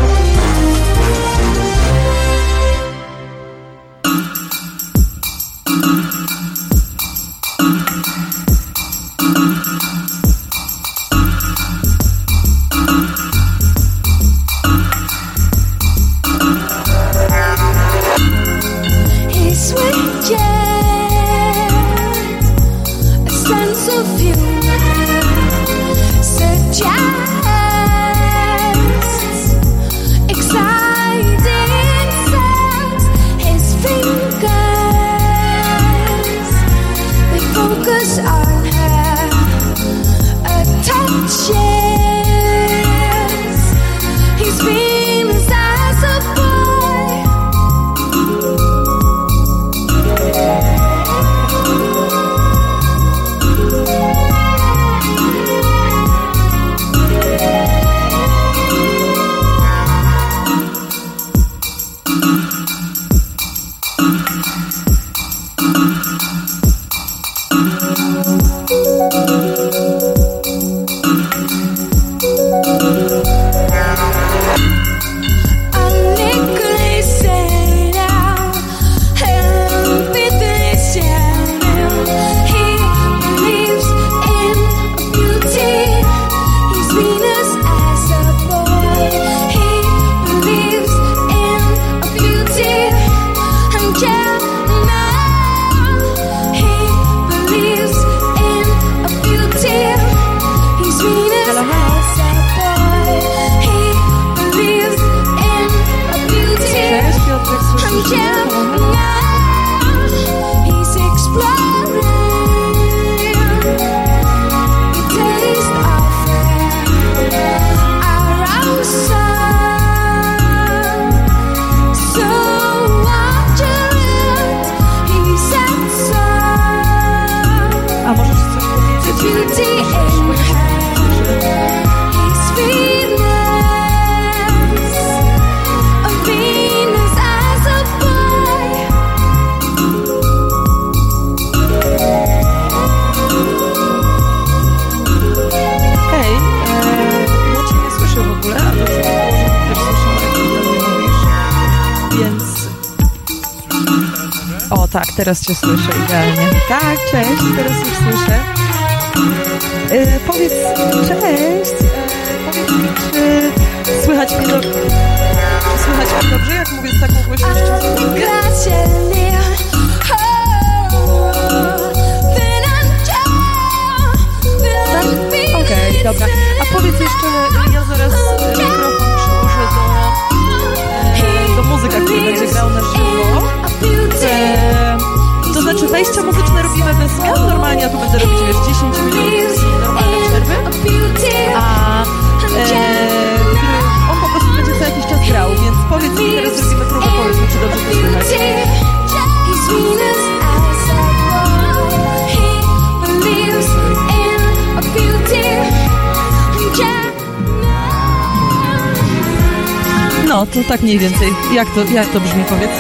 Just to show you guys. tak mniej więcej. Jak to, jak to brzmi, powiedz?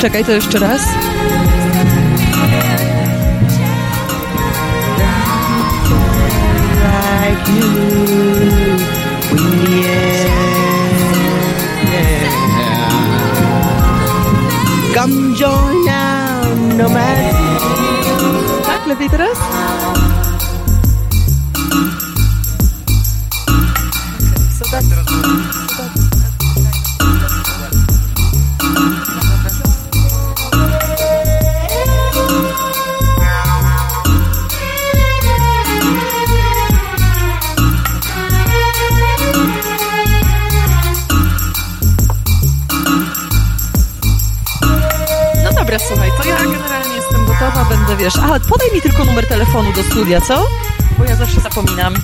Czekaj, to jeszcze raz. Come join now. Tak, lepiej teraz? powiesz. A, podaj mi tylko numer telefonu do studia, co? Bo ja zawsze zapominam.